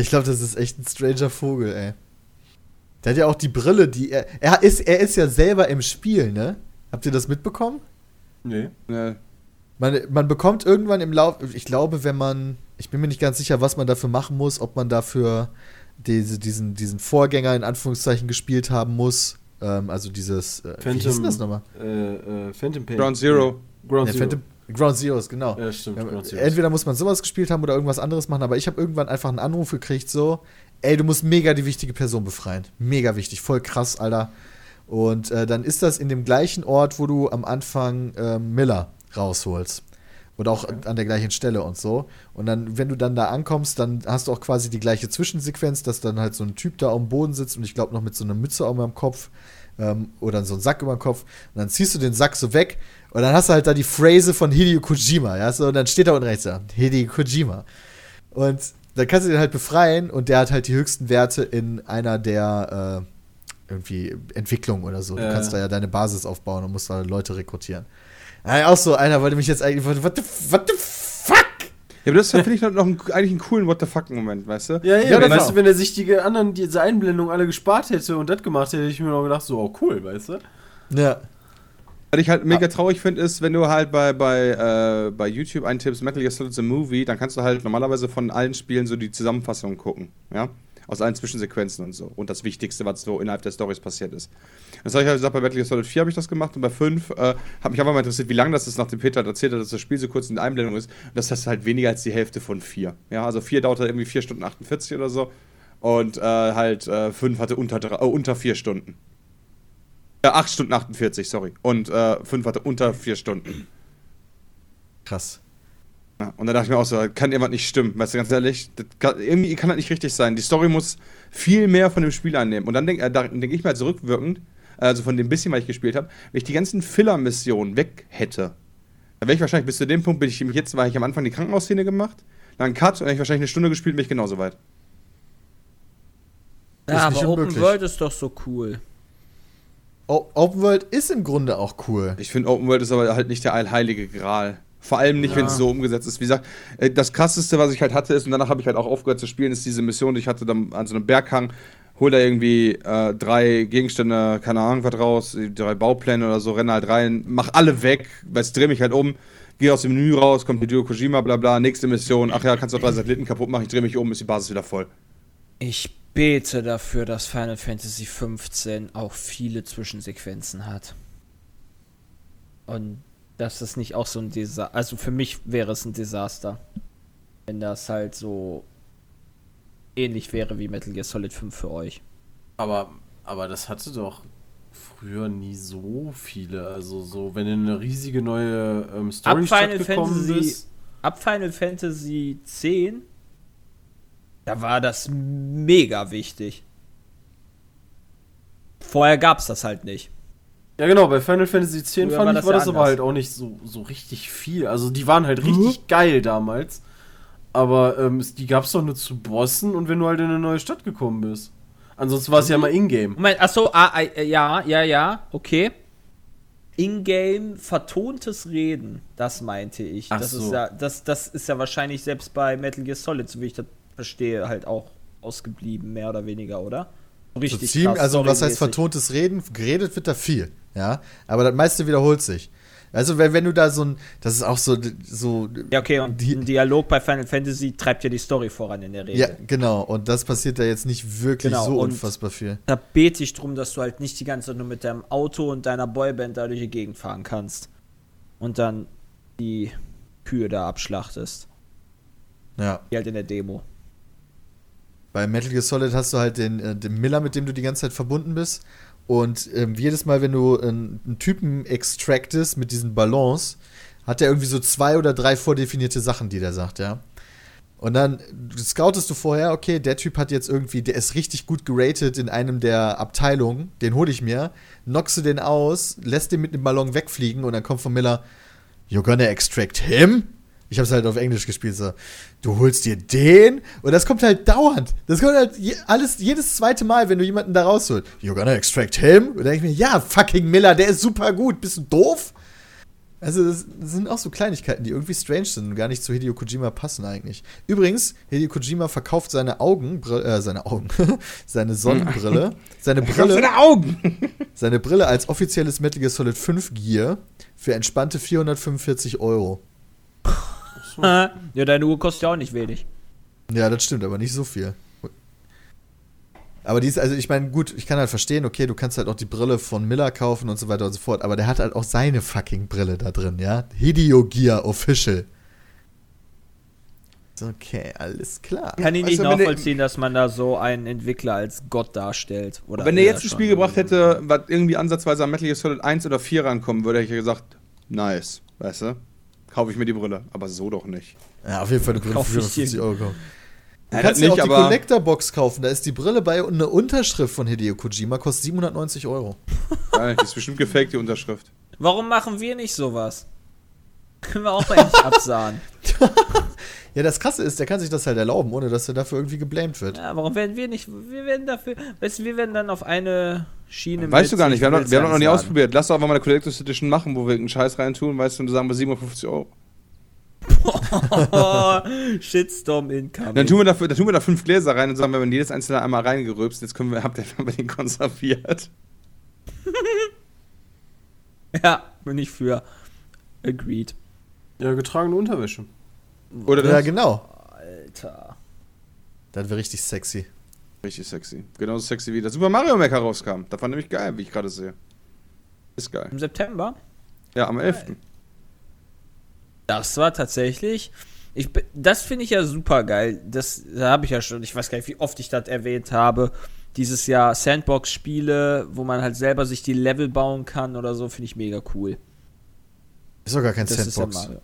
Ich glaube, das ist echt ein stranger Vogel, ey. Der hat ja auch die Brille, die er. Er ist, er ist ja selber im Spiel, ne? Habt ihr das mitbekommen? Nee. Ja. Man, man bekommt irgendwann im Lauf, ich glaube, wenn man, ich bin mir nicht ganz sicher, was man dafür machen muss, ob man dafür diese, diesen, diesen Vorgänger in Anführungszeichen gespielt haben muss. Ähm, also dieses, äh, wie hieß denn das nochmal? Äh, äh, Phantom Pain. Ground Zero. Ground Ja, Zero. Phantom, Ground Zeroes, genau. Ja, stimmt, Ground Zeroes. entweder muss man sowas gespielt haben oder irgendwas anderes machen, aber ich habe irgendwann einfach einen Anruf gekriegt, so, ey, du musst mega die wichtige Person befreien. Mega wichtig, voll krass, Alter. Und äh, dann ist das in dem gleichen Ort, wo du am Anfang ähm, Miller rausholst. Und auch an der gleichen Stelle und so. Und dann, wenn du dann da ankommst, dann hast du auch quasi die gleiche Zwischensequenz, dass dann halt so ein Typ da am Boden sitzt und ich glaube noch mit so einer Mütze auf dem Kopf ähm, oder so einen Sack über dem Kopf. Und dann ziehst du den Sack so weg und dann hast du halt da die Phrase von Hideo Kojima, ja, so, und dann steht da unten rechts da, Hideo Kojima. Und dann kannst du den halt befreien und der hat halt die höchsten Werte in einer der äh, irgendwie Entwicklungen oder so. Du Ja. kannst da ja deine Basis aufbauen und musst da Leute rekrutieren. Ja, auch so, einer wollte mich jetzt eigentlich, what the, what the fuck? Ja, aber das finde ich noch einen, eigentlich einen coolen What the fuck-Moment, weißt du? Ja, ja, Ja, weißt genau. du, wenn er sich die anderen, diese Einblendungen alle gespart hätte und das gemacht hätte, hätte ich mir noch gedacht, so, oh, cool, weißt du? Ja. Was ich halt mega traurig finde, ist, wenn du halt bei, bei, äh, bei YouTube eintippst Metal Gear Solid The Movie, dann kannst du halt normalerweise von allen Spielen so die Zusammenfassung gucken, ja? Aus allen Zwischensequenzen und so. Und das Wichtigste, was so innerhalb der Stories passiert ist. Das habe ich halt gesagt, bei Metal Gear Solid 4 habe ich das gemacht und bei 5 äh, hat mich einfach mal interessiert, wie lange das ist, nachdem Peter hat erzählt hat, dass das Spiel so kurz in der Einblendung ist. Und das ist halt weniger als die Hälfte von 4. Ja, also 4 dauert halt irgendwie 4 Stunden 48 oder so. Und äh, halt 5 hatte unter, drei- äh, unter 4 Stunden. Äh, 8 Stunden 48, sorry. Und 5 hatte unter 4 Stunden. Krass. Ja, und da dachte ich mir auch so, kann irgendwas nicht stimmen, weißt du, ganz ehrlich, das kann, irgendwie kann das nicht richtig sein. Die Story muss viel mehr von dem Spiel einnehmen. Und dann denke äh, da denk ich mal zurückwirkend, also von dem bisschen, was ich gespielt habe, wenn ich die ganzen Filler-Missionen weg hätte, dann wäre ich wahrscheinlich bis zu dem Punkt, bin ich jetzt, weil ich am Anfang die Krankenhausszene gemacht, dann Cut und hätte ich wahrscheinlich eine Stunde gespielt, bin ich genauso weit. Ja, aber Open. World ist doch so cool. O Open World ist im Grunde auch cool. Ich finde, Open World ist aber halt nicht der allheilige Gral. Vor allem nicht, wenn es so umgesetzt ist. Wie gesagt, äh, das krasseste, was ich halt hatte, ist, und danach habe ich halt auch aufgehört zu spielen, ist diese Mission, die ich hatte dann an so einem Berghang. Hol da irgendwie äh, drei Gegenstände, keine Ahnung was raus, drei Baupläne oder so, renne halt rein, mach alle weg, weil es drehe mich halt um, gehe aus dem Menü raus, kommt Hideo Kojima, bla bla, nächste Mission, ach ja, kannst du drei Satelliten kaputt machen, ich drehe mich um, ist die Basis wieder voll. Ich bete dafür, dass Final Fantasy 15 auch viele Zwischensequenzen hat. Und dass das nicht auch so ein Desaster. Also für mich wäre es ein Desaster. Wenn das halt so ähnlich wäre wie Metal Gear Solid 5 für euch. Aber, aber das hatte doch früher nie so viele. Also so, wenn eine riesige neue ähm, Story Ab Final Fantasy- bist. Ab Final Fantasy 10, da war das mega wichtig. Vorher gab es das halt nicht. Ja genau, bei Final Fantasy X Früher fand war ich, das war ja das aber anders. halt auch nicht so, so richtig viel. Also die waren halt richtig geil damals. Aber ähm, die gab es doch nur zu Bossen und wenn du halt in eine neue Stadt gekommen bist. Ansonsten war es ja mal Ingame. Moment, achso, ah, ah, ja, ja, ja, okay. Ingame vertontes Reden, das meinte ich. Ach das, so. ist ja, das, das ist ja wahrscheinlich selbst bei Metal Gear Solid, so wie ich das verstehe, halt auch ausgeblieben, mehr oder weniger, oder? So Richtig ziemlich, krass, also was heißt vertontes Reden? Geredet wird da viel, ja. Aber das meiste wiederholt sich. Also wenn, wenn du da so ein, das ist auch so, so Ja, okay, und Die- ein Dialog bei Final Fantasy treibt ja die Story voran in der Regel. ja, genau. Und das passiert da jetzt nicht wirklich Genau, so unfassbar viel. Da bete ich drum, dass du halt nicht die ganze Zeit nur mit deinem Auto und deiner Boyband da durch die Gegend fahren kannst. Und dann die Kühe da abschlachtest. Ja. Wie halt in der Demo. Bei Metal Gear Solid hast du halt den, äh, den Miller, mit dem du die ganze Zeit verbunden bist. Und ähm, jedes Mal, wenn du einen, einen Typen extractest mit diesen Ballons, hat er irgendwie so zwei oder drei vordefinierte Sachen, die der sagt, ja. Und dann scoutest du vorher, okay, der Typ hat jetzt irgendwie, der ist richtig gut geratet in einem der Abteilungen, den hole ich mir, knockst du den aus, lässt den mit dem Ballon wegfliegen und dann kommt von Miller, you're gonna extract him? Ich habe es halt auf Englisch gespielt, so, du holst dir den? Und das kommt halt dauernd. Das kommt halt je, alles, jedes zweite Mal, wenn du jemanden da rausholst. You're gonna extract him? Und dann denke ich mir, ja, fucking Miller, der ist super gut. Bist du doof? Also, das, das sind auch so Kleinigkeiten, die irgendwie strange sind und gar nicht zu Hideo Kojima passen eigentlich. Übrigens, Hideo Kojima verkauft seine Augen, äh, seine Augen, [LAUGHS] seine Sonnenbrille, [LAUGHS] seine Brille, Deine Augen! [LAUGHS] seine Brille als offizielles Metal Gear Solid 5 Gear für entspannte 445 Euro. Ja, deine Uhr kostet ja auch nicht wenig. Ja, das stimmt, aber nicht so viel. Aber die ist, also ich meine, gut, ich kann halt verstehen, okay, du kannst halt auch die Brille von Miller kaufen und so weiter und so fort, aber der hat halt auch seine fucking Brille da drin, ja? Hideo Gear Official. Okay, alles klar. Kann ich nicht der- nachvollziehen, dass man da so einen Entwickler als Gott darstellt. Oder Wenn er jetzt ein? Spiel gebracht hätte, was irgendwie ansatzweise an Metal Gear Solid 1 oder 4 rankommen würde, hätte ich gesagt, nice, weißt du? Kaufe ich mir die Brille. Aber so doch nicht. Ja, auf jeden Fall eine Brille für ich dir. 450 Euro kaufen. Du kannst das ja auch die Collector-Box kaufen. Da ist die Brille bei und eine Unterschrift von Hideo Kojima, kostet 790 Euro. [LAUGHS] Geil, die ist bestimmt gefaked, die Unterschrift. Warum machen wir nicht sowas? Können wir auch eigentlich absahen. [LAUGHS] Ja, das Krasse ist, der kann sich das halt erlauben, ohne dass er dafür irgendwie geblamed wird. Ja, warum werden wir nicht? Wir werden dafür. Weißt du, wir werden dann auf eine Schiene. Weißt du gar nicht, wir haben, noch, wir haben noch nie ausprobiert. Lass doch einfach mal eine Collector's Edition machen, wo wir irgendeinen Scheiß reintun, weißt du, und sagen wir 750 Euro. Oh, [LAUGHS] Shitstorm incoming. Dann tun, wir dafür, dann tun wir da fünf Gläser rein und sagen, wir haben jedes einzelne einmal reingerülpst, jetzt können wir, habt ihr bei den konserviert. [LAUGHS] ja, bin ich für. Agreed. Ja, getragene Unterwäsche. Oder Ja, das? genau. Alter. Das wäre richtig sexy. Richtig sexy. Genauso sexy wie das Super Mario Maker rauskam. Das war nämlich geil, wie ich gerade sehe. Ist geil. Im September? Ja, am 11. Das war tatsächlich. Ich, bin- das finde ich ja super geil. Das da habe ich ja schon, ich weiß gar nicht, wie oft ich das erwähnt habe. Dieses Jahr Sandbox-Spiele, wo man halt selber sich die Level bauen kann oder so, finde ich mega cool. Ist doch gar kein Das ist ja Sandbox. Mario.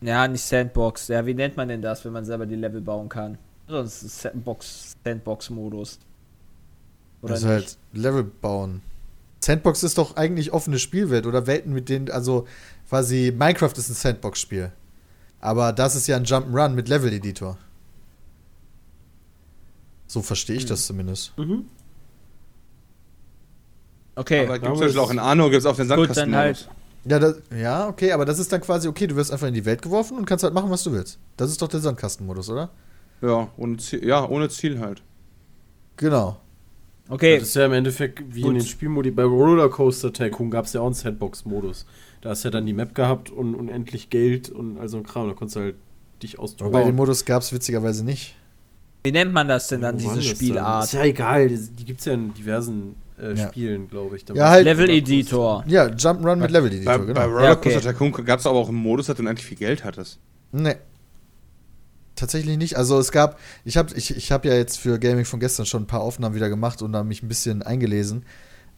Ja, nicht Sandbox. Ja, wie nennt man denn das, wenn man selber die Level bauen kann? Sonst ist Sandbox, Sandbox-Modus. Oder also nicht? halt Level bauen. Sandbox ist doch eigentlich offene Spielwelt oder Welten mit denen, also quasi Minecraft ist ein Sandbox-Spiel. Aber das ist ja ein Jump'n'Run mit Level-Editor. So verstehe ich das zumindest. Okay, Aber gibt es auch in Arno, gibt es auch den gut, Sandkasten. dann halt. Ja, das, ja, okay, aber das ist dann quasi, okay, du wirst einfach in die Welt geworfen und kannst halt machen, was du willst. Das ist doch der Sandkastenmodus, oder? Ja, ohne Ziel, ja, ohne Ziel halt. Genau. Okay, Das ist ja im Endeffekt wie Gut. in den Spielmodi. Bei Rollercoaster Tycoon gab es ja auch einen Sandbox-Modus. Da hast du ja dann die Map gehabt und unendlich Geld und all so ein Kram. Da konntest du halt dich austoben. Wobei den Modus gab es witzigerweise nicht. wie nennt man das denn dann, war diese? Spielart? Ist ja egal, die, gibt es ja in diversen äh, Ja. Spielen, glaube ich. Da Ja, halt- Level Editor. Ja, Jump'n'Run mit Bei, Level-Editor, bei genau. Rollercoaster Ja, okay. Tycoon gab es aber auch einen Modus, dass du unendlich viel Geld hattest. Nee. Tatsächlich nicht. Also es gab, ich habe ich, ich hab ja jetzt für Gaming von gestern schon ein paar Aufnahmen wieder gemacht und da mich ein bisschen eingelesen.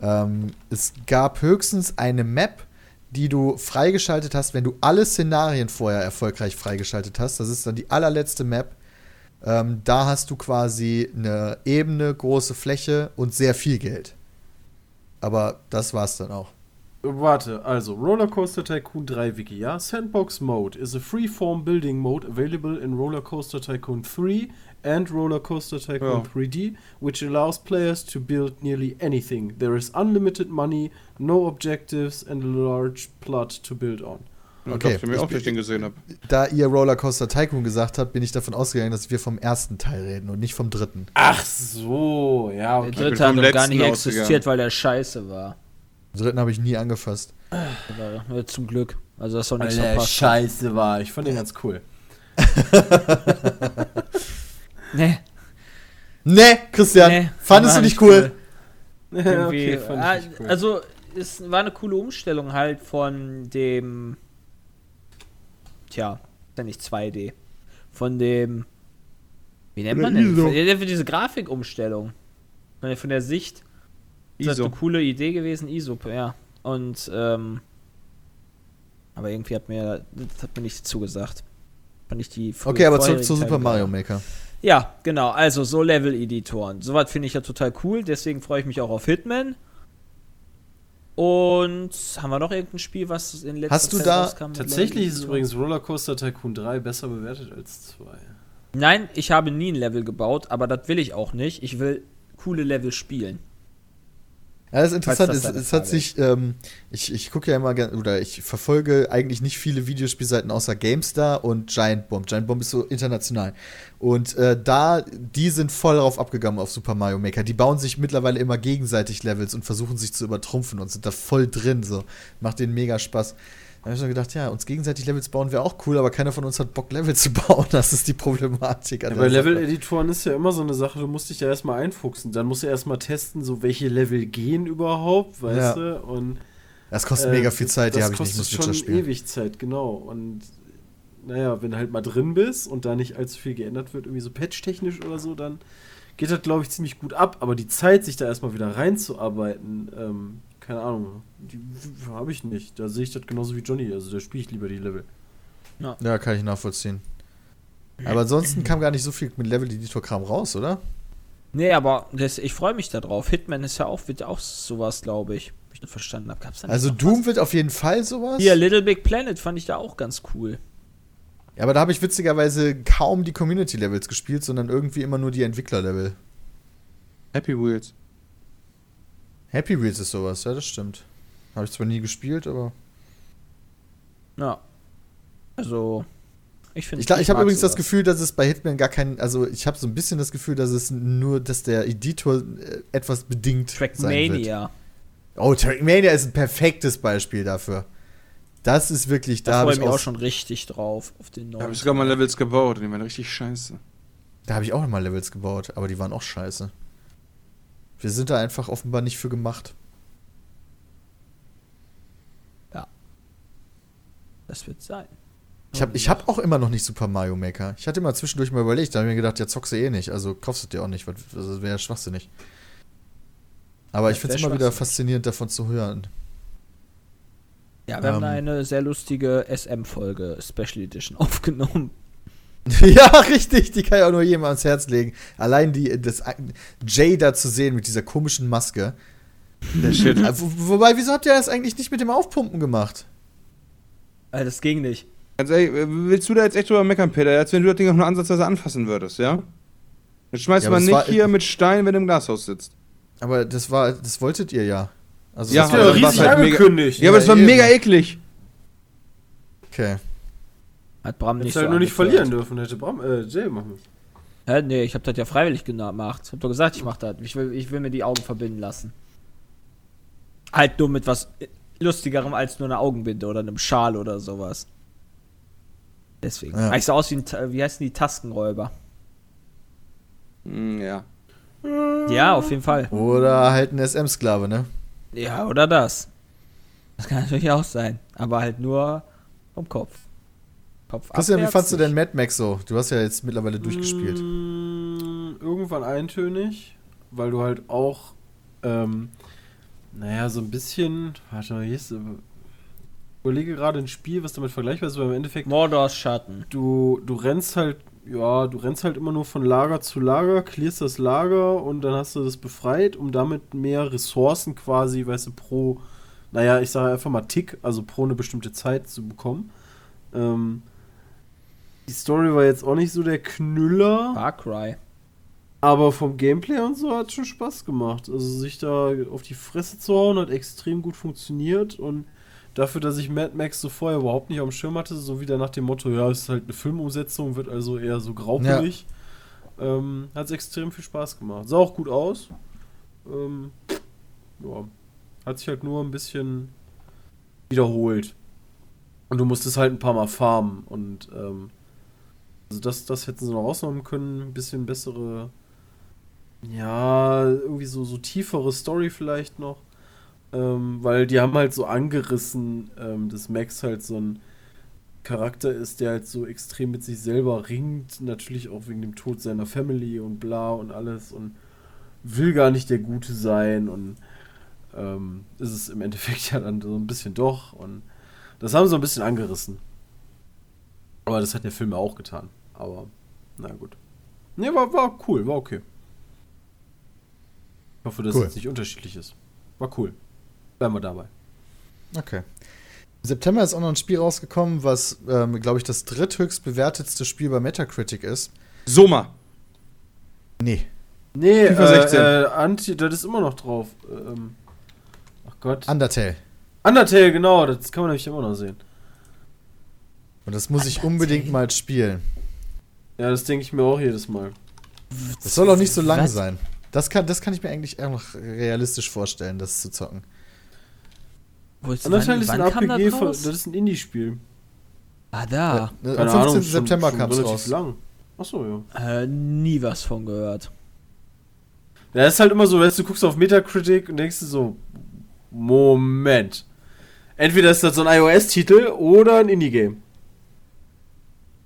Ähm, es gab höchstens eine Map, die du freigeschaltet hast, wenn du alle Szenarien vorher erfolgreich freigeschaltet hast. Das ist dann die allerletzte Map. Ähm, da hast du quasi eine Ebene, große Fläche und sehr viel Geld. Aber das war's dann auch. Warte, also Rollercoaster Tycoon 3 Wiki, ja? Sandbox Mode is a freeform building mode available in Rollercoaster Tycoon 3 and Rollercoaster Tycoon Ja. 3D, which allows players to build nearly anything. There is unlimited money, no objectives and a large plot to build on. Okay. ich mir Ich auch, ich den gesehen habe. Da ihr Rollercoaster Tycoon gesagt habt, bin ich davon ausgegangen, dass wir vom ersten Teil reden und nicht vom dritten. Ach so, ja, Der okay. bin dritte hat gar nicht existiert, weil der scheiße war. Den dritten habe ich nie angefasst. Äh, zum Glück. Also das soll nichts der verpasst. scheiße war. Ich fand den ganz cool. [LAUGHS] Nee, Nee, Christian, nee, fandest du nicht cool? Irgendwie, fand ah, ich nicht cool. Also, es war eine coole Umstellung halt von dem. Tja, ist ja nicht 2D. Von dem. Wie nennt man denn? Von, diese Grafikumstellung. Von der- Von Das ist ISO. eine coole Idee gewesen, ISO, ja. Und, ähm. Aber irgendwie hat mir. Das hat mir nicht zugesagt. Fand ich die Okay, aber zurück zu Super Mario. Maker. Ja, genau. Also so Level-Editoren. Sowas finde ich ja total cool. Deswegen freue ich mich auch auf Hitman. Und haben wir noch irgendein Spiel, was in letzter Hast du Zeit da- rauskam Tatsächlich ist übrigens Rollercoaster Tycoon 3 besser bewertet als 2. Nein, ich habe nie ein Level gebaut, aber das will ich auch nicht. Ich will coole Level spielen. Ja, das ist interessant. das Es, es hat sich, ähm, ich, ich gucke ja immer, gern- oder ich verfolge eigentlich nicht viele Videospielseiten außer GameStar und Giant Bomb. Giant Bomb ist so international. Und äh, da, die sind voll drauf abgegangen auf Super Mario Maker. Die bauen sich mittlerweile immer gegenseitig Levels und versuchen sich zu übertrumpfen und sind da voll drin. So. Macht denen mega Spaß. Da habe ich so gedacht, ja, uns gegenseitig Levels bauen wäre auch cool, aber keiner von uns hat Bock, Level zu bauen. Das ist die Problematik. an Ja, bei. Level-Editoren ist ja immer so eine Sache, du musst dich ja erstmal einfuchsen. Dann musst du erstmal testen, so welche Level gehen überhaupt, weißt Ja. du? Und Das kostet äh, mega viel Zeit, die das habe ich nicht, kostet muss schon spielen. ewig Zeit, genau. Und naja, wenn du halt mal drin bist und da nicht allzu viel geändert wird, irgendwie so patch-technisch oder so, dann geht das, glaube ich, ziemlich gut ab. Aber die Zeit, sich da erstmal wieder reinzuarbeiten, ähm, keine Ahnung, die habe ich nicht. Da sehe ich das genauso wie Johnny. Also da spiele ich lieber die Level. Ja, kann ich nachvollziehen. Aber ansonsten kam gar nicht so viel mit Level-Editor-Kram raus, oder? Nee, aber das, ich freue mich darauf. Hitman ist ja auch, wird ja auch sowas, glaube ich. Wie ich das verstanden habe. Nicht Also noch Doom was? wird auf jeden Fall sowas. Hier, Little Big Planet fand ich da auch ganz cool. Ja, aber da habe ich witzigerweise kaum die Community-Levels gespielt, sondern irgendwie immer nur die Entwickler-Level. Happy Wheels. Happy Wheels ist sowas, ja, das stimmt. Habe ich zwar nie gespielt, aber. Ja. Also, ich finde Ich, ich habe übrigens das sowas. Gefühl, dass es bei Hitman gar kein. Also, ich habe so ein bisschen das Gefühl, dass es nur, dass der Editor äh, etwas bedingt sein wird. Trackmania. Oh, Trackmania ist ein perfektes Beispiel dafür. Das ist wirklich, da Da freue ich, ich mich auch schon richtig drauf. Auf den Da neuen. habe ich sogar mal Levels gebaut und die waren richtig scheiße. da habe ich auch mal Levels gebaut, aber die waren auch scheiße. Wir sind da einfach offenbar nicht für gemacht. Das wird sein. Ich habe ich hab auch immer noch nicht Super Mario Maker. Ich hatte immer zwischendurch mal überlegt, da habe ich mir gedacht, ja, zockst du eh nicht, also kaufst du dir auch nicht, weil das wäre ja schwachsinnig. Aber Das ich finde es immer wieder faszinierend, davon zu hören. Ja, wir haben da Ähm. eine sehr lustige SM-Folge, Special Edition, [LAUGHS] aufgenommen. [LAUGHS] ja, richtig, die kann ich auch nur jedem ans Herz legen. Allein die, das Jay da zu sehen mit dieser komischen Maske. Der Shit. Äh, wo, wobei, wieso habt ihr das eigentlich nicht mit dem Aufpumpen gemacht? Äh, das ging nicht. Ganz ehrlich, willst du da jetzt echt drüber meckern, Peter, als wenn du das Ding auch nur ansatzweise anfassen würdest, ja? Jetzt schmeißt Ja, man nicht war- hier mit Stein, wenn du im Glashaus sitzt. Aber das war, das wolltet ihr ja. Also Ja, das dann war's riesig halt mega- angekündigt. Ja, aber das war eben. mega eklig. okay. Hat Bram nicht Hättest halt so nur nicht verlieren dürfen, hätte Bram, äh, Jay machen müssen. Hä? Nee, ich hab das ja freiwillig gemacht. Ich hab doch gesagt, ich mach das. Ich will, ich will mir die Augen verbinden lassen. Halt nur mit was lustigerem als nur eine Augenbinde oder einem Schal oder sowas. Deswegen. Ja. Ich sah aus wie ein, wie heißen die Taskenräuber? Hm, ja. Ja, auf jeden Fall. Oder halt ein SM-Sklave, ne? Ja, oder das. Das kann natürlich auch sein. Aber halt nur vom Kopf. Kopf Christian, wie abwärts fandst du denn. Mad Max so? Du hast ja jetzt mittlerweile durchgespielt. Mm, Irgendwann eintönig, weil du halt auch, ähm, naja, so ein bisschen, warte mal, hier ist, ich überlege gerade ein Spiel, was damit vergleichbar ist, weil im Endeffekt Mordors Schatten. du, du rennst halt, ja, du rennst halt immer nur von Lager zu Lager, clearst das Lager und dann hast du das befreit, um damit mehr Ressourcen quasi, weißt du, pro, naja, ich sage einfach mal Tick, also pro eine bestimmte Zeit zu bekommen. Ähm, die Story war jetzt auch nicht so der Knüller. Far Cry. Aber vom Gameplay und so hat schon Spaß gemacht. Also sich da auf die Fresse zu hauen, hat extrem gut funktioniert und dafür, dass ich Mad Max so vorher überhaupt nicht auf dem Schirm hatte, so wieder nach dem Motto, ja, es ist halt eine Filmumsetzung, wird also eher so graupelig, ähm, hat es extrem viel Spaß gemacht. Sah auch gut aus. Ähm, ja, hat sich halt nur ein bisschen wiederholt. Und du musstest halt ein paar Mal farmen und ähm, also das, das hätten sie noch rausnehmen können, ein bisschen bessere, ja, irgendwie so, so tiefere Story vielleicht noch. Ähm, weil die haben halt so angerissen, ähm, dass Max halt so ein Charakter ist, der halt so extrem mit sich selber ringt, natürlich auch wegen dem Tod seiner Family und bla und alles und will gar nicht der Gute sein und ähm, ist es im Endeffekt [LAUGHS] ja dann so ein bisschen doch und das haben sie so ein bisschen angerissen. Aber das hat der Film ja auch getan. Aber, na gut. Ne, war, war cool, war okay. Ich hoffe, dass Cool. es nicht unterschiedlich ist. War cool. Bleiben wir dabei. Okay. Im September ist auch noch ein Spiel rausgekommen, was, ähm, glaube ich, das dritthöchst bewertetste Spiel bei Metacritic ist. Soma. Nee. Nee, FIFA äh, 16. äh, Anti, das ist immer noch drauf. Ähm, ach Gott. Undertale. Undertale, genau, das kann man nämlich immer noch sehen. Und das muss ich unbedingt mal spielen. Ja, das denke ich mir auch jedes Mal. Das soll auch nicht so lang Was? sein. Das kann, das kann ich mir eigentlich auch noch realistisch vorstellen, das zu zocken. Wo ist, Undertale ist ein kam RPG, das von, das ist ein Indie-Spiel. Ah, da. Äh, Am Keine 15. Ahnung, September kam es relativ raus. lang. Achso, ja. Äh, nie was von gehört. Ja, das ist halt immer so, weißt du, du guckst auf Metacritic und denkst dir so, Moment. Entweder ist das so ein iOS-Titel oder ein Indie-Game.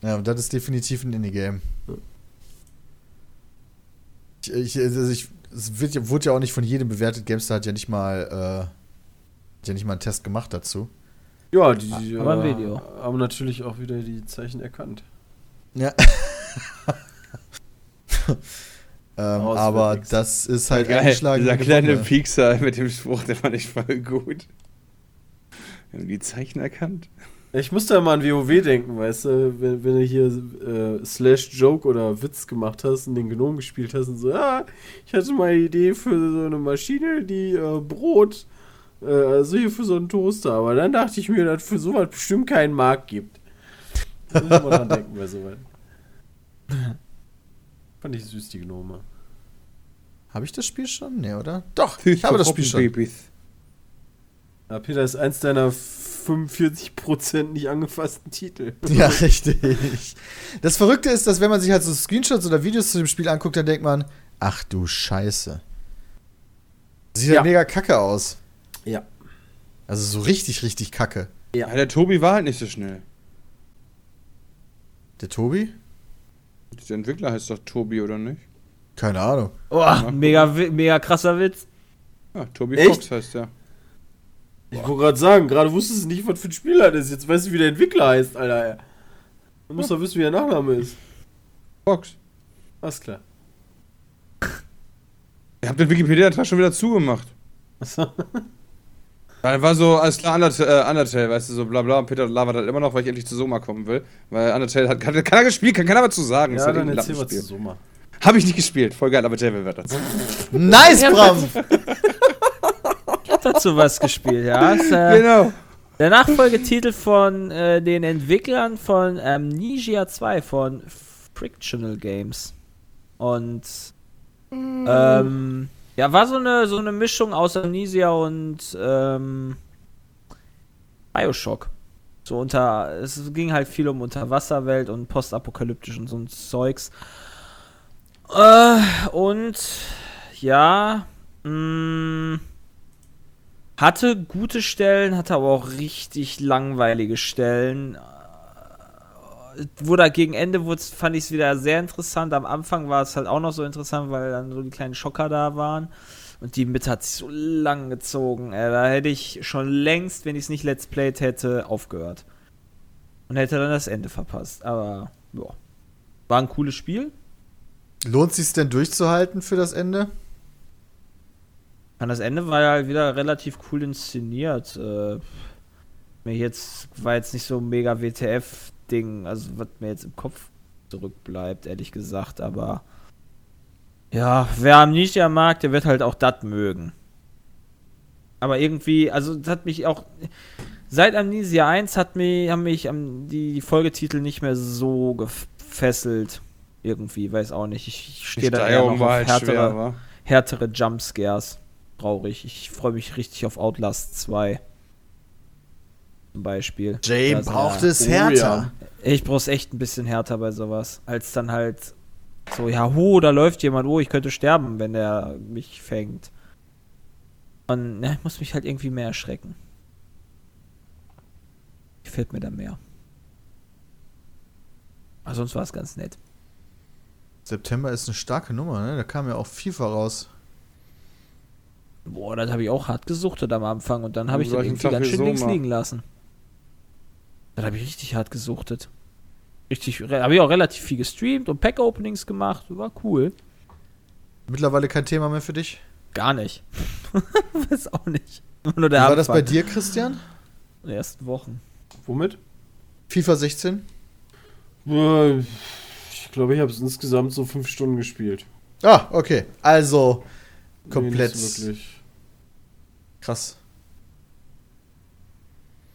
Ja, und das ist definitiv ein Indie-Game. Ich, ich, also ich, es wird, ja- wurde ja auch nicht von jedem bewertet. GameStar hat ja nicht mal, äh, hat ja nicht mal einen Test gemacht dazu. Ja, die Aber ein äh, Video. haben natürlich auch wieder die Zeichen erkannt. Ja. [LAUGHS] ähm, Raus aber nix. das ist halt Geil, eingeschlagen. dieser kleine. Piekser mit dem Spruch, der fand ich voll gut. Wir haben die Zeichen erkannt. Ich musste ja mal an WoW denken, weißt du, wenn, wenn du hier äh, Slash Joke oder Witz gemacht hast und den Gnom gespielt hast und so, ja, ich hatte mal eine Idee für so eine Maschine, die äh, Brot, äh, also hier für so einen Toaster, aber dann dachte ich mir, dass für sowas bestimmt keinen Markt gibt. Da muss mal dran denken bei sowas. Fand ich süß, die Gnome. Habe ich das Spiel schon? Nee, oder? Doch, ich habe [LAUGHS] das Spiel schon. Babys. Ja, Peter ist eins deiner 45% nicht angefassten Titel. [LAUGHS] Ja, richtig. Das Verrückte ist, dass wenn man sich halt so Screenshots oder Videos zu dem Spiel anguckt, dann denkt man, ach du Scheiße. Sieht Ja. halt mega kacke aus. Ja. Also so richtig, richtig kacke. Ja, der Tobi war halt nicht so schnell. Der Tobi? Der Entwickler heißt doch Tobi, oder nicht? Keine Ahnung. Oh, mega, mega krasser Witz. Ja, Tobi Echt? Fox heißt der. Ich wollte gerade sagen, gerade wusstest du nicht, was für ein Spieler das ist. Jetzt weißt du, wie der Entwickler heißt, Alter. Du musst doch wissen, wie der Nachname ist. Fox. Alles klar. Ihr habt den Wikipedia-Tag schon wieder zugemacht. Achso. Dann [LAUGHS] war so, alles klar, Undertale, äh, Undertale, weißt du, so bla bla. Und Peter labert halt immer noch, weil ich endlich zu Soma kommen will. Weil Undertale hat, hat keiner gespielt, kann keiner was zu sagen. Ist Ja, halt dann erzähl was zu. Soma. Hab ich nicht gespielt, voll geil, aber Devil wird das. Nice, Bram! [LAUGHS] Dazu was gespielt, ja. Ist, äh, Genau. Der Nachfolgetitel von äh, den Entwicklern von Amnesia 2 von Frictional Games. Und ähm, ja, war so eine, so eine Mischung aus Amnesia und ähm, Bioshock. So unter, es ging halt viel um Unterwasserwelt und postapokalyptisch und so ein Zeugs. Äh, und ja, mh, hatte gute Stellen, hatte aber auch richtig langweilige Stellen. Wo da gegen Ende wurde, fand ich es wieder sehr interessant. Am Anfang war es halt auch noch so interessant, weil dann so die kleinen Schocker da waren. Und die Mitte hat sich so lang gezogen. Ey, da hätte ich schon längst, wenn ich es nicht Let's Played hätte, aufgehört. Und hätte dann das Ende verpasst. Aber, ja. War ein cooles Spiel. Lohnt sich denn durchzuhalten für das Ende? Das Ende war ja wieder relativ cool inszeniert. Äh, mir jetzt war jetzt nicht so ein mega WTF-Ding, also was mir jetzt im Kopf zurückbleibt, ehrlich gesagt, aber ja, wer Amnesia mag, der wird halt auch das mögen. Aber irgendwie, also das hat mich auch. Seit Amnesia 1 hat mich, haben mich die, Folgetitel nicht mehr so gefesselt. Irgendwie, weiß auch nicht. Ich, ich stehe da eher noch auf halt härtere, wa? härtere Jumpscares traurig. Ich freue mich richtig auf Outlast 2. Zum Beispiel. Jay sind braucht ja- es Oh, härter. ja. Ich brauch's echt ein bisschen härter bei sowas. Als dann halt so, ja, ho, da läuft jemand, oh, ich könnte sterben, wenn der mich fängt. Und ja, ich muss mich halt irgendwie mehr erschrecken. Gefällt mir da mehr. Aber sonst war es ganz nett. September ist eine starke Nummer, ne? Da kam ja auch FIFA raus. Boah, das habe ich auch hart gesuchtet am Anfang und dann habe ich gleichen irgendwie Tag ganz wie schön links liegen lassen. Das habe ich richtig hart gesuchtet. Richtig, habe ich auch relativ viel gestreamt und Pack-Openings gemacht. War cool. Mittlerweile kein Thema mehr für dich. Gar nicht. [LAUGHS] Weiß auch nicht. Nur Wie der war das bei dir, Christian? In den ersten Wochen. Womit? FIFA 16? Äh, Ich glaube, ich habe es insgesamt so fünf Stunden gespielt. Ah, okay. Also komplett Nee. Krass.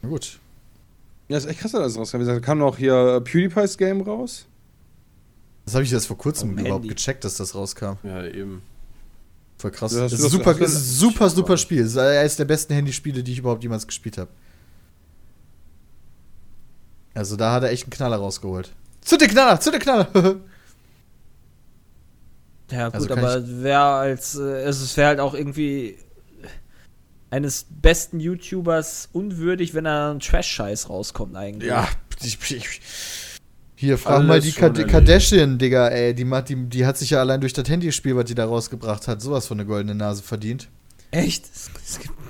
Na gut. Ja, ist echt krass, dass das rauskam. Wie gesagt, kam noch hier PewDiePie's Game raus. Das habe ich erst vor kurzem Am überhaupt Handy. gecheckt, dass das rauskam. Ja, eben. Voll krass. Das hast ist das- super, das das- ist super, super Spiel. Das ist eines der besten Handyspiele, die ich überhaupt jemals gespielt habe. Also da hat er echt einen Knaller rausgeholt. Zu den Knaller, zu den Knaller. [LAUGHS] Ja, gut, Also aber wäre als, äh, es wäre halt auch irgendwie eines besten YouTubers unwürdig, wenn da ein Trash-Scheiß rauskommt eigentlich. ja, ich, ich, hier, frag Alles mal die erlebt. Kardashian, Digga, ey. Die, macht- die, die hat sich ja allein durch das Handyspiel, was die da rausgebracht hat, sowas von eine goldene Nase verdient. Echt?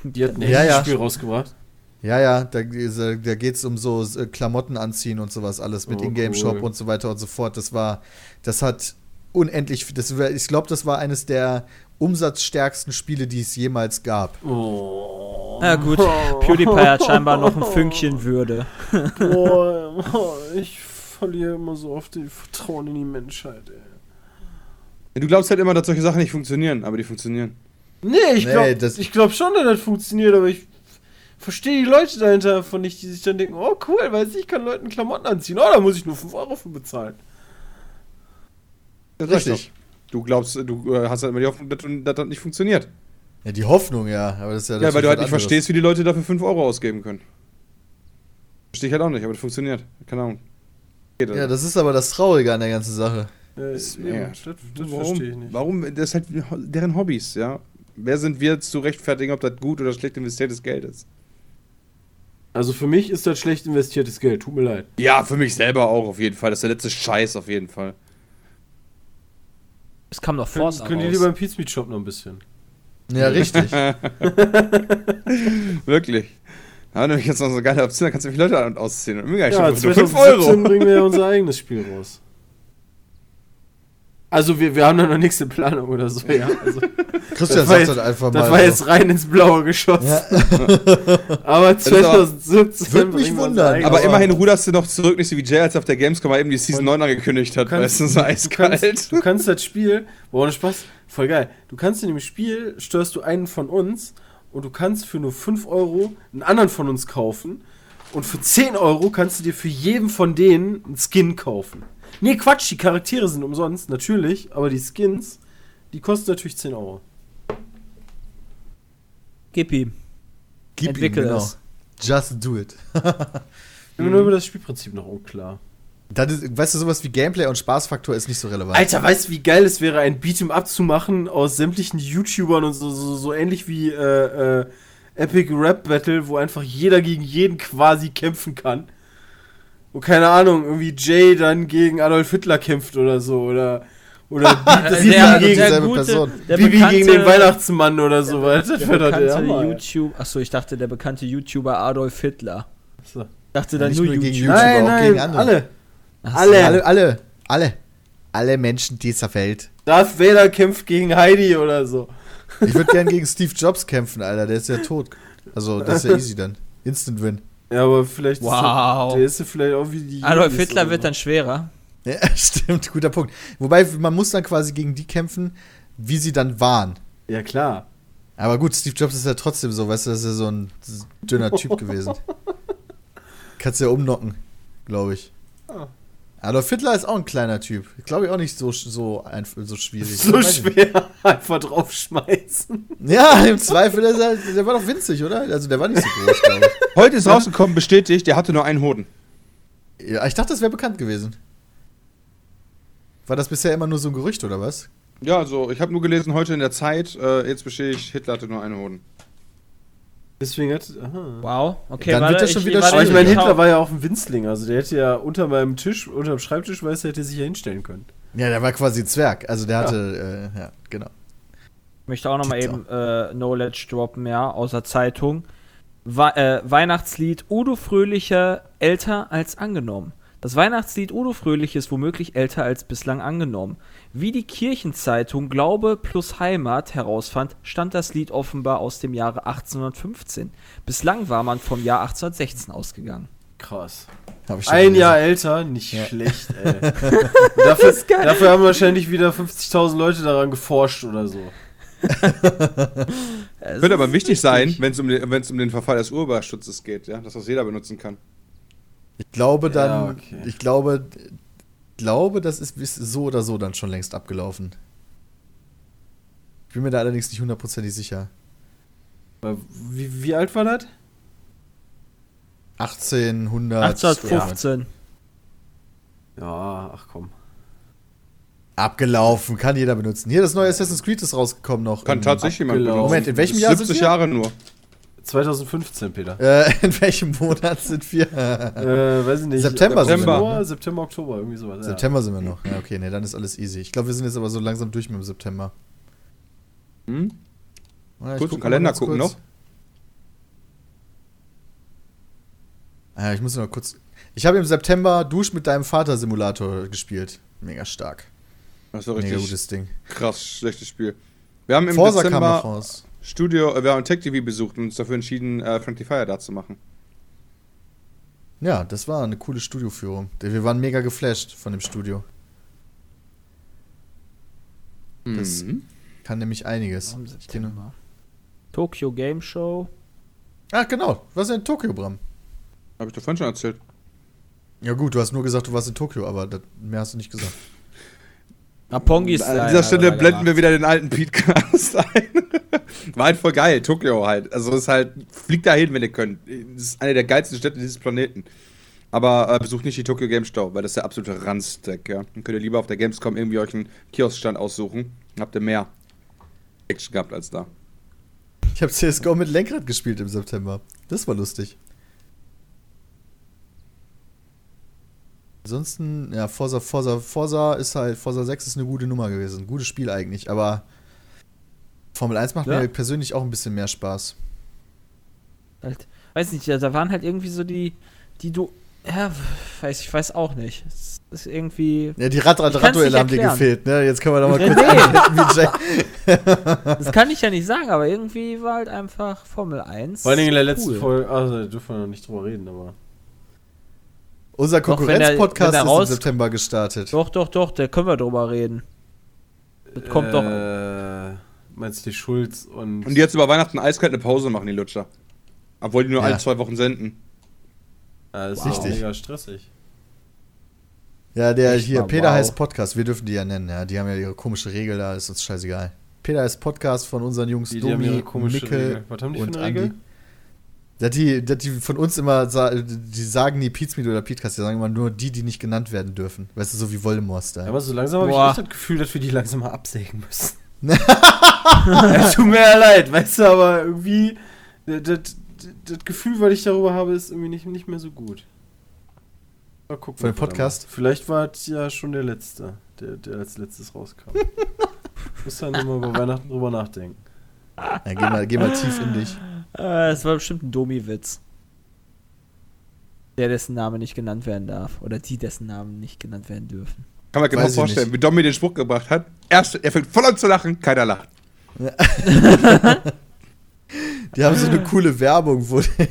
Die hat ein Ja, ja. Spiel rausgebracht. Ja, ja, da, da geht es um so äh, Klamotten anziehen und sowas alles mit Oh, Ingame-Shop cool. und so weiter und so fort. Das war, das hat unendlich, das, ich glaube, das war eines der umsatzstärksten Spiele, die es jemals gab. Oh. Na gut, PewDiePie hat scheinbar noch ein Fünkchen Würde. Oh, oh, ich verliere immer so oft die Vertrauen in die Menschheit, ey. Du glaubst halt immer, dass solche Sachen nicht funktionieren, aber die funktionieren. Nee, ich Nee, glaube das- glaub schon, dass das funktioniert, aber ich verstehe die Leute dahinter von nicht, die sich dann denken, oh cool, weiß ich, ich kann Leuten Klamotten anziehen. Oh, da muss ich nur 5 Euro für bezahlen. Reicht Richtig. Du glaubst, du äh, hast halt immer die Hoffnung, dass, dass das nicht funktioniert. Ja, die Hoffnung, ja, aber das ist ja Ja, weil du halt nicht anderes. verstehst, wie die Leute dafür 5 Euro ausgeben können. Verstehe ich halt auch nicht, aber das funktioniert. Keine Ahnung. Geht Ja, das ist aber das Traurige an der ganzen Sache. Ja, eben, mehr. das das Warum? verstehe ich nicht. Warum? Das ist halt deren Hobbys, ja. Wer sind wir zu rechtfertigen, ob das gut oder schlecht investiertes Geld ist? Also für mich ist das schlecht investiertes Geld, tut mir leid. Ja, für mich selber auch auf jeden Fall. Das ist der letzte Scheiß auf jeden Fall. Es kam noch Force könnt ihr raus. lieber im Pizza Meat Shop noch ein bisschen. Ja, richtig. [LAUGHS] Wirklich. Da haben wir nämlich jetzt noch so eine geile Option, da kannst du nämlich Leute an- ausziehen. Und mir Ja, ja, für 5 2017 Euro. bringen wir ja unser eigenes Spiel raus. Also wir, wir haben da noch nichts in Planung oder so, ja. Also, Christian Das war sagt jetzt- das einfach Das mal. war so. jetzt rein ins Blaue geschossen. Ja. [LAUGHS] Aber ist aber- 2017 Würd mich bringen wir wundern. Aber immerhin ruderst du noch zurück, nicht so wie Jay, als auf der Gamescom mal eben die Season 9 angekündigt hat. Du kannst, weißt du, so du, eiskalt. kannst, du kannst das Spiel, boah, ohne Spaß, voll geil. Du kannst in dem Spiel, steuerst du einen von uns und du kannst für nur 5 Euro einen anderen von uns kaufen und für 10 Euro kannst du dir für jeden von denen einen Skin kaufen. Nee, Quatsch, die Charaktere sind umsonst, natürlich, aber die Skins, die kosten natürlich 10 Euro. Gib ihm. Gib ihm, Entwickel genau. es. Just do it. Ich bin mir nur über das Spielprinzip noch unklar. Das ist, weißt du, sowas wie Gameplay und Spaßfaktor ist nicht so relevant. Alter, weißt du, wie geil es wäre, ein Beat'em Up zu machen aus sämtlichen YouTubern und so, so, so ähnlich wie äh, äh, Epic Rap Battle, wo einfach jeder gegen jeden quasi kämpfen kann. Wo, keine Ahnung, irgendwie Jay dann gegen Adolf Hitler kämpft oder so. Oder, oder [LAUGHS] Bi- Bibi, Der- gegen, dieselbe gute- Person. der Bibi bekannte- gegen den Weihnachtsmann oder so. der, weiter. Das der der bekannte ey. YouTube. Achso, ich dachte, der bekannte YouTuber Adolf Hitler. So. Dachte Ja, dann nicht nur nur gegen YouTube. YouTuber, Nein, auch nein, gegen andere. alle. Ach so. alle. Alle, alle, alle. Alle Menschen dieser Welt. Darth Vader kämpft gegen Heidi oder so. Ich würde gern gegen [LAUGHS] Steve Jobs kämpfen, Alter. Der ist ja tot. Also, das ist ja easy dann. Instant Win. Ja, aber vielleicht Wow. ist der, der ist ja vielleicht auch wie die. Adolf Hitler wird so. dann schwerer. Ja, [LAUGHS] stimmt, guter Punkt. Wobei, man muss dann quasi gegen die kämpfen, wie sie dann waren. Ja, klar. Aber gut, Steve Jobs ist ja trotzdem so, weißt du, das ist ja so ein dünner Typ [LAUGHS] gewesen. Kannst ja umnocken, glaube ich. Ah. Adolf Hitler ist auch ein kleiner Typ. Glaube ich auch nicht so, so, einf- so schwierig. So ich schwer [LAUGHS] einfach draufschmeißen. Ja, im Zweifel, der, ist halt, der war doch winzig, oder? Also der war nicht so groß, glaube Heute ist rausgekommen, bestätigt, der hatte nur einen Hoden. ich. Ja, ich dachte, das wäre bekannt gewesen. War das bisher immer nur so ein Gerücht, oder was? Ja, also ich habe nur gelesen, heute in der Zeit, äh, jetzt bestätigt, Hitler hatte nur einen Hoden. Deswegen hat. Aha. Wow. Okay, Dann wird das schon wieder Aber ich meine, Hitler war ja auch ein Winzling. Also der hätte ja unter meinem Tisch, unter dem Schreibtisch, weiß er, hätte sich ja hinstellen können. Ja, der war quasi ein Zwerg. Also der hatte, äh, ja, genau. Ich möchte auch noch mal Gibt's eben äh, Knowledge droppen, ja, aus der Zeitung. Wa äh, Weihnachtslied Udo Fröhlicher älter als angenommen. Das Weihnachtslied Udo Fröhlich ist womöglich älter als bislang angenommen. Wie die Kirchenzeitung Glaube plus Heimat herausfand, stammt das Lied offenbar aus dem Jahre 1815. Bislang war man vom Jahr 1816 ausgegangen. Krass. Hab ich schon Ein. Jahr älter, nicht Ja. schlecht, [LAUGHS] ey. dafür, dafür haben wahrscheinlich wieder 50.000 Leute daran geforscht oder so. [LAUGHS] Könnte aber wichtig sein, wenn es um, um den Verfall des Urheberschutzes geht, ja, dass das jeder benutzen kann. Ich glaube dann, Ja, okay. ich glaube, glaube, das ist so oder so dann schon längst abgelaufen. Ich bin mir da allerdings nicht hundertprozentig sicher. Weil, Wie, wie alt war das? 1800. 1815. Ja, ach komm. Abgelaufen, kann jeder benutzen. Hier, das neue Assassin's Creed ist rausgekommen noch. Kann tatsächlich jemand benutzen. Moment, in welchem Jahr sind 70 wir? Jahre nur. 2015, Peter. Äh, [LAUGHS] in welchem Monat sind wir? Äh, weiß ich nicht. September sind wir noch, ne? September, Oktober, irgendwie sowas. ja. September sind wir noch. Ja, okay, nee, dann ist alles easy. Ich glaube, wir sind jetzt aber so langsam durch mit dem September. Hm? Ja, ich Kurz guck im Kalender gucken kurz. noch. Ah, ich muss noch kurz. Ich habe im September Dusch mit deinem Vater Simulator gespielt. Mega stark. Das ist doch Mega richtig gutes Ding. krass schlechtes Spiel. Wir haben im Forza kam noch Dezember raus. Studio, äh, wir haben Tech TV besucht und uns dafür entschieden, äh, Friendly Fire da zu machen. Ja, das war eine coole Studioführung. Wir waren mega geflasht von dem Studio. Das- Mhm. Kann nämlich einiges. Ich noch- September. Tokyo Game Show. Ach, genau. Du warst ja in Tokio, Bram. Hab ich doch vorhin schon erzählt. Ja, gut, du hast nur gesagt, du warst in Tokio, aber das, mehr hast du nicht gesagt. Apongis. An dieser Stelle blenden wir wieder den alten Podcast [LAUGHS] ein. War halt voll geil, Tokio halt. Also ist halt, fliegt da hin, wenn ihr könnt. Das ist eine der geilsten Städte dieses Planeten. Aber äh, besucht nicht die Tokyo Game Show, weil das ist der absolute Ranzdeck, ja. Dann könnt ihr lieber auf der Gamescom irgendwie euch einen Kioskstand aussuchen. Dann habt ihr mehr Action gehabt als da. Ich habe CSGO mit Lenkrad gespielt im September. Das war lustig. Ansonsten, ja, Forza, Forza, Forza ist halt, Forza 6 ist eine gute Nummer gewesen. Gutes Spiel eigentlich, aber Formel 1 macht Ja. mir persönlich auch ein bisschen mehr Spaß. Halt, weiß nicht, ja, da waren halt irgendwie so die, die du Ja, weiß, ich weiß auch nicht. Es ist irgendwie. Ja, die Rad-Rad-Rad-Duelle haben dir gefehlt, ne? Jetzt können wir doch mal [LAUGHS] Nee, kurz nee. [LAUGHS] Das kann ich ja nicht sagen, aber irgendwie war halt einfach Formel 1. Vor allen Dingen in der letzten cool. Folge, also da dürfen wir noch nicht drüber reden, aber. Unser Doch, Konkurrenz-Podcast ist im September gestartet. Doch, doch, doch, da können wir drüber reden. Das kommt doch. äh, Meinst du die Schulz und. Und die jetzt über Weihnachten eiskalt eine Pause machen, die Lutscher. Obwohl die nur Ja. alle zwei Wochen senden. Ja, das ist Richtig. auch mega stressig. Ja, der Echt hier, mal, Peter wow. heißt Podcast, wir dürfen die ja nennen, ja. Die haben ja ihre komische Regel da, ist uns scheißegal. Peter heißt Podcast von unseren Jungs Die, die Domi, ihre komische Mickel Regel. Was haben die für und eine Regel? Andi. Dass die, dass die von uns immer, die sagen nie Pizmeet oder Podcast, die sagen immer nur die, die nicht genannt werden dürfen. Weißt du, so wie Voldemort-Style. Aber so langsam habe ich echt das Gefühl, dass wir die langsam mal absägen müssen. [LAUGHS] ja, tut mir ja leid, weißt du, aber irgendwie. Das, das, das Gefühl, was ich darüber habe, ist irgendwie nicht, nicht mehr so gut. Mal gucken. Von dem Podcast? Vielleicht war es ja schon der letzte, der, der als letztes rauskam. ich [LAUGHS] muss dann immer über Weihnachten drüber nachdenken. Ja, geh, mal, geh mal tief in dich. Äh, Es war bestimmt ein Domi-Witz. Der, dessen Name nicht genannt werden darf. Oder die, dessen Namen nicht genannt werden dürfen. Kann man genau Weiß vorstellen, wie Domi den Spruch gebracht hat. Erst, er fängt voll an zu lachen, keiner lacht. Die haben so eine coole Werbung, wo die,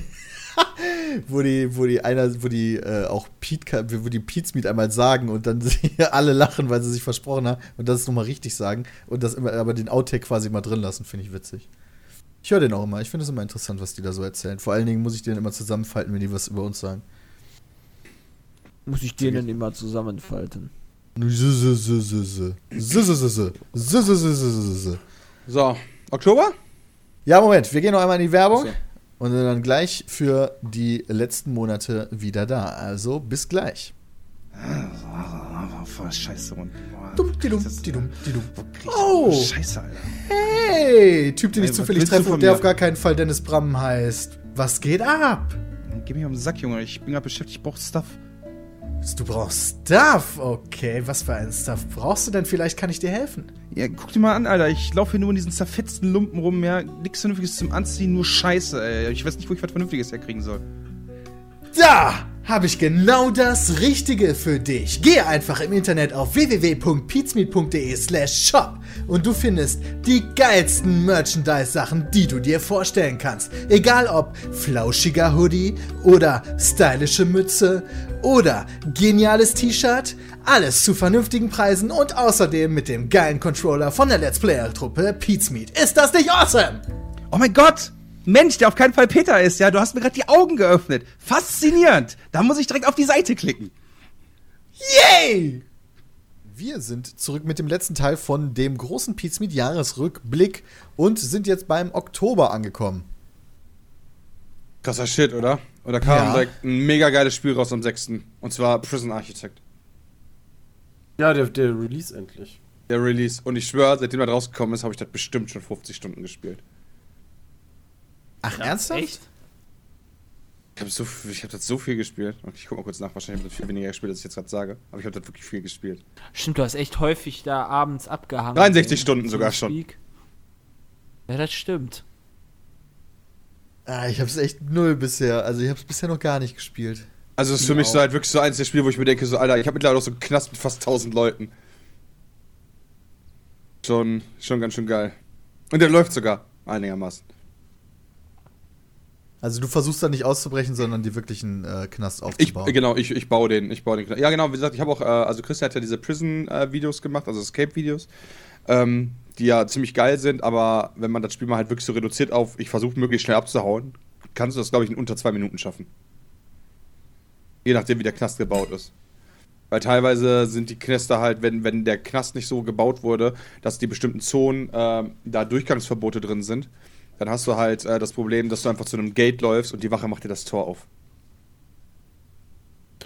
wo die, wo die einer, wo die äh, auch Pete, wo die Pizmeet einmal sagen und dann [LAUGHS] alle lachen, weil sie sich versprochen haben und das nochmal richtig sagen und das immer, aber den Outtake quasi mal drin lassen, finde ich witzig. Ich höre den auch immer. Ich finde es immer interessant, was die da so erzählen. Vor allen Dingen muss ich den immer zusammenfalten, wenn die was über uns sagen. Muss ich denen immer zusammenfalten. So, Oktober? Ja, Moment, wir gehen noch einmal in die Werbung So. und sind dann gleich für die letzten Monate wieder da. Also bis gleich. Voll scheiße. Mann. Boah, Dumm, die dumm, die dumm, die dumm. Oh! Oh, Scheiße, Alter. Hey, Typ, den ich Ey, was zufällig treffe und der mir? auf gar keinen Fall Dennis Bram heißt. Was geht ab? Geh mich auf den Sack, Junge. Ich bin gerade beschäftigt, ich brauch Stuff. Du brauchst Stuff. Okay, was für einen Stuff brauchst du denn? Vielleicht kann ich dir helfen. Ja, guck dir mal an, Alter. Ich laufe hier nur in diesen zerfetzten Lumpen rum, ja. Nix Vernünftiges zum Anziehen, nur Scheiße, ey. Ich weiß nicht, wo ich was Vernünftiges herkriegen soll. Da habe ich genau das Richtige für dich. Gehe einfach im Internet auf www.pizmeet.de slash shop und du findest die geilsten Merchandise-Sachen, die du dir vorstellen kannst. Egal ob flauschiger Hoodie oder stylische Mütze oder geniales T-Shirt, alles zu vernünftigen Preisen und außerdem mit dem geilen Controller von der Let's Player-Truppe Pizmeet. Ist das nicht awesome? Oh mein Gott! Mensch, der auf keinen Fall Peter ist, ja. Du hast mir gerade die Augen geöffnet. Faszinierend. Da muss ich direkt auf die Seite klicken. Yay! Wir sind zurück mit dem letzten Teil von dem großen Pizmeet Jahresrückblick und sind jetzt beim Oktober angekommen. Krasser Shit, oder? Und da kam Ja. direkt ein mega geiles Spiel raus am 6. Und zwar Prison Architect. Ja, der, der Release endlich. Der Release. Und ich schwöre, seitdem er rausgekommen ist, habe ich das bestimmt schon 50 Stunden gespielt. Ach, ernsthaft? Echt? Ich habe so, viel- ich hab das so viel gespielt. Und ich guck mal kurz nach, wahrscheinlich habe ich das viel weniger gespielt, als ich jetzt gerade sage. Aber ich habe das wirklich viel gespielt. Stimmt, du hast echt häufig da abends abgehangen. 63 im Stunden sogar schon. Ja, das stimmt. Ah, ich hab's echt null bisher. Also ich hab's bisher noch gar nicht gespielt. Also das ist für Ich mich auch. so halt wirklich so eins der Spiele, wo ich mir denke, so, Alter, ich habe mittlerweile auch so einen Knast mit fast 1000 Leuten. Schon, schon ganz schön geil. Und der läuft sogar einigermaßen. Also du versuchst da nicht auszubrechen, sondern die wirklichen äh, Knast Ich, aufzubauen. genau, ich, ich baue den, ich baue den. Knast. Ja, genau, wie gesagt, ich habe auch, äh, also Christian hat ja diese Prison-Videos gemacht, also Escape-Videos, ähm, die ja ziemlich geil sind, aber wenn man das Spiel mal halt wirklich so reduziert auf, ich versuche möglichst schnell abzuhauen, kannst du das, glaube ich, in unter zwei Minuten schaffen. Je nachdem, wie der Knast gebaut ist. Weil teilweise sind die Knäste halt, wenn, wenn der Knast nicht so gebaut wurde, dass die bestimmten Zonen äh, da Durchgangsverbote drin sind, dann hast du halt äh, das Problem, dass du einfach zu einem Gate läufst und die Wache macht dir das Tor auf.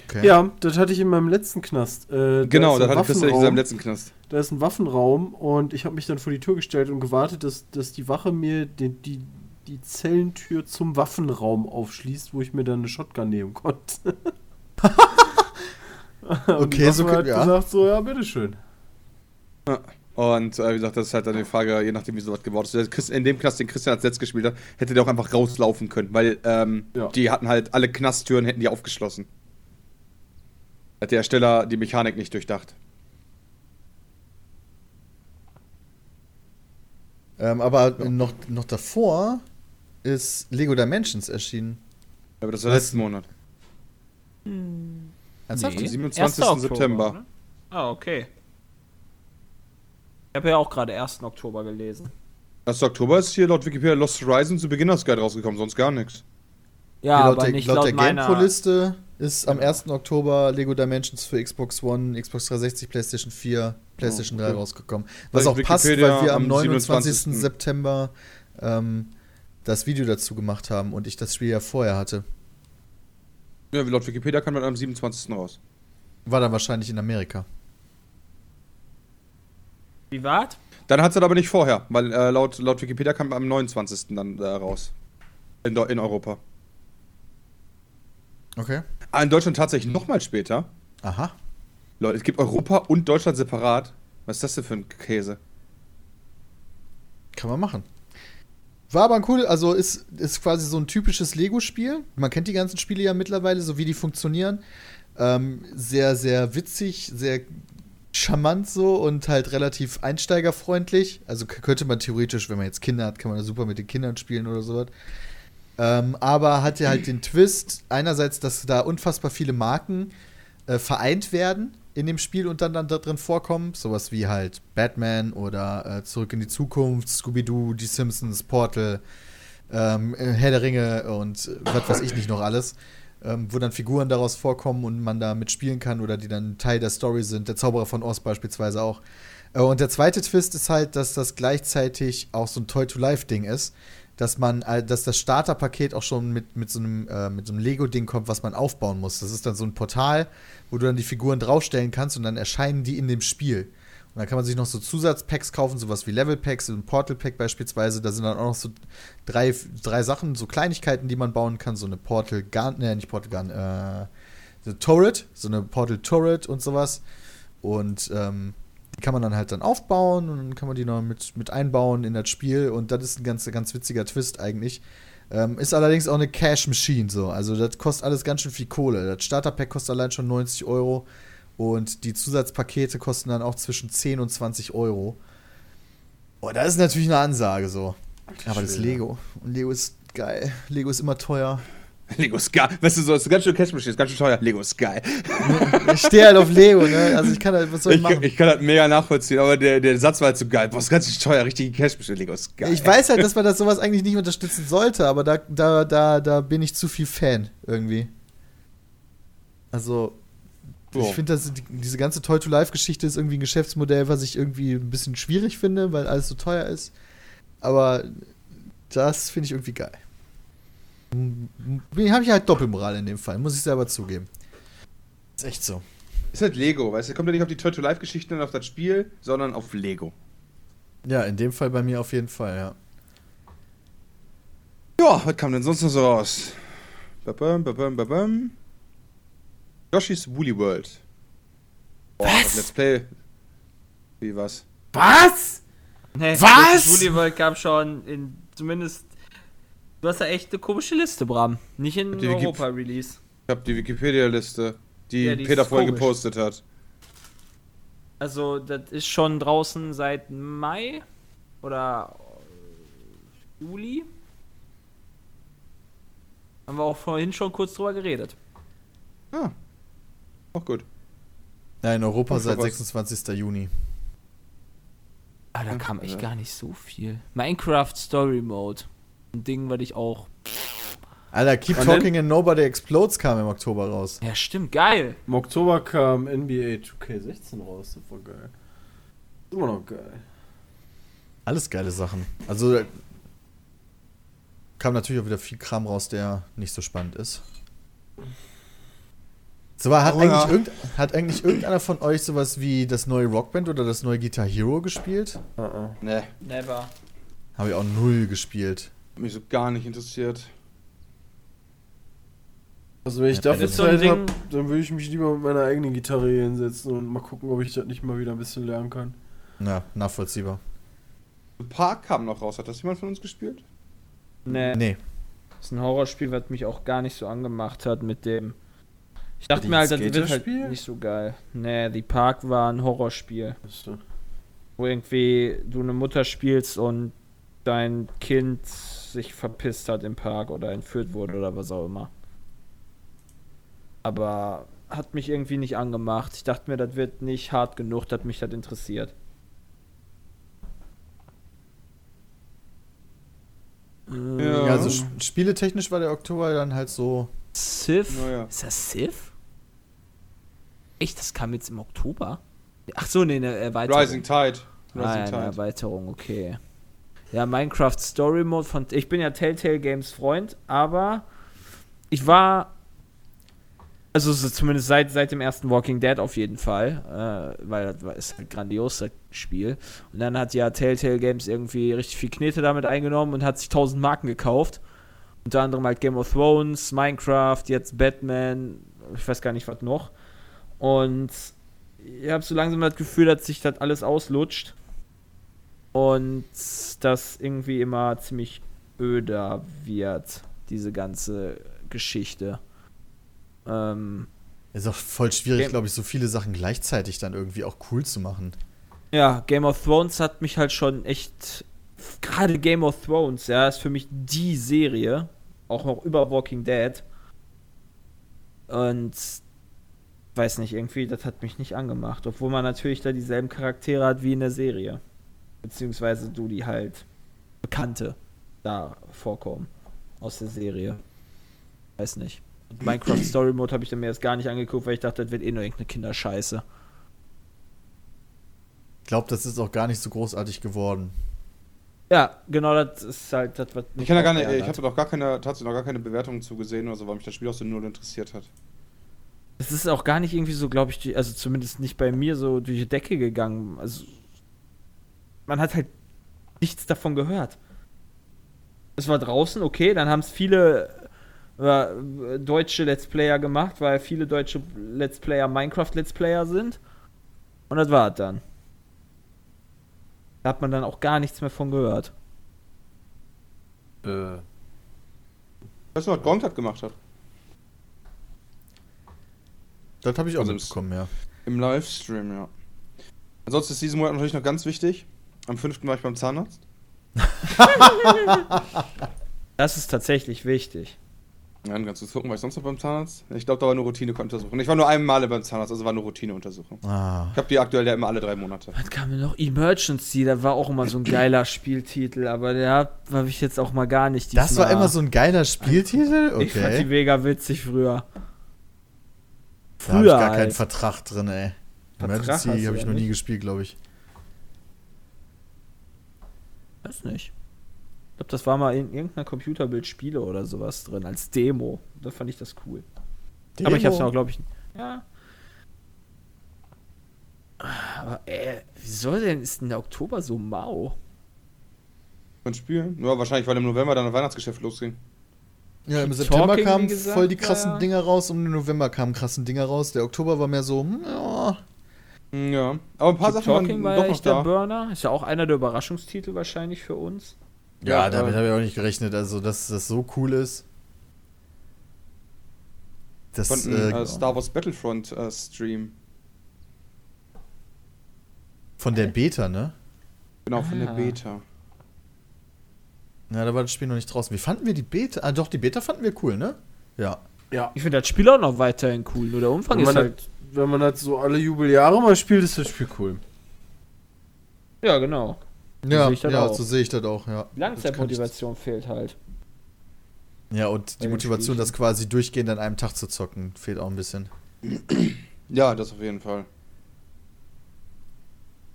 Okay. Ja, das hatte ich in meinem letzten Knast. Äh, da Genau, das hatte Christian in seinem letzten Knast. Da ist ein Waffenraum und ich habe mich dann vor die Tür gestellt und gewartet, dass, dass die Wache mir die, die, die Zellentür zum Waffenraum aufschließt, wo ich mir dann eine Shotgun nehmen konnte. [LAUGHS] Und Okay, die so hat ja. gesagt, so, ja, bitteschön. Und äh, wie gesagt, das ist halt dann die Frage, je nachdem, wie sowas gebaut ist. In dem Knast, den Christian als Netz gespielt hat, hätte der auch einfach rauslaufen können, weil ähm, Ja. die hatten halt alle Knasttüren, hätten die aufgeschlossen. Hat der Ersteller die Mechanik nicht durchdacht. Ähm, aber noch, noch davor ist Lego Dimensions erschienen. Aber das war letzten Monat. Ernsthaft? Nee. Nee. 27. 1. Oktober, September. ne? Ah, okay. Ich habe ja auch gerade 1. Oktober gelesen. 1. Oktober ist hier laut Wikipedia Lost Horizon zu Beginners Guide rausgekommen, sonst gar nichts. Ja, laut aber der, nicht laut laut, der meiner. Gamepro-Liste ist am 1. Oktober Lego Dimensions für Xbox One, Xbox 360, PlayStation 4, PlayStation Oh, 3 okay. rausgekommen. Was auch passt, weil Wikipedia wir am am 29. 27. September ähm, das Video dazu gemacht haben und ich das Spiel ja vorher hatte. Ja, wie laut Wikipedia kam man am 27. raus. War dann wahrscheinlich in Amerika. Privat? Dann hat es aber nicht vorher, weil äh, laut, laut Wikipedia kam am 29. dann äh, raus. In, in Europa. Okay. Ah, in Deutschland tatsächlich nochmal später. Aha. Leute, es gibt Europa und Deutschland separat. Was ist das denn für ein Käse? Kann man machen. War aber ein cool, also ist, ist quasi so ein typisches Lego-Spiel. Man kennt die ganzen Spiele ja mittlerweile, so wie die funktionieren. Ähm, sehr, sehr witzig, sehr charmant so und halt relativ einsteigerfreundlich. Also könnte man theoretisch, wenn man jetzt Kinder hat, kann man da super mit den Kindern spielen oder sowas. Ähm, aber hat ja halt den Twist, einerseits, dass da unfassbar viele Marken äh, vereint werden in dem Spiel und dann, dann da drin vorkommen. Sowas wie halt Batman oder äh, Zurück in die Zukunft, Scooby-Doo, Die Simpsons, Portal, ähm, äh, Herr der Ringe und äh, was weiß ich nicht noch alles. Ähm, wo dann Figuren daraus vorkommen und man da mitspielen kann oder die dann Teil der Story sind. Der Zauberer von Oz beispielsweise auch. Äh, und der zweite Twist ist halt, dass das gleichzeitig auch so ein Toy-to-Life-Ding ist. Dass man, äh, dass das Starterpaket auch schon mit, mit so einem, äh, mit so einem Lego-Ding kommt, was man aufbauen muss. Das ist dann so ein Portal, wo du dann die Figuren draufstellen kannst und dann erscheinen die in dem Spiel. Und dann kann man sich noch so Zusatzpacks kaufen, sowas wie Level-Packs, ein Portal-Pack beispielsweise. Da sind dann auch noch so drei, drei Sachen, so Kleinigkeiten, die man bauen kann. So eine Portal-Gun, ne, nicht Portal-Gun, äh, so Turret, so eine Portal-Turret und sowas. Und ähm, die kann man dann halt dann aufbauen und dann kann man die noch mit, mit einbauen in das Spiel. Und das ist ein ganz, ganz witziger Twist eigentlich. Ähm, ist allerdings auch eine Cash-Machine so. Also das kostet alles ganz schön viel Kohle. Das Starter-Pack kostet allein schon 90 Euro. Und die Zusatzpakete kosten dann auch zwischen 10 und 20 Euro. Oh, das ist natürlich eine Ansage so. Aber das ist. Lego. Und Lego ist geil. Lego ist immer teuer. [LAUGHS] Lego ist geil. Weißt du, so ist ganz schön Cash Machine, ist ganz schön teuer. Lego ist geil. Ich stehe halt auf Lego, ne? [LAUGHS] Also ich kann halt, was soll ich Ich, machen? ich kann das mega nachvollziehen, aber der, der Satz war halt so geil. Boah, ist ganz schön teuer, richtige Cash Machine. Lego ist geil. Ich weiß halt, dass man das sowas eigentlich nicht unterstützen sollte, aber da, da, da, da bin ich zu viel Fan irgendwie. Also, Ich finde, dass die, diese ganze Toy-to-Life-Geschichte ist irgendwie ein Geschäftsmodell, was ich irgendwie ein bisschen schwierig finde, weil alles so teuer ist. Aber das finde ich irgendwie geil. Habe ich halt Doppelmoral in dem Fall, muss ich selber zugeben. Ist echt so. Ist halt Lego, weißt du? Kommt ja nicht auf die Toy-to-Life-Geschichten und auf das Spiel, sondern auf Lego. Ja, in dem Fall bei mir auf jeden Fall, ja. Ja, was kam denn sonst noch so raus? Babam, babam, babam. Yoshi's Woolly World. Boah, Was? Let's Play. Wie was? Was? Nee, Was? Das Woolly World gab schon in zumindest. Du hast ja echt eine komische Liste, Bram. Nicht in Europa-Release. Ich hab die Wikipedia-Liste, die, Ja, die Peter vorhin gepostet hat. Also, das ist schon draußen seit Mai oder Juli. Haben wir auch vorhin schon kurz drüber geredet. Ah. Auch gut. Ja, in Europa Ach, seit was. 26. Juni. Ah, da kam echt ja. gar nicht so viel. Minecraft Story Mode. Ein Ding, was ich auch. Alter, Keep Wann Talking and Nobody Explodes kam im Oktober raus. Ja, stimmt, geil. Im Oktober kam NBA 2K16 raus, das war geil. Immer noch geil. Alles geile Sachen. Also da kam natürlich auch wieder viel Kram raus, der nicht so spannend ist. So, hat, Oh eigentlich ja. irgend, hat eigentlich irgendeiner von euch sowas wie das neue Rockband oder das neue Guitar Hero gespielt? Uh -uh. Ne, Never. Habe ich auch null gespielt. hat mich so gar nicht interessiert. Also wenn ich Ja, dafür so Zeit habe, dann würde ich mich lieber mit meiner eigenen Gitarre hier hinsetzen und mal gucken, ob ich das nicht mal wieder ein bisschen lernen kann. Na, nachvollziehbar. Ein paar kamen noch raus. Hat das jemand von uns gespielt? Nee. Nee. Das ist ein Horrorspiel, was mich auch gar nicht so angemacht hat mit dem Ich dachte Die mir halt, das wird halt nicht so geil. Nee, The Park war ein Horrorspiel. Achso. Wo irgendwie du eine Mutter spielst und dein Kind sich verpisst hat im Park oder entführt wurde oder was auch immer. Aber hat mich irgendwie nicht angemacht. Ich dachte mir, das wird nicht hart genug, dass mich das interessiert. Ja. Ja, also sch- spieletechnisch war der Oktober dann halt so. Civ? Naja. Ist das Civ? Echt, das kam jetzt im Oktober? Ach so, nee, eine Erweiterung. Rising Tide. Ah, Rising ja, eine Tide. Erweiterung, okay. Ja, Minecraft Story Mode von. Ich bin ja Telltale Games Freund, aber ich war. Also so zumindest seit, seit dem ersten Walking Dead auf jeden Fall, äh, weil das war, ist ein grandioses Spiel. Und dann hat ja Telltale Games irgendwie richtig viel Knete damit eingenommen und hat sich 1000 Marken gekauft. Unter anderem halt Game of Thrones, Minecraft, jetzt Batman, ich weiß gar nicht was noch. Und ich habe so langsam das Gefühl, dass sich das alles auslutscht. Und das irgendwie immer ziemlich öder wird, diese ganze Geschichte. Ähm, Ist auch voll schwierig, glaube ich, so viele Sachen gleichzeitig dann irgendwie auch cool zu machen. ja, Game of Thrones hat mich halt schon echt. Gerade Game of Thrones, ja, ist für mich die Serie. Auch noch über Walking Dead. Und weiß nicht, irgendwie, das hat mich nicht angemacht. Obwohl man natürlich da dieselben Charaktere hat wie in der Serie. Beziehungsweise du die halt Bekannte da vorkommen aus der Serie. Weiß nicht. Und Minecraft Story Mode habe ich dann mir erst gar nicht angeguckt, weil ich dachte, das wird eh nur irgendeine Kinderscheiße. Ich glaube, das ist auch gar nicht so großartig geworden. Ja, genau, das ist halt das, was Ich kann ja gar auch nicht, ich noch gar keine, tatsächlich noch gar keine Bewertungen zugesehen oder so, weil mich das Spiel auch so null interessiert hat. Es ist auch gar nicht irgendwie so, glaube ich, die- also zumindest nicht bei mir so durch die Decke gegangen. Also man hat halt nichts davon gehört. Es war draußen, okay, dann haben es viele äh, deutsche Let's Player gemacht, weil viele deutsche Let's Player Minecraft Let's Player sind. Und das war es dann. Da hat man dann auch gar nichts mehr von gehört. Äh, Weißt du, was Gauntlet gemacht hat? Das habe ich auch Also mitbekommen, ja. Im Livestream, ja. Ansonsten ist diesen Monat natürlich noch ganz wichtig. Am 5. war ich beim Zahnarzt. [LAUGHS] Das ist tatsächlich wichtig. Ja, dann kannst du gucken, war ich sonst noch beim Zahnarzt? Ich glaube, da war eine Routineuntersuchung. Ich war nur einmal beim Zahnarzt, also war eine Routineuntersuchung. Ah. Ich habe die aktuell ja immer alle drei Monate. Was kam denn noch? Emergency, da war auch immer so ein geiler [CLEARS THROAT] Spieltitel, aber der habe ich jetzt auch mal gar nicht Das war immer so ein geiler Spieltitel? Ich fand die Okay. mega witzig früher. Da habe ich Früher gar keinen halt. Vertrag drin, ey. Vertrag Emergency habe ich ja noch nie nicht. gespielt, glaube ich. Weiß nicht. Ich glaube, das war mal in irgendeiner Computerbild-Spiele oder sowas drin, als Demo. Da fand ich das cool. Aber ich hab's Demo? noch, glaube ich. Ja. Aber äh, wieso denn ist denn der Oktober so mau? Von Spielen? Ja, wahrscheinlich, weil im November dann das Weihnachtsgeschäft losging. Ja, im September Talking, kamen gesagt, voll die krassen ja. Dinger raus und im November kamen krassen Dinger raus. Der Oktober war mehr so, hm, ja. Hm, Ja. Aber ein paar Keep Sachen Talking waren war doch ja noch echt der da. Burner. Ist ja auch einer der Überraschungstitel wahrscheinlich für uns. Ja, Ja, damit habe ich auch nicht gerechnet, also dass das so cool ist. Das, Von äh, äh, Star Wars Battlefront äh, Stream. von der Beta, ne? Genau, von der Ah. Beta. Ja, da war das Spiel noch nicht draußen. Wie fanden wir die Beta? Ah, doch, die Beta fanden wir cool, ne? Ja. ja. Ich finde das Spiel auch noch weiterhin cool, nur der Umfang Wenn ist man, halt. halt, wenn man das so alle Jubeljahre mal spielt, ist das Spiel cool. Ja, genau. Ja, sehe ich das ja auch. so sehe ich das auch, ja. Die Langzeitmotivation fehlt halt. Ja, und Bei die Motivation, Spielchen. das quasi durchgehend an einem Tag zu zocken, fehlt auch ein bisschen. Ja, das auf jeden Fall.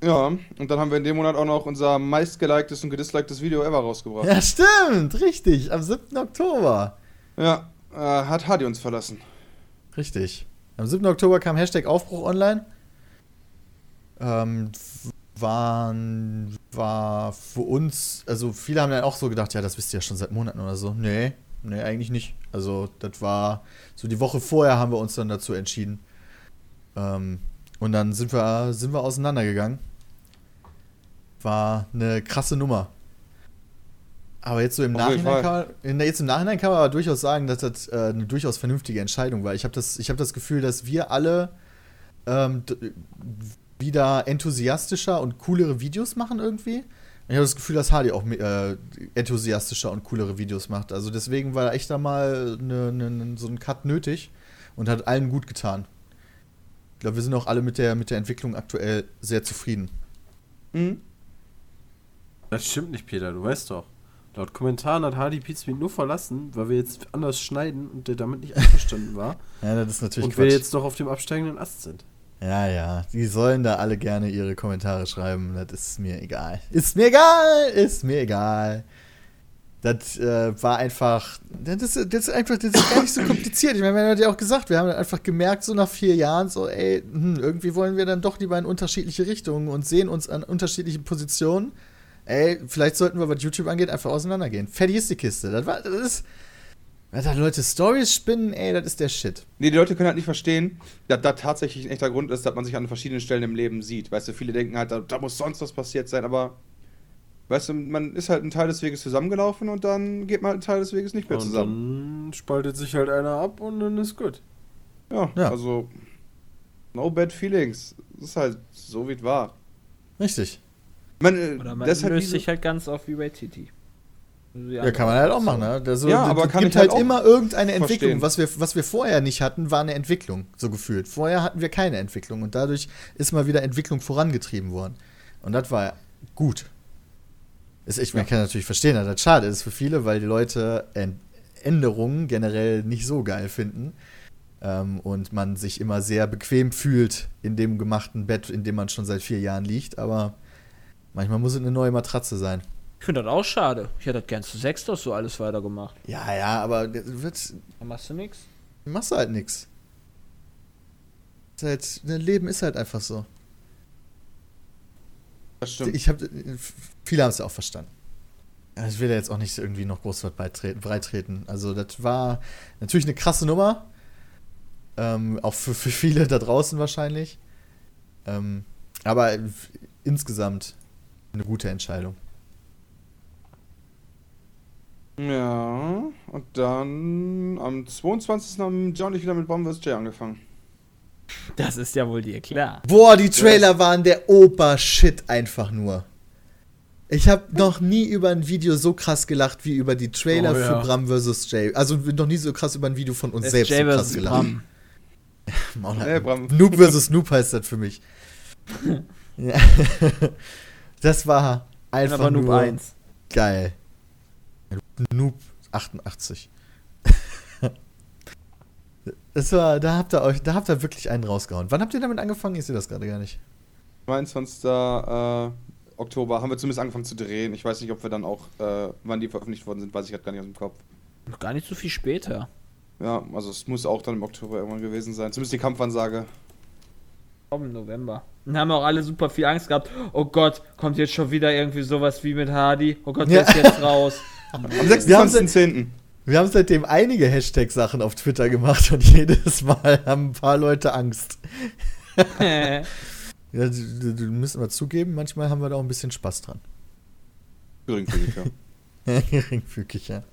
Ja, und dann haben wir in dem Monat auch noch unser meistgeliktes und gedisliktes Video ever rausgebracht. Ja, stimmt, richtig. Am 7. Oktober. Ja, äh, hat Hadi uns verlassen. Richtig. Am 7. Oktober kam Hashtag Aufbruch online. Ähm, waren, war für uns, also viele haben dann auch so gedacht, ja, das wisst ihr ja schon seit Monaten oder so. Nee, nee, eigentlich nicht. Also, das war so die Woche vorher haben wir uns dann dazu entschieden. Ähm, und dann sind wir, sind wir auseinandergegangen. War eine krasse Nummer. Aber jetzt so im Auf Nachhinein kann man, jetzt im Nachhinein kann man aber durchaus sagen, dass das äh, eine durchaus vernünftige Entscheidung war. Ich habe das, ich hab das Gefühl, dass wir alle ähm, wieder enthusiastischer und coolere Videos machen irgendwie. Ich habe das Gefühl, dass Hardy auch äh, enthusiastischer und coolere Videos macht. Also deswegen war echt da mal ne, ne, ne, so ein Cut nötig und hat allen gut getan. Ich glaube, wir sind auch alle mit der, mit der Entwicklung aktuell sehr zufrieden. Mhm. Das stimmt nicht, Peter, du weißt doch. Laut Kommentaren hat Hardy Pizmeet nur verlassen, weil wir jetzt anders schneiden und der damit nicht [LAUGHS] einverstanden war. Ja, das ist natürlich und wir Quatsch. jetzt doch auf dem absteigenden Ast sind. Ja, ja, die sollen da alle gerne ihre Kommentare schreiben. Das ist mir egal. Ist mir egal, ist mir egal. Das äh, war einfach, das ist, das ist einfach, das ist gar nicht so kompliziert. Ich meine, wir haben ja auch gesagt, wir haben dann einfach gemerkt, so nach vier Jahren, so, ey, hm, irgendwie wollen wir dann doch lieber in unterschiedliche Richtungen und sehen uns an unterschiedlichen Positionen. Ey, vielleicht sollten wir, was YouTube angeht, einfach auseinandergehen. Fertig ist die Kiste. Das war, das ist, wenn da Leute Stories spinnen, ey, das ist der Shit. Nee, die Leute können halt nicht verstehen, dass da tatsächlich ein echter Grund ist, dass man sich an verschiedenen Stellen im Leben sieht. Weißt du, viele denken halt, da, da muss sonst was passiert sein, aber weißt du, man ist halt einen Teil des Weges zusammengelaufen und dann geht man halt einen Teil des Weges nicht mehr Und zusammen. dann spaltet sich halt einer ab und dann ist gut. Ja, Ja. also no bad feelings. Das ist halt so, wie es war. Richtig. Man, äh, Oder man halt löst so- sich halt ganz auf wie bei Titi. Ja, kann man halt auch machen, ne? Das, so, Ja, das- aber kann gibt halt halt immer irgendeine Entwicklung. verstehen. Was wir, was wir vorher nicht hatten, war eine Entwicklung, so gefühlt. Vorher hatten wir keine Entwicklung und dadurch ist mal wieder Entwicklung vorangetrieben worden. Und das war gut. Ist, ich man kann natürlich verstehen, dass das schade ist für viele, weil die Leute Än- Änderungen generell nicht so geil finden. Ähm, und man sich immer sehr bequem fühlt in dem gemachten Bett, in dem man schon seit vier Jahren liegt. Aber manchmal muss es eine neue Matratze sein. Ich finde das auch schade. Ich hätte das gern zu sechs doch so alles weitergemacht. Ja, ja, aber das wird, Dann machst du nix. machst du halt. Ist halt, dein Leben ist halt einfach so. Das stimmt. Ich hab, viele haben es ja auch verstanden. Ja, Ich will da jetzt auch nicht irgendwie noch groß was beitreten, breitreten. Also, das war natürlich eine krasse Nummer. Ähm, auch für, für viele da draußen wahrscheinlich. Ähm, aber insgesamt eine gute Entscheidung. Ja, und dann am 22. haben John und ich wieder mit Bomb vs. J angefangen. Das ist ja wohl dir klar. Boah, die Trailer waren der Oper-Shit einfach nur. Ich habe noch nie über ein Video so krass gelacht wie über die Trailer Oh, ja. für Bram vs. Jay. Also noch nie so krass über ein Video von uns Es selbst Jay so krass versus gelacht. Bram. [LAUGHS] Maul Nee, halten. Bram. Noob vs. Noob heißt das für mich. [LAUGHS] ja. [LAUGHS] Das war einfach Aber Noob nur 1. geil. Noob 88. [LAUGHS] Das war, da habt ihr euch, da habt ihr wirklich einen rausgehauen. Wann habt ihr damit angefangen? Ich sehe das gerade gar nicht. 22. Äh, Oktober haben wir zumindest angefangen zu drehen. Ich weiß nicht, ob wir dann auch, äh, wann die veröffentlicht worden sind, weiß ich gerade gar nicht aus dem Kopf. Noch gar nicht so viel später. Ja, also es muss auch dann im Oktober irgendwann gewesen sein. Zumindest die Kampfansage. Im November. Und haben auch alle super viel Angst gehabt. Oh Gott, kommt jetzt schon wieder irgendwie sowas wie mit Hardy. Oh Gott, der Ja. ist jetzt raus. [LAUGHS] Am Wir haben 26.10. Wir haben seitdem einige Hashtag-Sachen auf Twitter gemacht und [LAUGHS] jedes Mal haben ein paar Leute Angst. [LAUGHS] Ja, du, du, du müssen wir zugeben, manchmal haben wir da auch ein bisschen Spaß dran. Geringfügig, ja. Geringfügig, ja.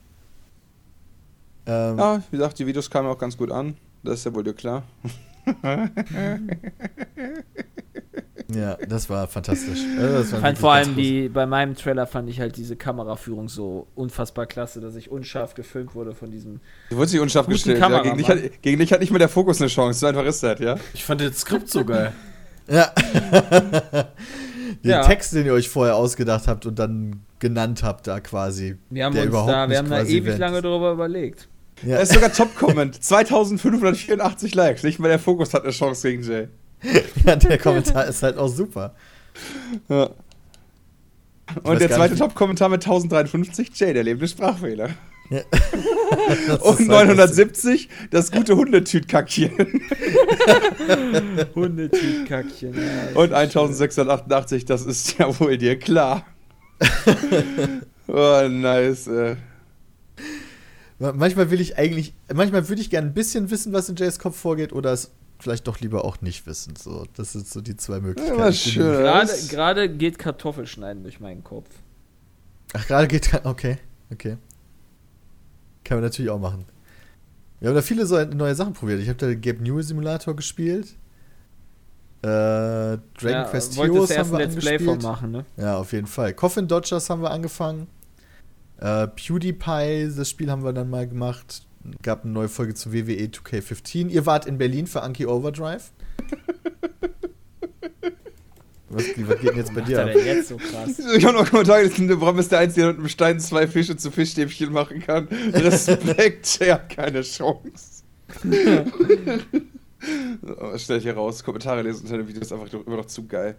Ähm, ja, wie gesagt, die Videos kamen auch ganz gut an. Das ist ja wohl dir klar. [LAUGHS] Ja, das war fantastisch. Also das war vor allem die, bei meinem Trailer fand ich halt diese Kameraführung so unfassbar klasse, dass ich unscharf gefilmt wurde von diesem. Du wurdest nicht unscharf gestellt. Ja. Gegen, dich hat, gegen dich hat nicht mal der Fokus eine Chance. So einfach ist das, ja? Ich fand das Skript so geil. [LAUGHS] Ja. Den Ja. Text, den ihr euch vorher ausgedacht habt und dann genannt habt, da quasi. Wir haben der uns überhaupt da, wir haben da ewig Event lange ist. darüber überlegt. Ja. Er ist sogar Top-Comment. [LAUGHS] 2584 Likes. Nicht mal der Fokus hat eine Chance gegen Jay. [LAUGHS] ja, der Kommentar ist halt auch super. Ja. Und der zweite Top-Kommentar mit 1053, Jay, der lebende Sprachfehler. Das Und ist halt 970, das gute Hundetütkackchen. Hundetyp-Kackchen. Ja, Und 1688, das ist ja wohl dir klar. [LAUGHS] oh, nice. Äh. Manchmal will ich eigentlich, manchmal würde ich gerne ein bisschen wissen, was in Jays Kopf vorgeht, oder es vielleicht doch lieber auch nicht wissen. So, das sind so die zwei Möglichkeiten. Ja, schön. Gerade, gerade geht Kartoffelschneiden durch meinen Kopf. Ach, gerade geht kein, okay. Okay. Kann man natürlich auch machen. Wir haben da viele so neue Sachen probiert. Ich habe da Gabe Newell Simulator gespielt. Äh, Dragon Ja, Quest wolltest Heroes haben wir Let's Play von angespielt. machen, ne? Ja, auf jeden Fall. Coffin Dodgers haben wir angefangen. Äh, PewDiePie, das Spiel haben wir dann mal gemacht. Gab eine neue Folge zu E WWE 2K15. Ihr wart in Berlin für Anki Overdrive. [LAUGHS] was, was geht denn jetzt bei dir ab? jetzt so krass? [LAUGHS] Ich habe noch Kommentare gelesen, Bram ist der Einzige, der mit einem Stein zwei Fische zu Fischstäbchen machen kann. Respekt, [LAUGHS] er hat keine Chance. oh, stell ich hier raus. Kommentare lesen unter dem Video ist einfach immer noch zu geil.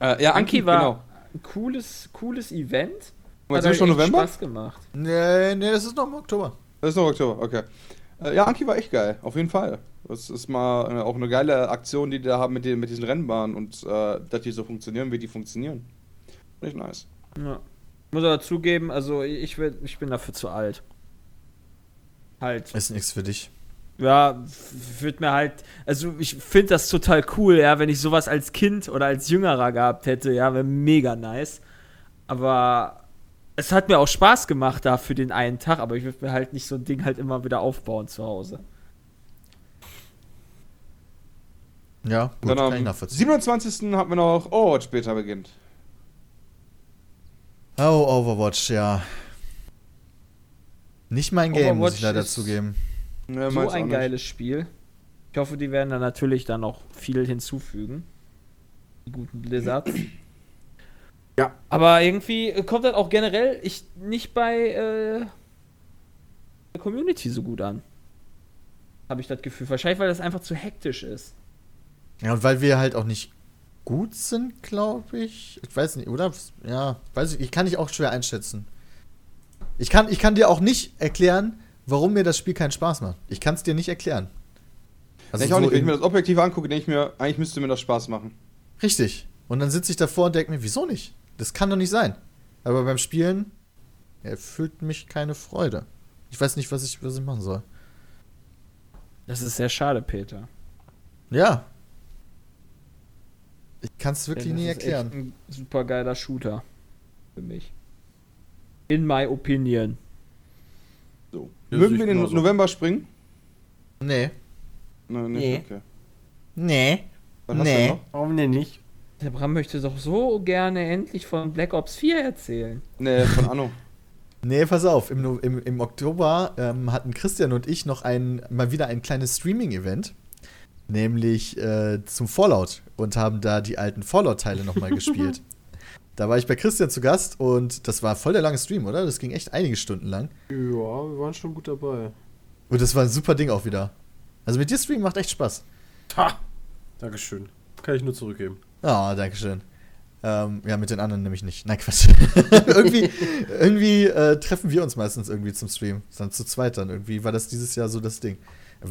Äh, ja, Anki, Anki war genau. Cooles, cooles Event. Meinst Hat schon November? Spaß gemacht. Nee, nee, das ist noch im Oktober. Das ist noch Oktober, okay. Äh, ja, Anki war echt geil, auf jeden Fall. Das ist mal äh, auch eine geile Aktion, die die da haben mit, den, mit diesen Rennbahnen und äh, dass die so funktionieren, wie die funktionieren. Echt nice. Ja. Muss aber zugeben, also ich, werd, ich bin dafür zu alt. Halt. Ist nichts für dich. Ja, wird mir halt, also ich finde das total cool, ja, wenn ich sowas als Kind oder als Jüngerer gehabt hätte, ja, wäre mega nice. Aber es hat mir auch Spaß gemacht da für den einen Tag, aber ich würde mir halt nicht so ein Ding halt immer wieder aufbauen zu Hause. Ja, gut, Dann kann ich am nachvollziehen. 27. haben wir noch Overwatch später beginnt. Oh, Overwatch, ja. Nicht mein Game, muss Overwatch ich leider ist- zugeben. Ne, so ein geiles Spiel. Ich hoffe, die werden da natürlich dann noch viel hinzufügen. Die guten Blizzards. [CLEARS THROAT] Ja. Aber irgendwie kommt das auch generell ich, nicht bei äh, der Community so gut an. Habe ich das Gefühl. Wahrscheinlich, weil das einfach zu hektisch ist. Ja, und weil wir halt auch nicht gut sind, glaube ich. Ich weiß nicht, oder? Ja, weiß ich, ich kann ich auch schwer einschätzen. Ich kann, ich kann dir auch nicht erklären, warum mir das Spiel keinen Spaß macht. Ich kann es dir nicht erklären. Also ich auch so nicht, wenn ich mir das objektiv angucke, denke ich mir, eigentlich müsste mir das Spaß machen. Richtig. Und dann sitze ich davor und denke mir, wieso nicht? Das kann doch nicht sein. Aber beim Spielen erfüllt mich keine Freude. Ich weiß nicht, was ich, was ich machen soll. Das ist sehr schade, Peter. Ja. Ich kann es wirklich nie das ist erklären. Echt ein super geiler Shooter. Für mich. In my opinion. So. Ja, Mögen wir in den genauso. November springen? Nee. Nein, nicht, Nee. okay. Nee. Was Nee. Warum denn nicht? Der Bram möchte doch so gerne endlich von Black Ops 4 erzählen. Nee, von Anno. [LAUGHS] Nee, pass auf, im, im, im Oktober ähm, hatten Christian und ich noch ein, mal wieder ein kleines Streaming-Event, nämlich äh, zum Fallout und haben da die alten Fallout-Teile nochmal [LAUGHS] gespielt. Da war ich bei Christian zu Gast und das war voll der lange Stream, oder? Das ging echt einige Stunden lang. Ja, wir waren schon gut dabei. Und das war ein super Ding auch wieder. Also mit dir streamen macht echt Spaß. Ha! Dankeschön. Kann ich nur zurückgeben. Ah, danke schön. Ähm, ja, mit den anderen nämlich nicht. Nein, Quatsch. [LAUGHS] irgendwie irgendwie äh, treffen wir uns meistens irgendwie zum Stream. Dann zu zweit dann. Irgendwie war das dieses Jahr so das Ding.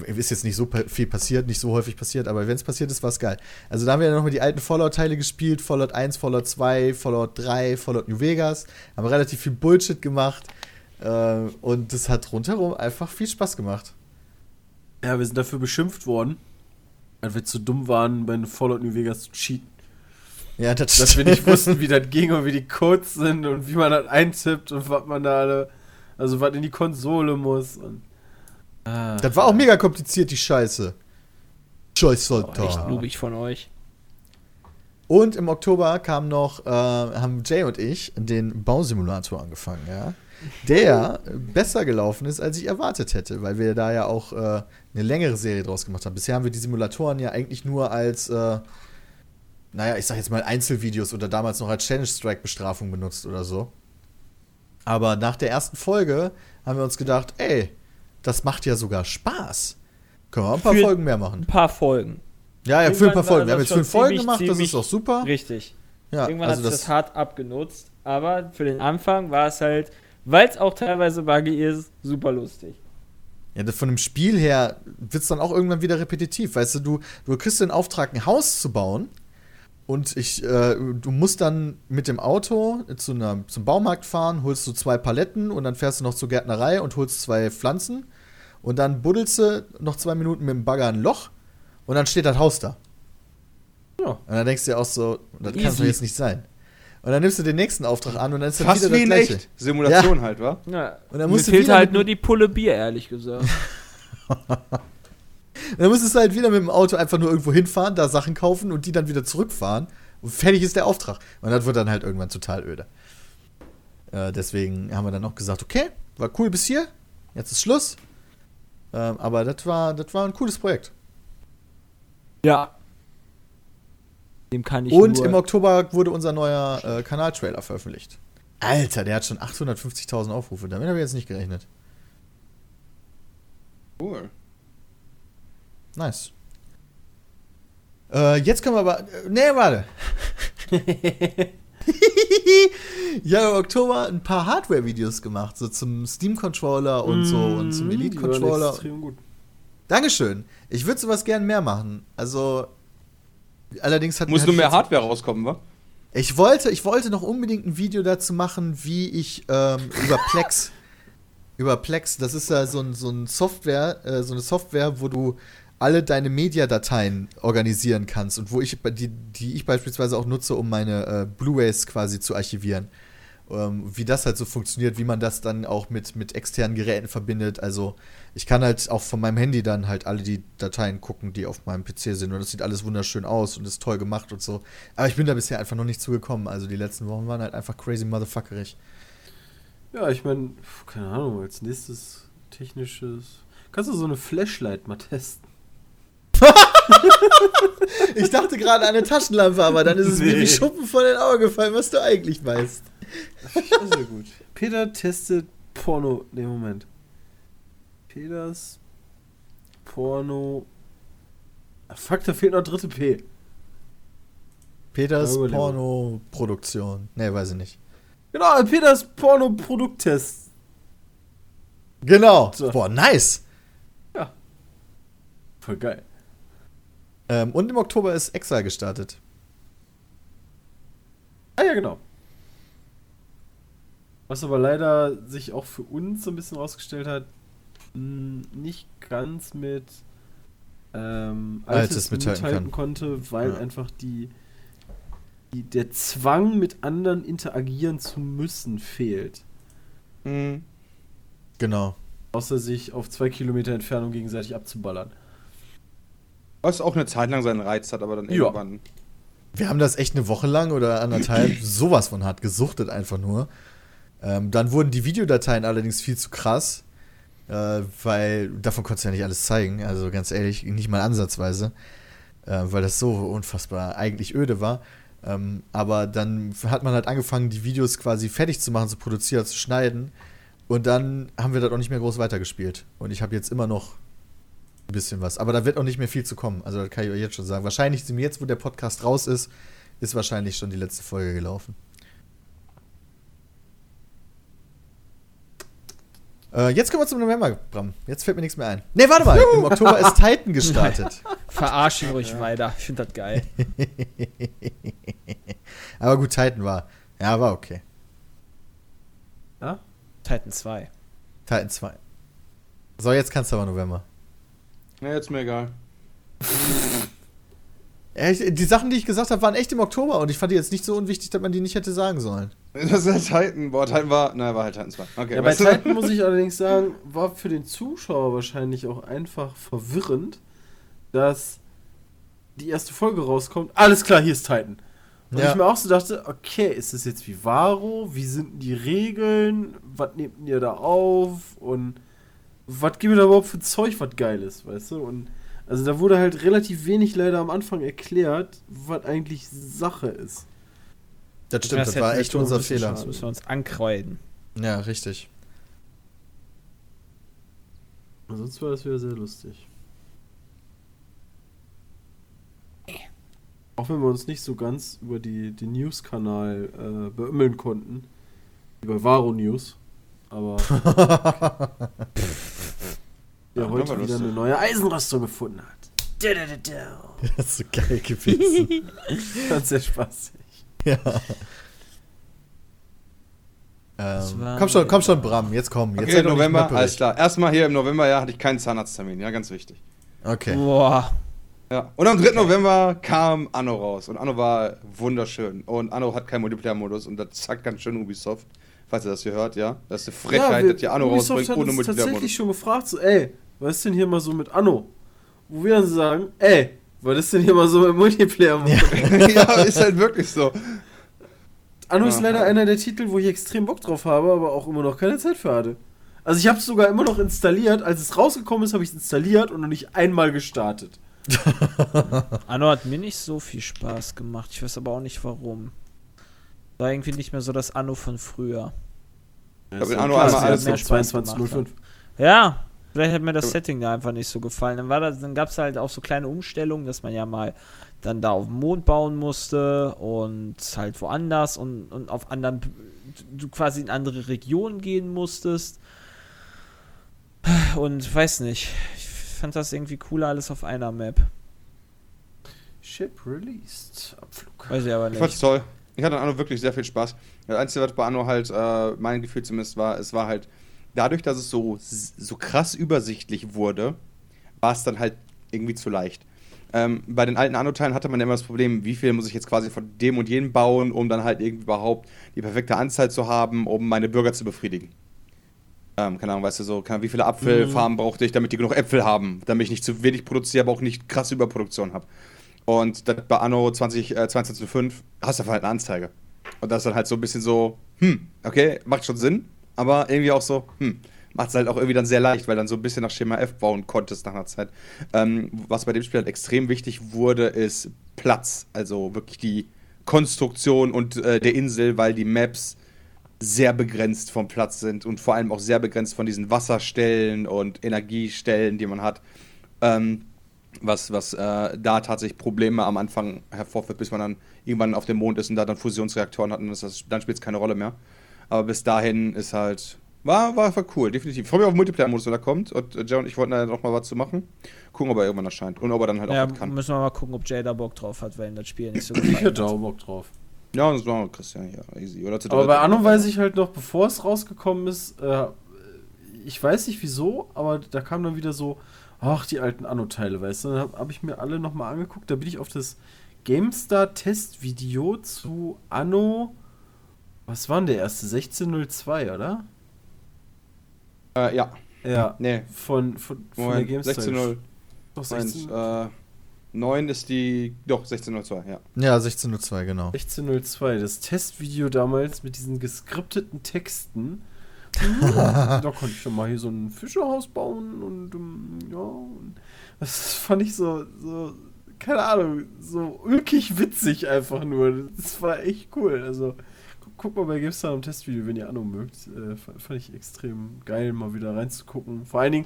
Ist jetzt nicht so viel passiert, nicht so häufig passiert, aber wenn es passiert ist, war es geil. Also da haben wir dann nochmal die alten Fallout-Teile gespielt. Fallout 1, Fallout 2, Fallout 3, Fallout New Vegas. Haben relativ viel Bullshit gemacht. Äh, und das hat rundherum einfach viel Spaß gemacht. Ja, wir sind dafür beschimpft worden, weil wir zu dumm waren, bei Fallout New Vegas zu cheaten. Ja, das, Dass wir nicht wussten, wie das ging und wie die Codes sind und wie man das eintippt und was man da alle, also was in die Konsole muss. Und, ah. Das war auch mega kompliziert, die Scheiße. Scheiße, Oh, echt noobig von euch. Und im Oktober kam noch, äh, haben Jay und ich den Bausimulator angefangen, ja. Der besser gelaufen ist, als ich erwartet hätte, weil wir da ja auch äh, eine längere Serie draus gemacht haben. Bisher haben wir die Simulatoren ja eigentlich nur als, äh, naja, ich sag jetzt mal Einzelvideos oder damals noch als Challenge Strike Bestrafung benutzt oder so. Aber nach der ersten Folge haben wir uns gedacht, ey, das macht ja sogar Spaß. Können wir ein paar Für- Folgen mehr machen. Ein paar Folgen. Ja, ja, für ein paar Folgen. Wir haben jetzt fünf Folgen gemacht, das ist doch super. Richtig. Ja, Irgendwann also hat das, das hart abgenutzt. Aber für den Anfang war es halt, weil es auch teilweise buggy ist, super lustig. ja, von dem Spiel her wird es dann auch irgendwann wieder repetitiv. Weißt du, du, du kriegst den Auftrag, ein Haus zu bauen. Und ich, äh, du musst dann mit dem Auto zu einer, zum Baumarkt fahren, holst du zwei Paletten und dann fährst du noch zur Gärtnerei und holst zwei Pflanzen. Und dann buddelst du noch zwei Minuten mit dem Bagger ein Loch und dann steht das Haus da. Ja. Und dann denkst du dir auch so, das kann Easy. doch jetzt nicht sein. Und dann nimmst du den nächsten Auftrag an und dann ist dann Fast wieder wie das Gleiche. echt. Simulation halt, wa? Ja. Und dann Mir musst du fehlt halt nur die Pulle Bier, ehrlich gesagt. [LAUGHS] Und dann musstest du halt wieder mit dem Auto einfach nur irgendwo hinfahren, da Sachen kaufen und die dann wieder zurückfahren. Und fertig ist der Auftrag. Und das wird dann halt irgendwann total öde. Äh, deswegen haben wir dann auch gesagt, okay, war cool bis hier, jetzt ist Schluss. Ähm, aber das war, das war ein cooles Projekt. ja. Dem kann ich Und nur im Oktober wurde unser neuer äh, Kanaltrailer veröffentlicht. Alter, der hat schon 850.000 Aufrufe. Damit habe ich jetzt nicht gerechnet. Cool. Nice. Äh, jetzt können wir aber. Äh, nee, warte. [LAUGHS] ja, im Oktober ein paar Hardware-Videos gemacht, so zum Steam-Controller und so und zum Mm, die waren Elite-Controller. extrem gut. Dankeschön. Ich würde sowas gern mehr machen. Also. Allerdings hat Muss nur ich mehr Hardware rauskommen, wa? Ich wollte, ich wollte noch unbedingt ein Video dazu machen, wie ich ähm, über Plex, [LAUGHS] über Plex, das ist ja so ein, so ein Software, äh, so eine Software, wo du alle deine Mediadateien organisieren kannst und wo ich die, die ich beispielsweise auch nutze, um meine äh, Blu-rays quasi zu archivieren. Ähm, wie das halt so funktioniert, wie man das dann auch mit, mit externen Geräten verbindet. Also ich kann halt auch von meinem Handy dann halt alle die Dateien gucken, die auf meinem PC sind. Und das sieht alles wunderschön aus und ist toll gemacht und so. Aber ich bin da bisher einfach noch nicht zugekommen. Also die letzten Wochen waren halt einfach crazy motherfuckerig. Ja, ich meine, keine Ahnung, als nächstes technisches. Kannst du so eine Flashlight mal testen? [LAUGHS] Ich dachte gerade an eine Taschenlampe, aber dann ist es mir Nee. wie Schuppen von den Augen gefallen, was du eigentlich weißt. Ja, sehr gut. Peter testet Porno. Ne, Moment. Peters Porno. Ah, fuck, da fehlt noch dritte P. Peters Ja. Porno-Produktion. Nee, weiß ich nicht. Genau, Peters Porno-Produkttest. Genau. So. Boah, nice. Voll geil. Ähm, und im Oktober ist Exile gestartet. Ah ja, genau. Was aber leider sich auch für uns so ein bisschen rausgestellt hat, mh, nicht ganz mit ähm, Altes mithalten kann. konnte, weil Ja. einfach die, die der Zwang mit anderen interagieren zu müssen fehlt. Mhm. Genau. Außer sich auf zwei Kilometer Entfernung gegenseitig abzuballern. Was auch eine Zeit lang seinen Reiz hat, aber dann Ja. irgendwann. Wir haben das echt eine Woche lang oder anderthalb [CLEARS THROAT] sowas von hart gesuchtet, einfach nur. Ähm, dann wurden die Videodateien allerdings viel zu krass, äh, weil davon konntest du ja nicht alles zeigen, also ganz ehrlich, nicht mal ansatzweise, äh, weil das so unfassbar eigentlich öde war. Ähm, aber dann hat man halt angefangen, die Videos quasi fertig zu machen, zu produzieren, zu schneiden. Und dann haben wir das auch nicht mehr groß weitergespielt. Und ich habe jetzt immer noch ein bisschen was. Aber da wird auch nicht mehr viel zu kommen. Also, das kann ich euch jetzt schon sagen. Wahrscheinlich, jetzt, wo der Podcast raus ist, ist wahrscheinlich schon die letzte Folge gelaufen. Äh, jetzt kommen wir zum November, Bram. Jetzt fällt mir nichts mehr ein. Nee, warte mal. Im Oktober ist Titan gestartet. [LAUGHS] Verarschen ruhig weiter. Ich finde das geil. [LAUGHS] Aber gut, Titan war. Ja, war okay. Ja? Titan 2. Titan 2. So, jetzt kannst du aber November. Ja, jetzt mir egal. [LAUGHS] Die Sachen, die ich gesagt habe, waren echt im Oktober und ich fand die jetzt nicht so unwichtig, dass man die nicht hätte sagen sollen. [LAUGHS] Das ist halt Titan. Boah, Titan war. Na, war halt Titan 2. Okay, Ja, bei du? Titan muss ich [LAUGHS] allerdings sagen, war für den Zuschauer wahrscheinlich auch einfach verwirrend, dass die erste Folge rauskommt. Alles klar, hier ist Titan. Und Ja. ich mir auch so dachte, okay, ist das jetzt wie Varo? Wie sind denn die Regeln? Was nehmt ihr da auf? Und was gibt ihr da überhaupt für Zeug, was geil ist, weißt du? Und also da wurde halt relativ wenig leider am Anfang erklärt, was eigentlich Sache ist. Das stimmt, das, hätten war echt unser Fehler. Das müssen wir uns ankreiden. Ja, richtig. Sonst war das wieder sehr lustig. Auch wenn wir uns nicht so ganz über die, den News-Kanal äh, beümmeln konnten. Wie bei Varo News. Aber [LAUGHS] [LAUGHS] der Ja, heute wieder lustig. eine neue Eisenrüstung gefunden hat. [LAUGHS] Das ist so geil gewesen. [LAUGHS] Ganz sehr spaßig. ja. Das Ähm, komm schon, komm schon, Bram, jetzt komm. Jetzt Okay, nicht November, alles klar. Erstmal hier im November, ja, hatte ich keinen Zahnarzttermin. Ja, ganz wichtig. Okay. Boah. Ja. Und am 3. November kam Anno raus. Und Anno war wunderschön. Und Anno hat keinen Multiplayer-Modus. Und das zackt ganz schön Ubisoft. Falls ihr das hier hört, ja. Das ist eine Frechheit, wir- dass ihr Anno Ubisoft rausbringt ohne Multiplayer-Modus. tatsächlich schon gefragt, so, ey, was ist denn hier mal so mit Anno? Wo wir dann sagen, ey, was ist denn hier mal so mit Multiplayer-Modus? [LAUGHS] ja, ist halt wirklich so. Anno ist Ja. leider einer der Titel, wo ich extrem Bock drauf habe, aber auch immer noch keine Zeit für hatte. Also ich habe es sogar immer noch installiert. Als es rausgekommen ist, habe ich es installiert und noch nicht einmal gestartet. [LAUGHS] Anno hat mir nicht so viel Spaß gemacht. Ich weiß aber auch nicht warum. War irgendwie nicht mehr so das Anno von früher. Ja, in ja Anno einmal alles die mehr jetzt Spaß 22.05. Ja, vielleicht hat mir das Ja. Setting da einfach nicht so gefallen. Dann, war das, dann gab es halt auch so kleine Umstellungen, dass man ja mal dann da auf dem Mond bauen musste und halt woanders und, und auf anderen, du quasi in andere Regionen gehen musstest. Und weiß nicht, ich fand das irgendwie cooler alles auf einer Map. Ship released. Abflug. Weiß ich aber Ich fand's nicht. toll. Ich hatte an Anno wirklich sehr viel Spaß. Das Einzige, was bei Anno halt, äh, mein Gefühl zumindest war, es war halt, dadurch, dass es so, so krass übersichtlich wurde, war es dann halt irgendwie zu leicht. Ähm, bei den alten Anno-Teilen hatte man immer das Problem, wie viel muss ich jetzt quasi von dem und jenem bauen, um dann halt irgendwie überhaupt die perfekte Anzahl zu haben, um meine Bürger zu befriedigen. Ähm, keine Ahnung, weißt du so, keine, Ahnung, wie viele Apfelfarmen brauchte ich, damit die genug Äpfel haben, damit ich nicht zu wenig produziere, aber auch nicht krasse Überproduktion habe. Und das bei Anno 20, äh, 2205 hast du halt eine Anzeige. Und das ist dann halt so ein bisschen so, hm, okay, macht schon Sinn, aber irgendwie auch so, hm, macht es halt auch irgendwie dann sehr leicht, weil dann so ein bisschen nach Schema F bauen konntest nach einer Zeit. Ähm, was bei dem Spiel halt extrem wichtig wurde, ist Platz. Also wirklich die Konstruktion und äh, der Insel, weil die Maps sehr begrenzt vom Platz sind und vor allem auch sehr begrenzt von diesen Wasserstellen und Energiestellen, die man hat. Ähm, was, was äh, da tatsächlich Probleme am Anfang hervorführt, bis man dann irgendwann auf dem Mond ist und da dann Fusionsreaktoren hat und das, dann spielt es keine Rolle mehr. Aber bis dahin ist halt. War, war, war cool, definitiv. Ich freue mich auf den Multiplayer-Modus, wenn er kommt. Und äh, Jay und ich wollten da noch mal was zu machen. Gucken, ob er irgendwann erscheint. Und ob er dann halt auch Ja, was kann. müssen wir mal gucken, ob Jay da Bock drauf hat, weil ihm das Spiel nicht so [CLEARS THROAT] Ich gefallen hätte hat. auch Bock drauf. Ja, und das war Christian hier. Easy. Oder zu Aber bei Anno weiß ich halt noch, bevor es rausgekommen ist, äh, ich weiß nicht wieso, aber da kam dann wieder so, ach, die alten Anno-Teile, weißt du, dann habe hab ich mir alle nochmal angeguckt, da bin ich auf das GameStar-Testvideo zu Anno, was war denn der erste? 1602, oder? Äh, ja. Ja, Nee. von, von, von der. GameStar. 16.0. Doch, 1, 16, äh, 9 ist die. Doch, 16.02, ja. Ja, 16.02 genau. 1602, das Testvideo damals mit diesen geskripteten Texten. Ja, [LAUGHS] da konnte ich schon mal hier so ein Fischerhaus bauen und ähm, ja, und das fand ich so, so, keine Ahnung, so ulkig witzig einfach nur. Das war echt cool. Also gu- guck mal bei GameStar im Testvideo, wenn ihr Anno mögt. Äh, fa- fand ich extrem geil, mal wieder reinzugucken. Vor allen Dingen,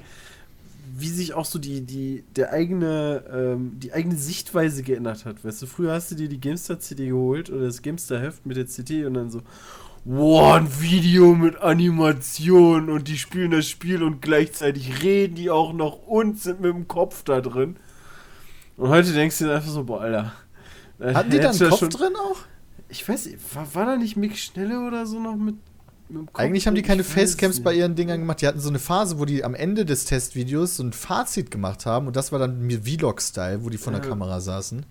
wie sich auch so die, die, der eigene, ähm, die eigene Sichtweise geändert hat. Weißt du, früher hast du dir die GameStar-CD geholt oder das GameStar-Heft mit der CD und dann so, wow, ein Video mit Animation und die spielen das Spiel und gleichzeitig reden die auch noch und sind mit dem Kopf da drin. Und heute denkst du dir einfach so, boah, Alter. Hatten die da hättest einen du Kopf schon- drin auch? Ich weiß war, war da nicht Mick Schnelle oder so noch mit, Eigentlich haben die keine Facecams bei ihren Dingern gemacht. Die hatten so eine Phase, wo die am Ende des Testvideos so ein Fazit gemacht haben. Und das war dann Vlog-Style, wo die vor der Ja. Kamera saßen.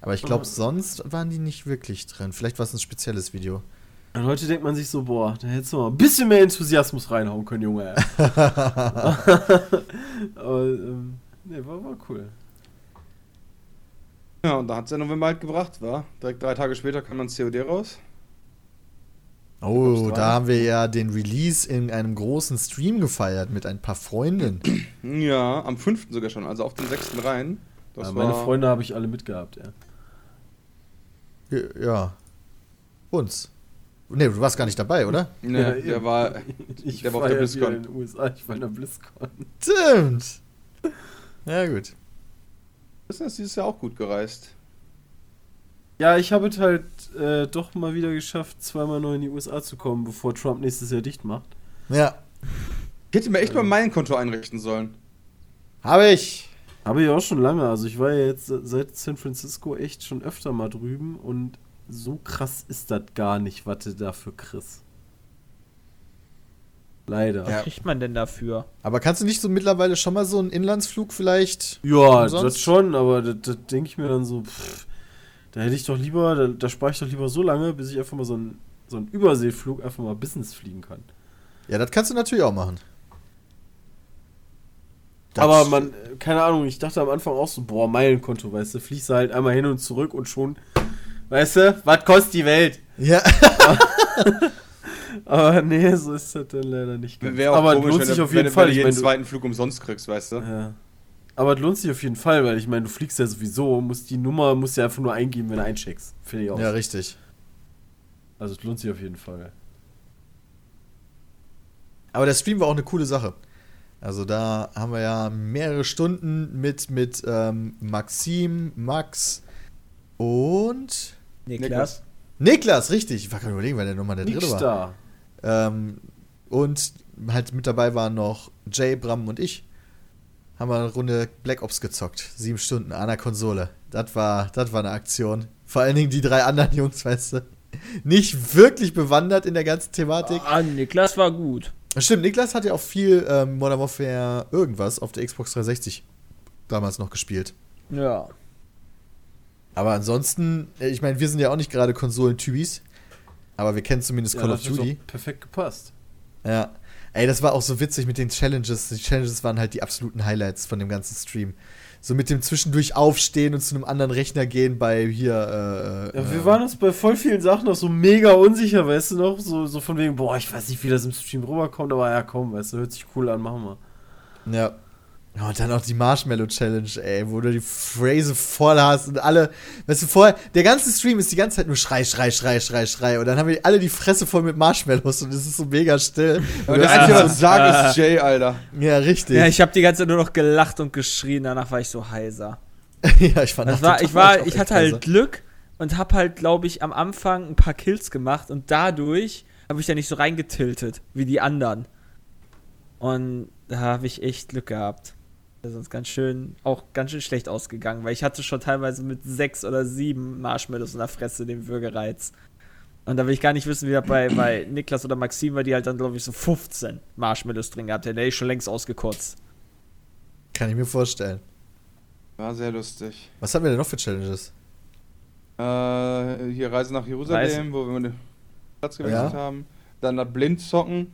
Aber ich glaube, sonst waren die nicht wirklich drin. Vielleicht war es ein spezielles Video. Und heute denkt man sich so, boah, da hättest du mal ein bisschen mehr Enthusiasmus reinhauen können, Junge. [LAUGHS] [LAUGHS] Aber, ähm, ne, war, war cool. Ja, und da hat es ja November halt gebracht, war. Direkt drei Tage später kam dann COD raus. Oh, da haben wir ja den Release in einem großen Stream gefeiert mit ein paar Freunden. [CLEARS THROAT] Ja, am 5. sogar schon, also auf den 6. rein. Das Ja, meine war- Freunde habe ich alle mitgehabt, ja. Ja. Uns. Ne, du warst gar nicht dabei, oder? Nee, Ja, der war. [LAUGHS] Ich Der war auf der BlizzCon. in den USA, ich war in der BlizzCon. Stimmt. Ja, gut. Das ist dieses Jahr auch gut gereist. Ja, ich habe es halt äh, doch mal wieder geschafft, zweimal neu in die USA zu kommen, bevor Trump nächstes Jahr dicht macht. Ja. Ich hätte mir echt mal mein Konto einrichten sollen. Habe ich. Habe ich auch schon lange. Also ich war ja jetzt seit San Francisco echt schon öfter mal drüben und so krass ist das gar nicht, was du da für Chris. Leider. Was Ja. kriegt man denn dafür? Aber kannst du nicht so mittlerweile schon mal so einen Inlandsflug vielleicht? Ja, Umsonst? das schon, aber das, das denke ich mir dann so, pff, da hätte ich doch lieber, da, da spare ich doch lieber so lange, bis ich einfach mal so einen, so einen Überseeflug einfach mal Business fliegen kann. Ja, das kannst du natürlich auch machen. Das- aber man, keine Ahnung, ich dachte am Anfang auch so, boah, Meilenkonto, weißt du, fliegst du halt einmal hin und zurück und schon, weißt du, was kostet die Welt? Ja, [LAUGHS] [LAUGHS] Aber nee, so ist das dann leider nicht. ganz. Wäre auch aber komisch, lohnt wenn, sich du, auf jeden wenn, Fall. wenn du Ich jeden meine, du, zweiten Flug umsonst kriegst, weißt du? ja. Aber es lohnt sich auf jeden Fall, weil ich meine, du fliegst ja sowieso, musst die Nummer musst du ja einfach nur eingeben, wenn du eincheckst. Finde ich auch. ja, richtig. Also es lohnt sich auf jeden Fall. Aber der Stream war auch eine coole Sache. Also da haben wir ja mehrere Stunden mit, mit ähm, Maxim, Max und Niklas? Niklas, richtig. Ich war gerade überlegen, wer der Nummer der dritte Nix war. Ähm, und halt mit dabei waren noch Jay, Bram und ich. Haben wir eine Runde Black Ops gezockt. Sieben Stunden an der Konsole. Das war, das war eine Aktion. Vor allen Dingen die drei anderen [LAUGHS] Jungs, weißt du. Nicht wirklich bewandert in der ganzen Thematik. Ah, Niklas war gut. Stimmt, Niklas hat ja auch viel ähm, Modern Warfare irgendwas auf der Xbox 360 damals noch gespielt. Ja. Aber ansonsten, äh, ich meine, wir sind ja auch nicht gerade Konsolen-Tübis. Aber wir kennen zumindest Ja, Call das of Duty. perfekt gepasst. Ja. Ey, das war auch so witzig mit den Challenges. Die Challenges waren halt die absoluten Highlights von dem ganzen Stream. So mit dem zwischendurch aufstehen und zu einem anderen Rechner gehen bei hier. Äh, Ja, wir äh, waren uns bei voll vielen Sachen noch so mega unsicher, weißt du noch? So, so von wegen, boah, ich weiß nicht, wie das im Stream rüberkommt, aber ja, komm, weißt du, hört sich cool an, machen wir. Ja. Ja, Und dann auch die Marshmallow Challenge, ey, wo du die Phrase voll hast und alle, weißt du, vorher, der ganze Stream ist die ganze Zeit nur Schrei, Schrei, Schrei, Schrei, Schrei. Und dann haben wir alle die Fresse voll mit Marshmallows und es ist so mega still. Aber Und der hast Einzige, was sagt, ist Jay, Alter. ja, richtig. Ja, ich habe die ganze Zeit nur noch gelacht und geschrien, danach war ich so heiser. [LAUGHS] ja, ich fand Das war, ich war, ich hatte halt heiser. Glück und hab halt, glaube ich, am Anfang ein paar Kills gemacht und dadurch habe ich da nicht so reingetiltet wie die anderen. Und da habe ich echt Glück gehabt. Das ist uns ganz schön, auch ganz schön schlecht ausgegangen, weil ich hatte schon teilweise mit sechs oder sieben Marshmallows in der Fresse den Würgereiz. Und da will ich gar nicht wissen, wie das bei, [CLEARS THROAT] bei Niklas oder Maxim war, die halt dann, glaube ich, so 15 Marshmallows drin gehabt hätten. Der ist schon längst ausgekotzt. Kann ich mir vorstellen. War sehr lustig. Was haben wir denn noch für Challenges? Äh, hier Reise nach Jerusalem, Reise. wo wir den Platz gewechselt Ja. haben. Dann das Blindzocken.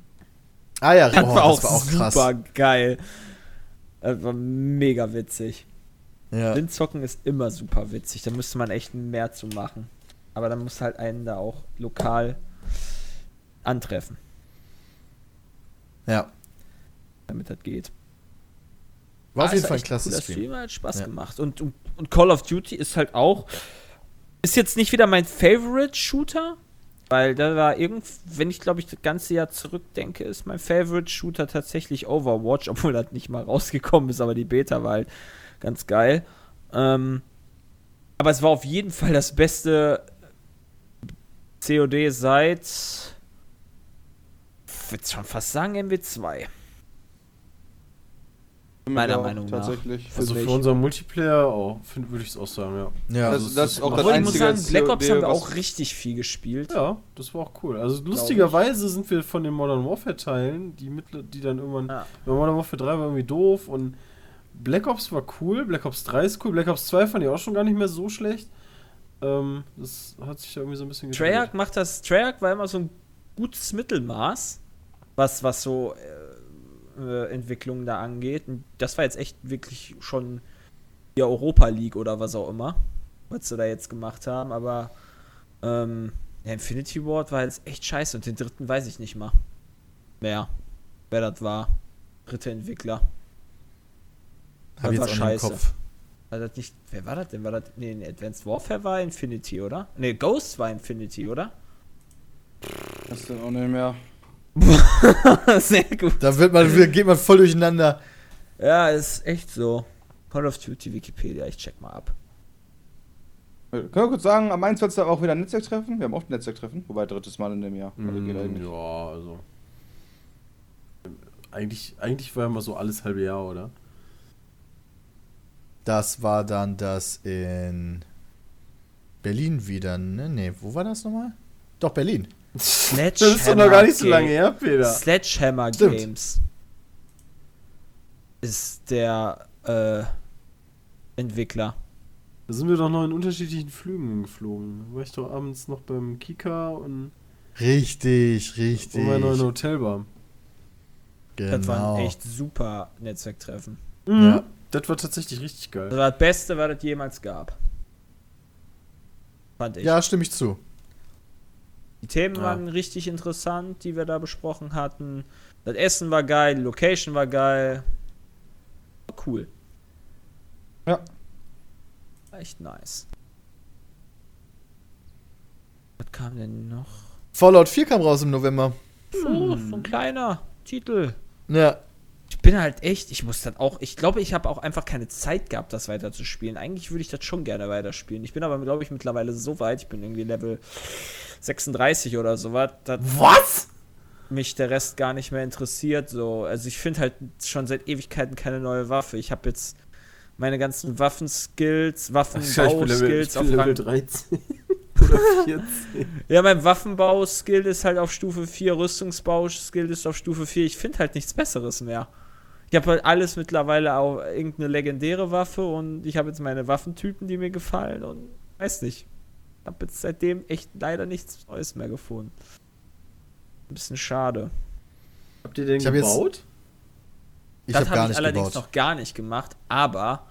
Ah ja, Das oh, war auch, das war auch krass. super geil. Das war mega witzig. Ja. Blindzocken ist immer super witzig. Da müsste man echt mehr zu machen. Aber dann muss halt einen da auch lokal antreffen, ja. damit das geht. War auf Ah, jeden Fall ein klasse cooler Stream. Hat Spaß Ja. gemacht. Und, und, und Call of Duty ist halt auch. Ist jetzt nicht wieder mein Favorite Shooter. Weil da war irgend, wenn ich glaube ich das ganze Jahr zurückdenke, ist mein Favorite Shooter tatsächlich Overwatch, [LAUGHS] obwohl das nicht mal rausgekommen ist, aber die Beta war halt ganz geil. Ähm, aber es war auf jeden Fall das beste COD seit, ich würde schon fast sagen, MW2. Meiner Ja, Meinung nach. Tatsächlich. Also für unseren Multiplayer auch, find- würde ich es auch sagen, ja. Ja. Das- das ist auch das Obwohl ich muss einzige sagen, Black Ops haben wir auch richtig viel gespielt. Ja, das war auch cool. Also lustigerweise sind wir von den Modern Warfare Teilen, die, die dann irgendwann. Ja. Ja, Modern Warfare 3 war irgendwie doof und Black Ops war cool, Black Ops 3 ist cool, Black Ops 2 fand ich auch schon gar nicht mehr so schlecht. Ähm, das hat sich irgendwie so ein bisschen Treyarch macht das. Treyarch war immer so ein gutes Mittelmaß, was, was so äh, Entwicklungen da angeht. Und das war jetzt echt wirklich schon die Europa League oder was auch immer, was sie da jetzt gemacht haben. Aber ähm, ja, Infinity Ward war jetzt echt scheiße und den dritten weiß ich nicht mal mehr, wer das war. Dritte Entwickler. Hab ich war Kopf. War das nicht. Wer war das denn? War das. Nee, nee, Advanced Warfare war Infinity, oder? Nee, Ghost war Infinity, oder? Das ist auch nicht mehr. [LAUGHS] Sehr gut. Da wird man, geht man voll durcheinander. Ja, ist echt so. Call of Duty Wikipedia, ich check mal ab. Äh, Können wir kurz sagen, am 21. auch wieder ein Netzwerktreffen? Wir haben oft ein Netzwerktreffen, wobei drittes Mal in dem Jahr. Also geht Mm, eigentlich. ja, also. Eigentlich, eigentlich war immer so alles halbe Jahr, oder? Das war dann das in Berlin wieder, ne? Nee, wo war das nochmal? Doch, Berlin. Sledgehammer Das ist doch noch gar nicht so lange her, Peter. Sledgehammer Stimmt. Games ist der äh, Entwickler. Da sind wir doch noch in unterschiedlichen Flügen geflogen. Da war ich doch abends noch beim Kika und Richtig, richtig. wo wir noch in Hotel waren. genau. Das war ein echt super Netzwerktreffen. Ja. Das war tatsächlich richtig geil. Das war das Beste, was es jemals gab. Fand ich. Ja, stimme ich zu. Die Themen Ja. waren richtig interessant, die wir da besprochen hatten. Das Essen war geil, die Location war geil. War cool. Ja. War echt nice. Was kam denn noch? Fallout 4 kam raus im November. So, so ein kleiner Titel. Ja. Ich bin halt echt, ich muss dann auch, ich glaube, ich habe auch einfach keine Zeit gehabt, das weiterzuspielen. Eigentlich würde ich das schon gerne weiterspielen. Ich bin aber, glaube ich, mittlerweile so weit, ich bin irgendwie Level 36 oder sowas, dass Was? mich der Rest gar nicht mehr interessiert. So. Also ich finde halt schon seit Ewigkeiten keine neue Waffe. Ich habe jetzt meine ganzen Waffenskills, Waffenbauskills auf Level Rang 13 [LAUGHS] oder 14. [LAUGHS] Ja, mein Waffenbau-Skill ist halt auf Stufe 4, Rüstungsbau-Skill ist auf Stufe 4. Ich finde halt nichts Besseres mehr. Ich habe halt alles mittlerweile auch irgendeine legendäre Waffe und ich habe jetzt meine Waffentypen, die mir gefallen und weiß nicht. Ich habe jetzt seitdem echt leider nichts Neues mehr gefunden. Ein bisschen schade. Habt ihr den Ich hab jetzt- gebaut? Ich das habe gar ich nicht allerdings gebaut. noch gar nicht gemacht, aber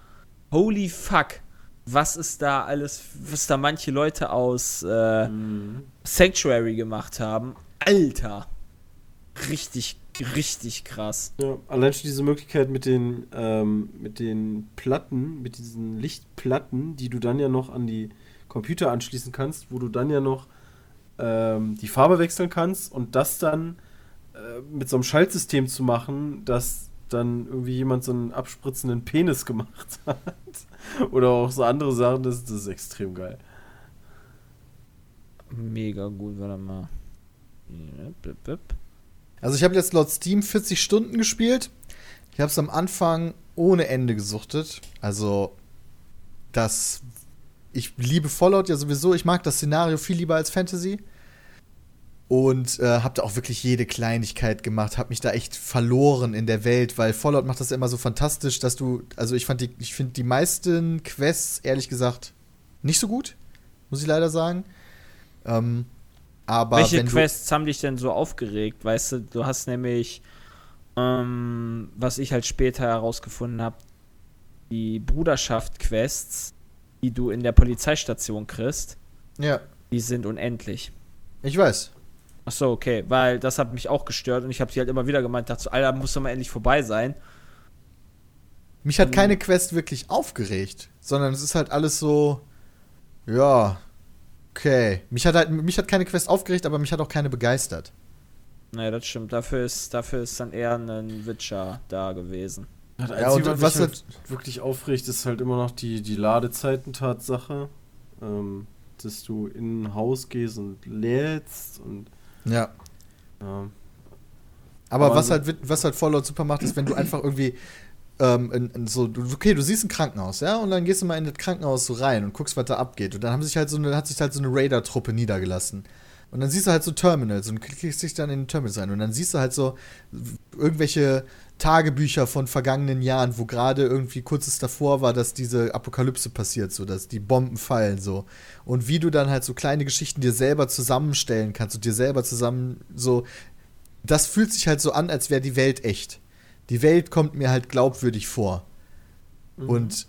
holy fuck, was ist da alles, was da manche Leute aus äh, Mhm. Sanctuary gemacht haben. Alter. Richtig, richtig krass. Ja, allein schon diese Möglichkeit mit den, ähm, mit den Platten, mit diesen Lichtplatten, die du dann ja noch an die Computer anschließen kannst, wo du dann ja noch ähm, die Farbe wechseln kannst und das dann äh, mit so einem Schaltsystem zu machen, dass dann irgendwie jemand so einen abspritzenden Penis [LAUGHS] gemacht hat. Oder auch so andere Sachen, das, das ist extrem geil. Mega gut, warte mal. Ja, bip, bip. Also ich habe jetzt laut Steam 40 Stunden gespielt. Ich habe es am Anfang ohne Ende gesuchtet. Also das ich liebe Fallout ja sowieso. Ich mag das Szenario viel lieber als Fantasy. Und äh, habe da auch wirklich jede Kleinigkeit gemacht, habe mich da echt verloren in der Welt, weil Fallout macht das ja immer so fantastisch, dass du, also ich fand die, ich finde die meisten Quests ehrlich gesagt nicht so gut, muss ich leider sagen. Ähm, aber Welche Quests haben dich denn so aufgeregt? Weißt du, du hast nämlich, ähm, was ich halt später herausgefunden habe, die Bruderschaft-Quests, die du in der Polizeistation kriegst, ja, die sind unendlich. ich weiß. Ach so, okay, weil das hat mich auch gestört und ich habe sie halt immer wieder gemeint, dachte so, Alter, muss doch mal endlich vorbei sein. Mich hat keine Quest wirklich aufgeregt, sondern es ist halt alles so, ja, okay. Mich hat halt, mich hat keine Quest aufgeregt, aber mich hat auch keine begeistert. Naja, das stimmt. Dafür ist, dafür ist dann eher ein Witcher da gewesen. Das Ja, und Einzige, was was mich halt wirklich aufregt, ist halt immer noch die, die Ladezeiten-Tatsache. Ähm, dass du in ein Haus gehst und lädst und Ja. ja. Aber, Aber was so- halt, wit- was halt Fallout super macht, ist, wenn du einfach irgendwie ähm, in, in so, okay, du siehst ein Krankenhaus, ja, und dann gehst du mal in das Krankenhaus so rein und guckst, was da abgeht. Und dann haben sich halt so eine, hat sich halt so eine Raider-Truppe niedergelassen. Und dann siehst du halt so Terminals und klickst dich dann in den Terminals rein. Und dann siehst du halt so irgendwelche Tagebücher von vergangenen Jahren, wo gerade irgendwie kurzes davor war, dass diese Apokalypse passiert, so dass die Bomben fallen, so. Und wie du dann halt so kleine Geschichten dir selber zusammenstellen kannst und dir selber zusammen so. Das fühlt sich halt so an, als wäre die Welt echt. Die Welt kommt mir halt glaubwürdig vor. Und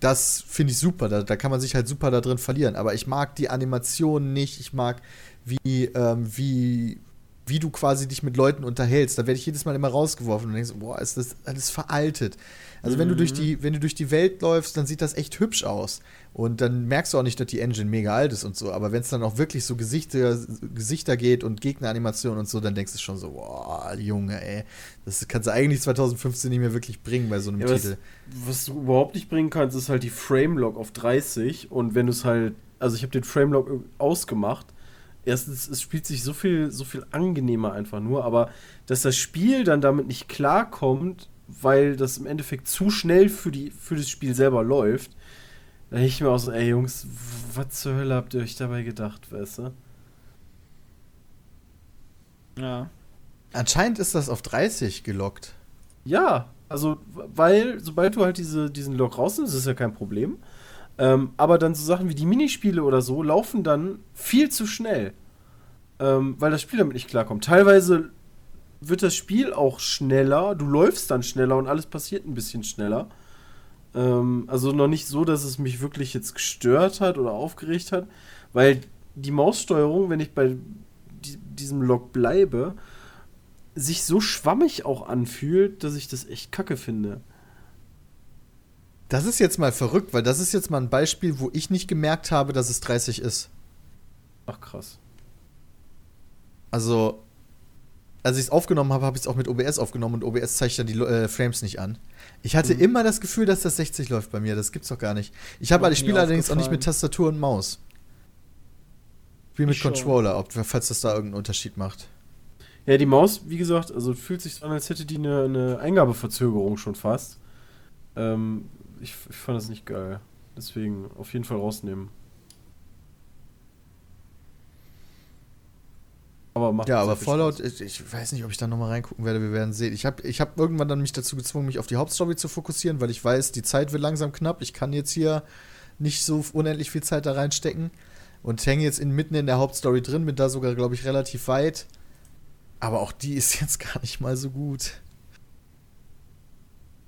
das finde ich super. Da, da kann man sich halt super da drin verlieren. Aber ich mag die Animationen nicht. Ich mag, wie, ähm, wie, wie du quasi dich mit Leuten unterhältst. Da werde ich jedes Mal immer rausgeworfen und denkst, boah, ist das alles veraltet. Also wenn du durch die, wenn du durch die Welt läufst, dann sieht das echt hübsch aus. Und dann merkst du auch nicht, dass die Engine mega alt ist und so. Aber wenn es dann auch wirklich so Gesichter, Gesichter geht und Gegneranimationen und so, dann denkst du schon so, boah, Junge, ey. Das kannst du eigentlich 2015 nicht mehr wirklich bringen bei so einem Ja, was, Titel. was du überhaupt nicht bringen kannst, ist halt die Framelog auf 30 und wenn du es halt, also ich habe den Framelog ausgemacht. Erstens, es spielt sich so viel, so viel angenehmer einfach nur, aber dass das Spiel dann damit nicht klarkommt, weil das im Endeffekt zu schnell für, die, für das Spiel selber läuft, da ich mir auch so, ey Jungs, was zur Hölle habt ihr euch dabei gedacht, weißt du? Ja. Anscheinend ist das auf 30 gelockt. Ja, also, weil, sobald du halt diese, diesen Log rausnimmst, ist ja kein Problem. Ähm, aber dann so Sachen wie die Minispiele oder so laufen dann viel zu schnell. Ähm, weil das Spiel damit nicht klarkommt. Teilweise wird das Spiel auch schneller, du läufst dann schneller und alles passiert ein bisschen schneller. Ähm, also noch nicht so, dass es mich wirklich jetzt gestört hat oder aufgeregt hat, weil die Maussteuerung, wenn ich bei die, diesem Log bleibe, sich so schwammig auch anfühlt, dass ich das echt kacke finde. Das ist jetzt mal verrückt, weil das ist jetzt mal ein Beispiel, wo ich nicht gemerkt habe, dass es 30 ist. Ach krass. Also, als ich es aufgenommen habe, habe ich es auch mit OBS aufgenommen und OBS zeigt dann die äh, Frames nicht an. Ich hatte Mhm. immer das Gefühl, dass das 60 läuft bei mir. Das gibt's doch gar nicht. Ich habe nie spiele allerdings auch nicht mit Tastatur und Maus. Spiele mit Ich. Controller, ob, falls das da irgendeinen Unterschied macht. Ja, die Maus, wie gesagt, also fühlt sich so an, als hätte die eine, eine Eingabeverzögerung schon fast. Ähm, ich, ich fand das nicht geil. Deswegen auf jeden Fall rausnehmen. Aber macht Ja, aber Fallout, ich, ich weiß nicht, ob ich da nochmal reingucken werde, wir werden sehen. Ich habe ich hab irgendwann dann mich dazu gezwungen, mich auf die Hauptstory zu fokussieren, weil ich weiß, die Zeit wird langsam knapp. Ich kann jetzt hier nicht so unendlich viel Zeit da reinstecken und hänge jetzt in, mitten in der Hauptstory drin, bin da sogar, glaube ich, relativ weit. Aber auch die [LAUGHS] ist jetzt gar nicht mal so gut.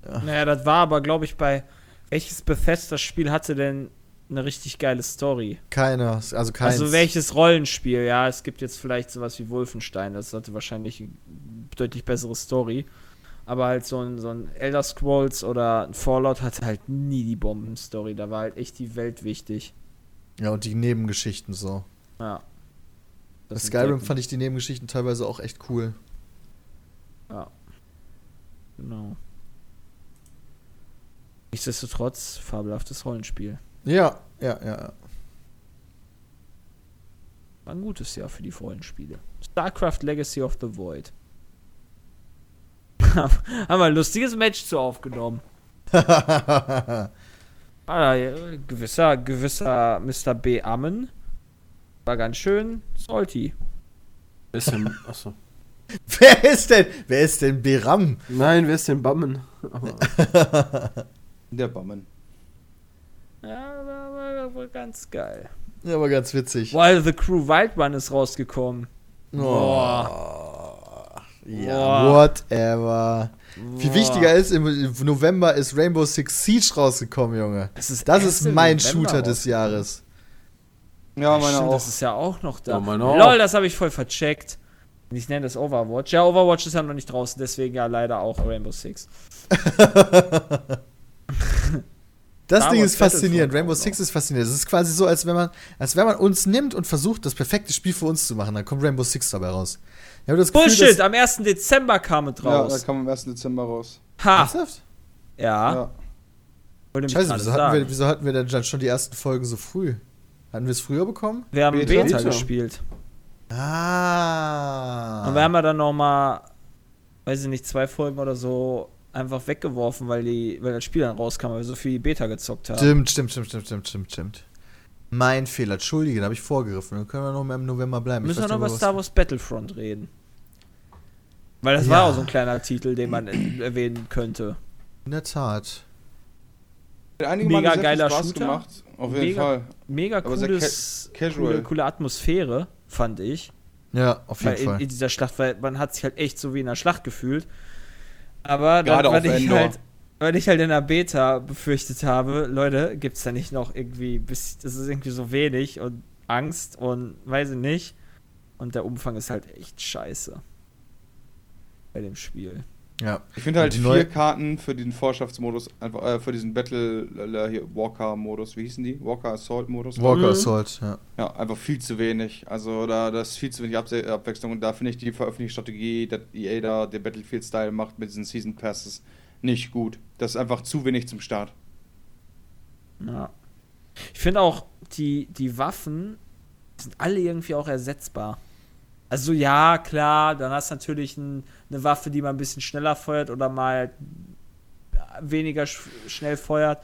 Naja, das war aber, glaube ich, bei. Welches Bethesda-Spiel hatte denn eine richtig geile Story? Keiner, also keins. Also welches Rollenspiel? Ja, es gibt jetzt vielleicht sowas wie Wolfenstein, das hatte wahrscheinlich eine deutlich bessere Story. Aber halt so ein, so ein Elder Scrolls oder ein Fallout hatte halt nie die Bombenstory. Da war halt echt die Welt wichtig. Ja, und die Nebengeschichten so. Ja. Bei Das Skyrim entdecken. fand ich die Nebengeschichten teilweise auch echt cool. Ja. Genau. Nichtsdestotrotz, fabelhaftes Rollenspiel. Ja, ja, ja. War ein gutes Jahr für die Rollenspiele. StarCraft Legacy of the Void. [LAUGHS] Haben wir ein lustiges Match zu aufgenommen. [LAUGHS] Ah, ja, gewisser, gewisser Mr. B. Ammen war ganz schön salty. Wer ist denn, achso. [LAUGHS] wer ist denn, wer ist denn Beram? Nein, wer ist denn Bammen? Der Bammen. Ja, war, war, war ganz geil. Ja, aber ganz witzig. While the Crew Wild Run ist rausgekommen. Oh. Ja, Boah. whatever. Viel Boah. wichtiger ist, im November ist Rainbow Six Siege rausgekommen, Junge. Das ist, Das ist mein November Shooter des. Jahres. Ja, meine Stimmt, auch. Das ist ja auch noch da. Ja, meine auch. Lol, das habe ich voll vercheckt. Ich nenne das Overwatch. Ja, Overwatch ist ja noch nicht draußen, deswegen ja leider auch Rainbow Six. [LAUGHS] [LAUGHS] Das Star Ding ist faszinierend. Rainbow Six ist faszinierend. Es ist quasi so, als wenn man, als wenn man uns nimmt und versucht, das perfekte Spiel für uns zu machen. Dann kommt Rainbow Six dabei raus. Ich habe das Gefühl, Bullshit, dass- am 1. Dezember kam es Ja, da raus. kam am 1. Dezember raus. ha, Ernsthaft? ja. Ja. Scheiße, wieso hatten, wir, wieso hatten wir denn dann schon die ersten Folgen so früh? Hatten wir es früher bekommen? Wir haben Beta? Beta, Beta. gespielt. Ah. Und wir haben ja dann noch mal, weiß ich nicht, zwei Folgen oder so einfach weggeworfen, weil, die, weil das Spiel dann rauskam, weil wir so viel Beta gezockt haben. Stimmt, stimmt, stimmt, stimmt, stimmt, stimmt, stimmt. Mein Fehler, entschuldige, da habe ich vorgegriffen. Dann können wir noch mal im November bleiben. Müssen wir noch über Star Wars Battlefront reden. Weil das Ja. war auch so ein kleiner Titel, den man äh, erwähnen könnte. In der Tat. Mega geiler Spaß Shooter. gemacht. Auf jeden Mega- Fall. Mega cooles, ca- casual. coole, coole Atmosphäre, fand ich. Ja, auf jeden Weil in, Fall. in dieser Schlacht, weil man hat sich halt echt so wie in einer Schlacht gefühlt. Aber dann, weil ich halt, weil ich halt in der Beta befürchtet habe, Leute, gibt's da nicht noch irgendwie, bis, das ist irgendwie so wenig und Angst und weiß ich nicht. Und der Umfang ist halt echt scheiße. Bei dem Spiel. Ja. Ich finde halt vier neue- Karten für den Vorschaftsmodus, einfach äh, für diesen Battle äh, hier Walker-Modus, wie hießen die? Walker Assault-Modus. Walker Mhm. Assault, ja. Ja, einfach viel zu wenig. Also da das ist viel zu wenig Abse Abwechslung und da finde ich die Veröffentlichungsstrategie, dass EA da der Battlefield-Style macht mit diesen Season Passes nicht gut. Das ist einfach zu wenig zum Start. Ja. Ich finde auch, die, die Waffen sind alle irgendwie auch ersetzbar. Also ja, klar, dann hast du natürlich ein, eine Waffe, die mal ein bisschen schneller feuert oder mal weniger sch schnell feuert.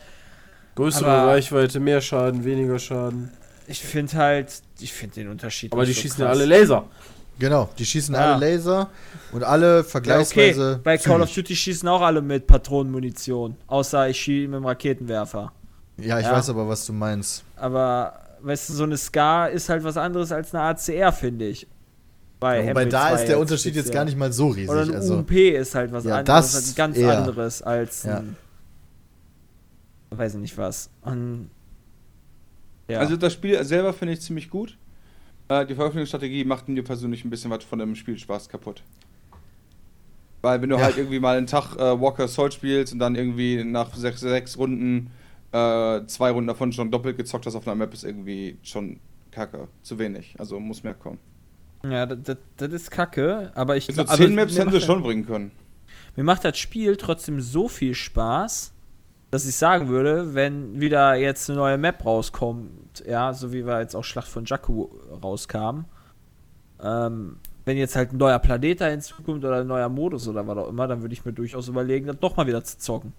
größere Aber- Reichweite, mehr Schaden, weniger Schaden. Ich finde halt, ich finde den Unterschied. Aber die so schießen ja alle Laser. Genau, die schießen Ja. alle Laser und alle Ja, okay. vergleichsweise. Bei Call of. Duty schießen auch alle mit Patronenmunition. Außer ich schieße mit dem Raketenwerfer. Ja, ich Ja. weiß aber, was du meinst. Aber, weißt du, so eine Scar ist halt was anderes als eine ACR, finde ich. Bei Wobei da MP2 ist der Unterschied jetzt gar nicht mal so riesig. Oder ein also, UMP ist halt was Ja, anderes, das halt ganz eher. anderes als Ja. ein, weiß ich nicht was. Und, ja. Also das Spiel selber finde ich ziemlich gut. Äh, die Veröffentlichungsstrategie macht mir persönlich ein bisschen was von dem Spielspaß kaputt. Weil wenn du Ja. halt irgendwie mal einen Tag äh, Walker Assault spielst und dann irgendwie nach sechs, sechs Runden äh, zwei Runden davon schon doppelt gezockt hast auf einer Map, ist irgendwie schon kacke. Zu wenig. Also muss mehr kommen. Ja, das, das, ist kacke, aber ich So glaub- zehn aber Maps hätten sie macht schon bringen können. Mir macht das Spiel trotzdem so viel Spaß, dass ich sagen würde, wenn wieder jetzt eine neue Map rauskommt, ja, so wie wir jetzt auch Schlacht von Jakku rauskamen, ähm, wenn jetzt halt ein neuer Planet da hinzukommt oder ein neuer Modus oder was auch immer, dann würde ich mir durchaus überlegen, das doch mal wieder zu zocken.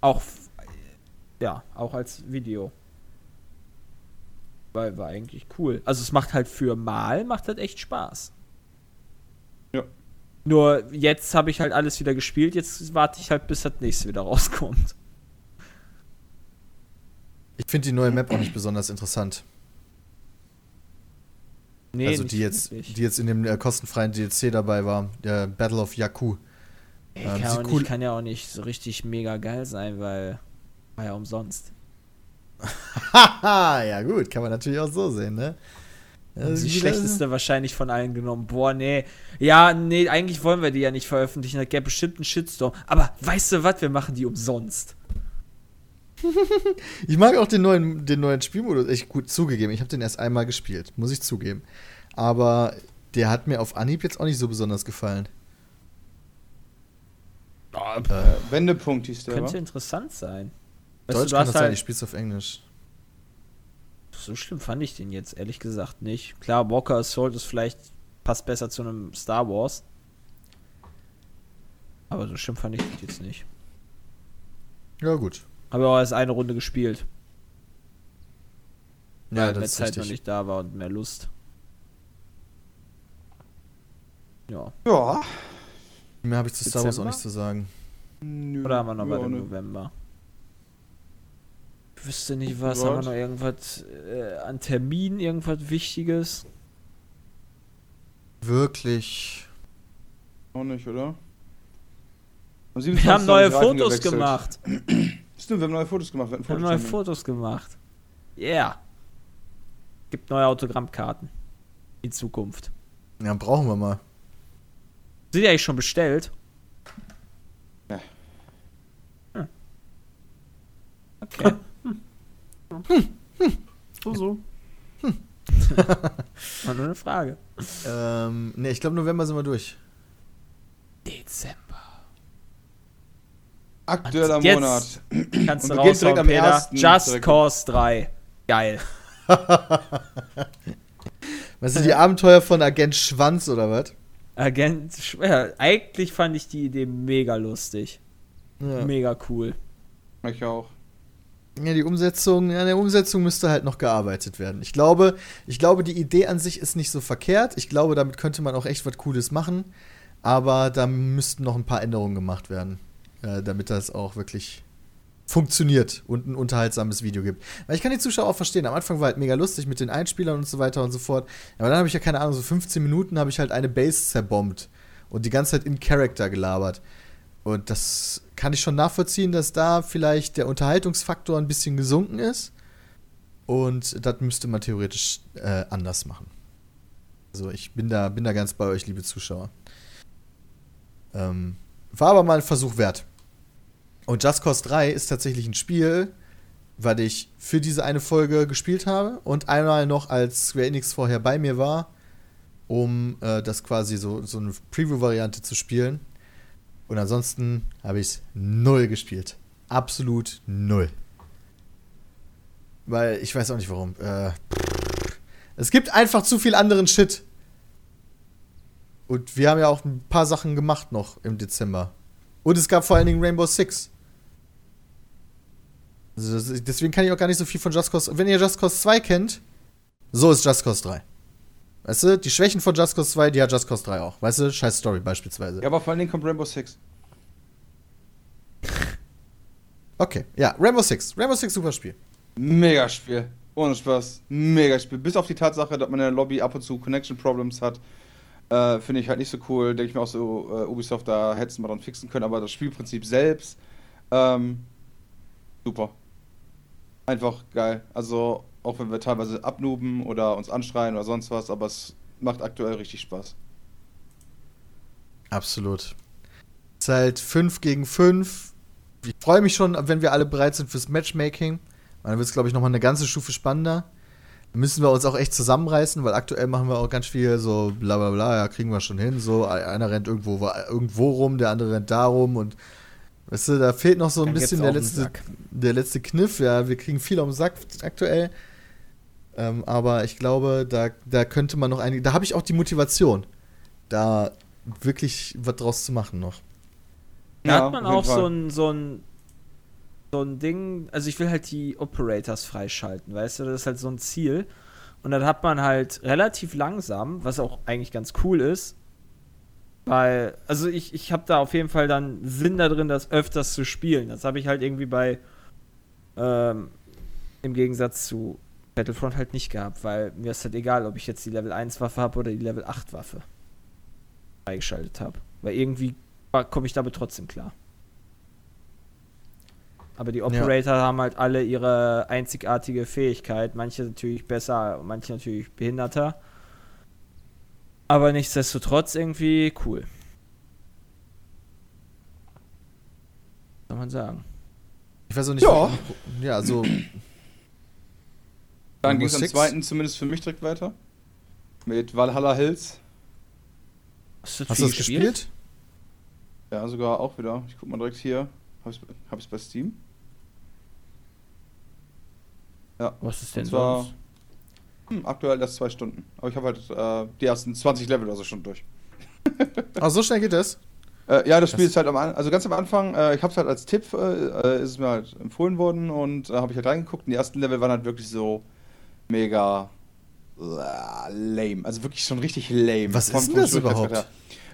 Auch, ja, auch als Video. Weil war eigentlich cool. Also es macht halt für mal, macht halt echt Spaß. Ja. Nur jetzt habe ich halt alles wieder gespielt, jetzt warte ich halt, bis das nächste wieder rauskommt. ich finde die neue Map auch nicht besonders interessant. Nee, also nicht die jetzt, wirklich. die jetzt in dem äh, kostenfreien DLC dabei war, der Battle of Jakku. Ey, ähm, kann, cool- kann ja auch nicht so richtig mega geil sein, weil war ja umsonst. Haha, [LAUGHS] ja gut, kann man natürlich auch so sehen, ne? Und Also die schlechteste wahrscheinlich von allen genommen. Boah, nee. Ja, nee, eigentlich wollen wir die ja nicht veröffentlichen. Da gäbe bestimmt einen Shitstorm. Aber weißt du was? Wir machen die umsonst. [LAUGHS] Ich mag auch den neuen, den neuen Spielmodus. Ich gut zugegeben, ich habe den erst einmal gespielt, muss ich zugeben. Aber der hat mir auf Anhieb jetzt auch nicht so besonders gefallen. Oh, Äh, Wendepunkt hieß der, könnte wa? interessant sein. Deutsch du, du kann das sein, halt, ich spiel's auf Englisch. so schlimm fand ich den jetzt ehrlich gesagt nicht. Klar, Walker Assault ist vielleicht passt besser zu einem Star Wars. Aber so schlimm fand ich das jetzt nicht. Ja, gut. Habe auch erst eine Runde gespielt. Ja, weil das mehr ist Zeit noch richtig. nicht da war und mehr Lust. Ja. Ja. Mehr habe ich zu Star Wars auch Dezember? nicht zu sagen. Nö, Oder haben wir noch ja, bei dem. November? Ich wüsste nicht was. Haben wir noch irgendwas äh, an Termin, irgendwas Wichtiges? Wirklich. Auch nicht, oder? Am Wir haben 27. neue Fotos gewechselt. gemacht. [CLEARS THROAT] Stimmt, wir haben neue Fotos gemacht. Wir Wir haben neue. Fotos gemacht. Yeah. Gibt neue Autogrammkarten. In Zukunft. Ja, brauchen wir mal. Sind die eigentlich schon bestellt? Ja. Hm. Okay. So, so. [LAUGHS] War nur eine Frage. Ähm, ne, ich glaube November sind wir durch. Dezember. Aktueller Jetzt- Monat. Kannst du direkt am Peter. ersten Just direkt. Cause 3. Geil. [LAUGHS] Was sind die Abenteuer von Agent Schwanz oder was? Agent schwer. Eigentlich fand ich die Idee mega lustig. Ja. Mega cool. Ich auch. Ja, die Umsetzung, an der Umsetzung müsste halt noch gearbeitet werden. Ich glaube, ich glaube, die Idee an sich ist nicht so verkehrt. Ich glaube, damit könnte man auch echt was Cooles machen. Aber da müssten noch ein paar Änderungen gemacht werden, äh, damit das auch wirklich funktioniert und ein unterhaltsames Video gibt. Weil ich kann die Zuschauer auch verstehen. Am Anfang war halt mega lustig mit den Einspielern und so weiter und so fort. Aber dann habe ich ja keine Ahnung, so 15 Minuten habe ich halt eine Base zerbombt und die ganze Zeit in Character gelabert. Und das kann ich schon nachvollziehen, dass da vielleicht der Unterhaltungsfaktor ein bisschen gesunken ist. Und das müsste man theoretisch äh, anders machen. Also ich bin da, bin da ganz bei euch, liebe Zuschauer. Ähm, war aber mal ein Versuch wert. Und Just Cause 3 ist tatsächlich ein Spiel, was ich für diese eine Folge gespielt habe und einmal noch als Square Enix vorher bei mir war, um äh, das quasi so, so eine Preview-Variante zu spielen. Und ansonsten habe ich es null gespielt. Absolut null. Weil ich weiß auch nicht warum. Äh, es gibt einfach zu viel anderen Shit. Und wir haben ja auch ein paar Sachen gemacht noch im Dezember. Und es gab vor allen Dingen Rainbow Six. Also deswegen kann ich auch gar nicht so viel von Just Cause. Wenn ihr Just Cause 2 kennt, so ist Just Cause 3. Weißt du, die Schwächen von Just Cause 2, die hat Just Cause 3 auch. Weißt du, scheiß Story beispielsweise. Ja, aber vor allen Dingen kommt Rainbow Six. [LAUGHS] Okay, ja, Rainbow Six. Rainbow Six, super Spiel. Mega Spiel. Ohne Spaß. Mega Spiel. Bis auf die Tatsache, dass man in der Lobby ab und zu Connection Problems hat. Äh, Finde ich halt nicht so cool. Denke ich mir auch so, äh, Ubisoft, da hätten sie mal dran fixen können. Aber das Spielprinzip selbst, ähm, super. Einfach geil. Also, auch wenn wir teilweise abnuben oder uns anschreien oder sonst was, aber es macht aktuell richtig Spaß. Absolut. Es ist halt 5 gegen 5. Ich freue mich schon, wenn wir alle bereit sind fürs Matchmaking. Dann wird es, glaube ich, nochmal eine ganze Stufe spannender. Da müssen wir uns auch echt zusammenreißen, weil aktuell machen wir auch ganz viel so bla bla bla, ja, kriegen wir schon hin. So, einer rennt irgendwo, irgendwo rum, der andere rennt da rum und weißt du, da fehlt noch so ein Dann bisschen der letzte, der letzte Kniff. Ja, wir kriegen viel am Sack aktuell. Ähm, aber ich glaube, da, da könnte man noch einige. Da habe ich auch die Motivation, da wirklich was draus zu machen noch. Da Ja, hat man auch so ein, so ein so ein Ding, also ich will halt die Operators freischalten, weißt du, das ist halt so ein Ziel. Und dann hat man halt relativ langsam, was auch eigentlich ganz cool ist, weil, also ich, ich habe da auf jeden Fall dann Sinn da drin, das öfters zu spielen. Das habe ich halt irgendwie bei, ähm, im Gegensatz zu Battlefront halt nicht gehabt, weil mir ist halt egal, ob ich jetzt die Level 1 Waffe habe oder die Level 8 Waffe freigeschaltet habe. Weil irgendwie komme ich damit trotzdem klar. Aber die Operator haben halt alle ihre einzigartige Fähigkeit. Manche natürlich besser, manche natürlich behinderter. Aber nichtsdestotrotz irgendwie cool. Soll man sagen. Ich weiß auch nicht. Ja. Ja, so. Dann ging es am zweiten zumindest für mich direkt weiter. Mit Valhalla Hills. Hast du, Hast du das gespielt? Ja, sogar auch wieder. Ich guck mal direkt hier. Hab ich's, hab ich's bei Steam? Ja. Was ist denn zwar- sonst? Hm, aktuell erst zwei Stunden. Aber ich habe halt äh, die ersten 20 Level oder so schon durch. Ah, so schnell geht das? Äh, ja, das Spiel Das- ist halt am An also ganz am Anfang, äh, ich habe es halt als Tipp, äh, äh, ist es mir halt empfohlen worden und äh, habe ich halt reingeguckt und die ersten Level waren halt wirklich so mega lame. Also wirklich schon richtig lame. Was ist denn das überhaupt?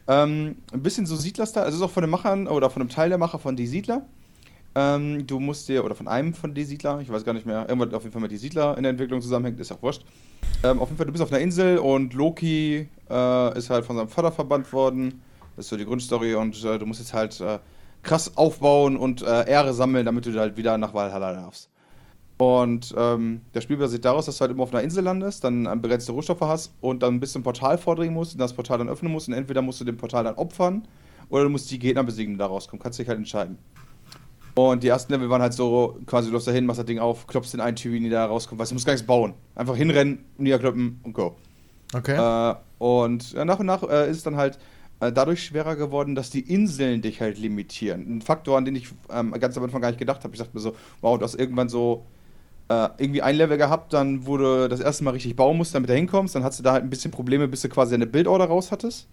Ähm, ein bisschen so Siedler-Style, also es ist auch von den Machern oder von einem Teil der Macher von Die Siedler. Ähm, du musst dir, oder von einem von Die Siedler, ich weiß gar nicht mehr, irgendwann auf jeden Fall mit Die Siedler in der Entwicklung zusammenhängt, ist auch wurscht. Ähm, auf jeden Fall, du bist auf einer Insel und Loki äh, ist halt von seinem Vater verbannt worden. Das ist so die Grundstory und äh, du musst jetzt halt äh, krass aufbauen und äh, Ehre sammeln, damit du halt wieder nach Valhalla darfst. Und ähm, das Spiel basiert daraus, dass du halt immer auf einer Insel landest, dann ähm, begrenzte Rohstoffe hast und dann bis zum Portal vordringen musst und das Portal dann öffnen musst und entweder musst du den Portal dann opfern oder du musst die Gegner besiegen, die da rauskommen. Kannst dich halt entscheiden. Und die ersten Level waren halt so, quasi du läufst da hin, machst das Ding auf, klopfst den einen Typen, die da rauskommt, weißt du, du musst gar nichts bauen. Einfach hinrennen, niederkloppen und go. Okay. Äh, und ja, nach und nach äh, ist es dann halt äh, dadurch schwerer geworden, dass die Inseln dich halt limitieren. Ein Faktor, an den ich ähm, ganz am Anfang gar nicht gedacht habe. Ich dachte mir so, wow, du hast irgendwann so äh, irgendwie ein Level gehabt, dann wurde das erste Mal richtig bauen musst, damit du hinkommst. Dann hast du da halt ein bisschen Probleme, bis du quasi eine Bildorder raus hattest.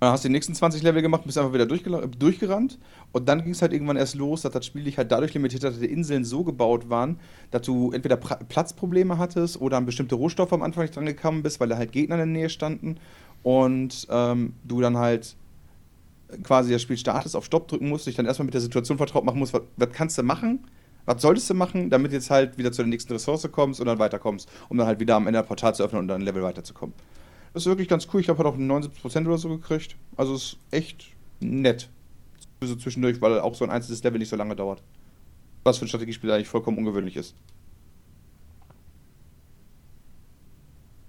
Dann hast du die nächsten 20 Level gemacht, bist einfach wieder durchgela- durchgerannt. Und dann ging es halt irgendwann erst los, dass das Spiel dich halt dadurch limitiert hat, dass die Inseln so gebaut waren, dass du entweder pra Platzprobleme hattest oder an bestimmte Rohstoffe am Anfang nicht dran gekommen bist, weil da halt Gegner in der Nähe standen. Und ähm, du dann halt quasi das Spiel startest, auf Stopp drücken musst, dich dann erstmal mit der Situation vertraut machen musst, was, was kannst du machen, was solltest du machen, damit jetzt halt wieder zu der nächsten Ressource kommst und dann weiterkommst, um dann halt wieder am Ende ein Portal zu öffnen und dann ein Level weiterzukommen. Das ist wirklich ganz cool. Ich glaube, hat auch 79% oder so gekriegt. Also ist echt nett. So zwischendurch, weil auch so ein einzelnes Level nicht so lange dauert. Was für ein Strategiespiel eigentlich vollkommen ungewöhnlich ist.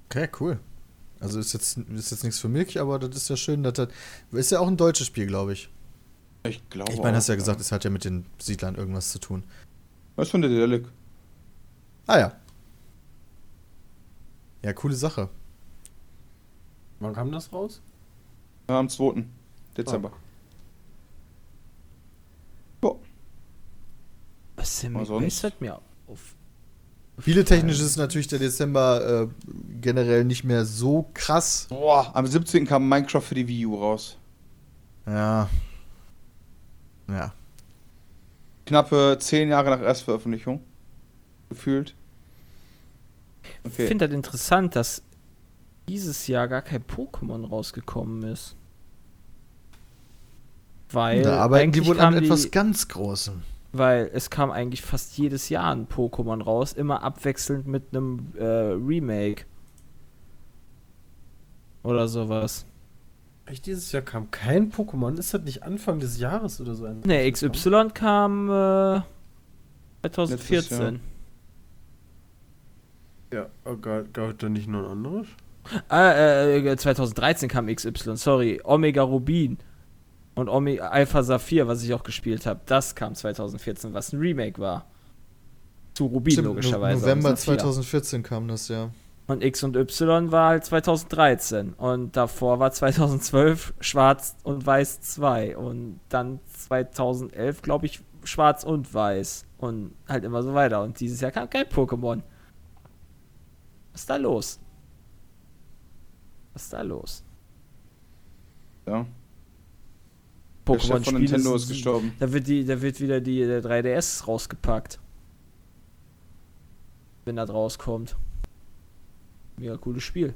Okay, cool. Also ist jetzt, ist jetzt nichts für mich, aber das ist ja schön, dass das. Ist ja auch ein deutsches Spiel, glaube ich. Ich glaube. Ich meine, hast ja gesagt, es hat ja mit den Siedlern irgendwas zu tun. Was ist von der Delic? Ah ja. Ja, coole Sache. Wann kam das raus? Ja, am 2. Dezember. Ja. Was denn Aber mit sonst? Hat mir auf. Spieletechnisch ist natürlich der Dezember äh, generell nicht mehr so krass. Boah, am 17. kam Minecraft für die Wii U raus. Ja. Ja. Knappe 10 Jahre nach Erstveröffentlichung. Gefühlt. Ich Okay. finde das interessant, dass dieses Jahr gar kein Pokémon rausgekommen ist. Weil da arbeiten die eigentlich wohl an etwas die- ganz Großem. weil es kam eigentlich fast jedes Jahr ein Pokémon raus, immer abwechselnd mit einem äh, Remake. Oder sowas. Echt, dieses Jahr kam kein Pokémon? Ist das nicht Anfang des Jahres oder so? Ne, XY kam äh, Letztes 2014. Ja, oh, gab gab es da nicht noch ein anderes? Äh, äh, 2013 kam XY, sorry. Omega Rubin und Omega Alpha Saphir, was ich auch gespielt habe, das kam 2014, was ein Remake war. Zu Rubin Stimmt, logischerweise. November und Saphir. 2014 kam das, ja. Und X und Y war halt 2013. Und davor war 2012 Schwarz und Weiß 2. Und dann 2011, glaube ich, Schwarz und Weiß. Und halt immer so weiter. Und dieses Jahr kam kein Pokémon. Was ist da los? Was ist da los? Ja. Chef von Nintendo ist gestorben. Da wird, die, da wird wieder die der 3DS rausgepackt. Wenn das rauskommt. Mega cooles Spiel.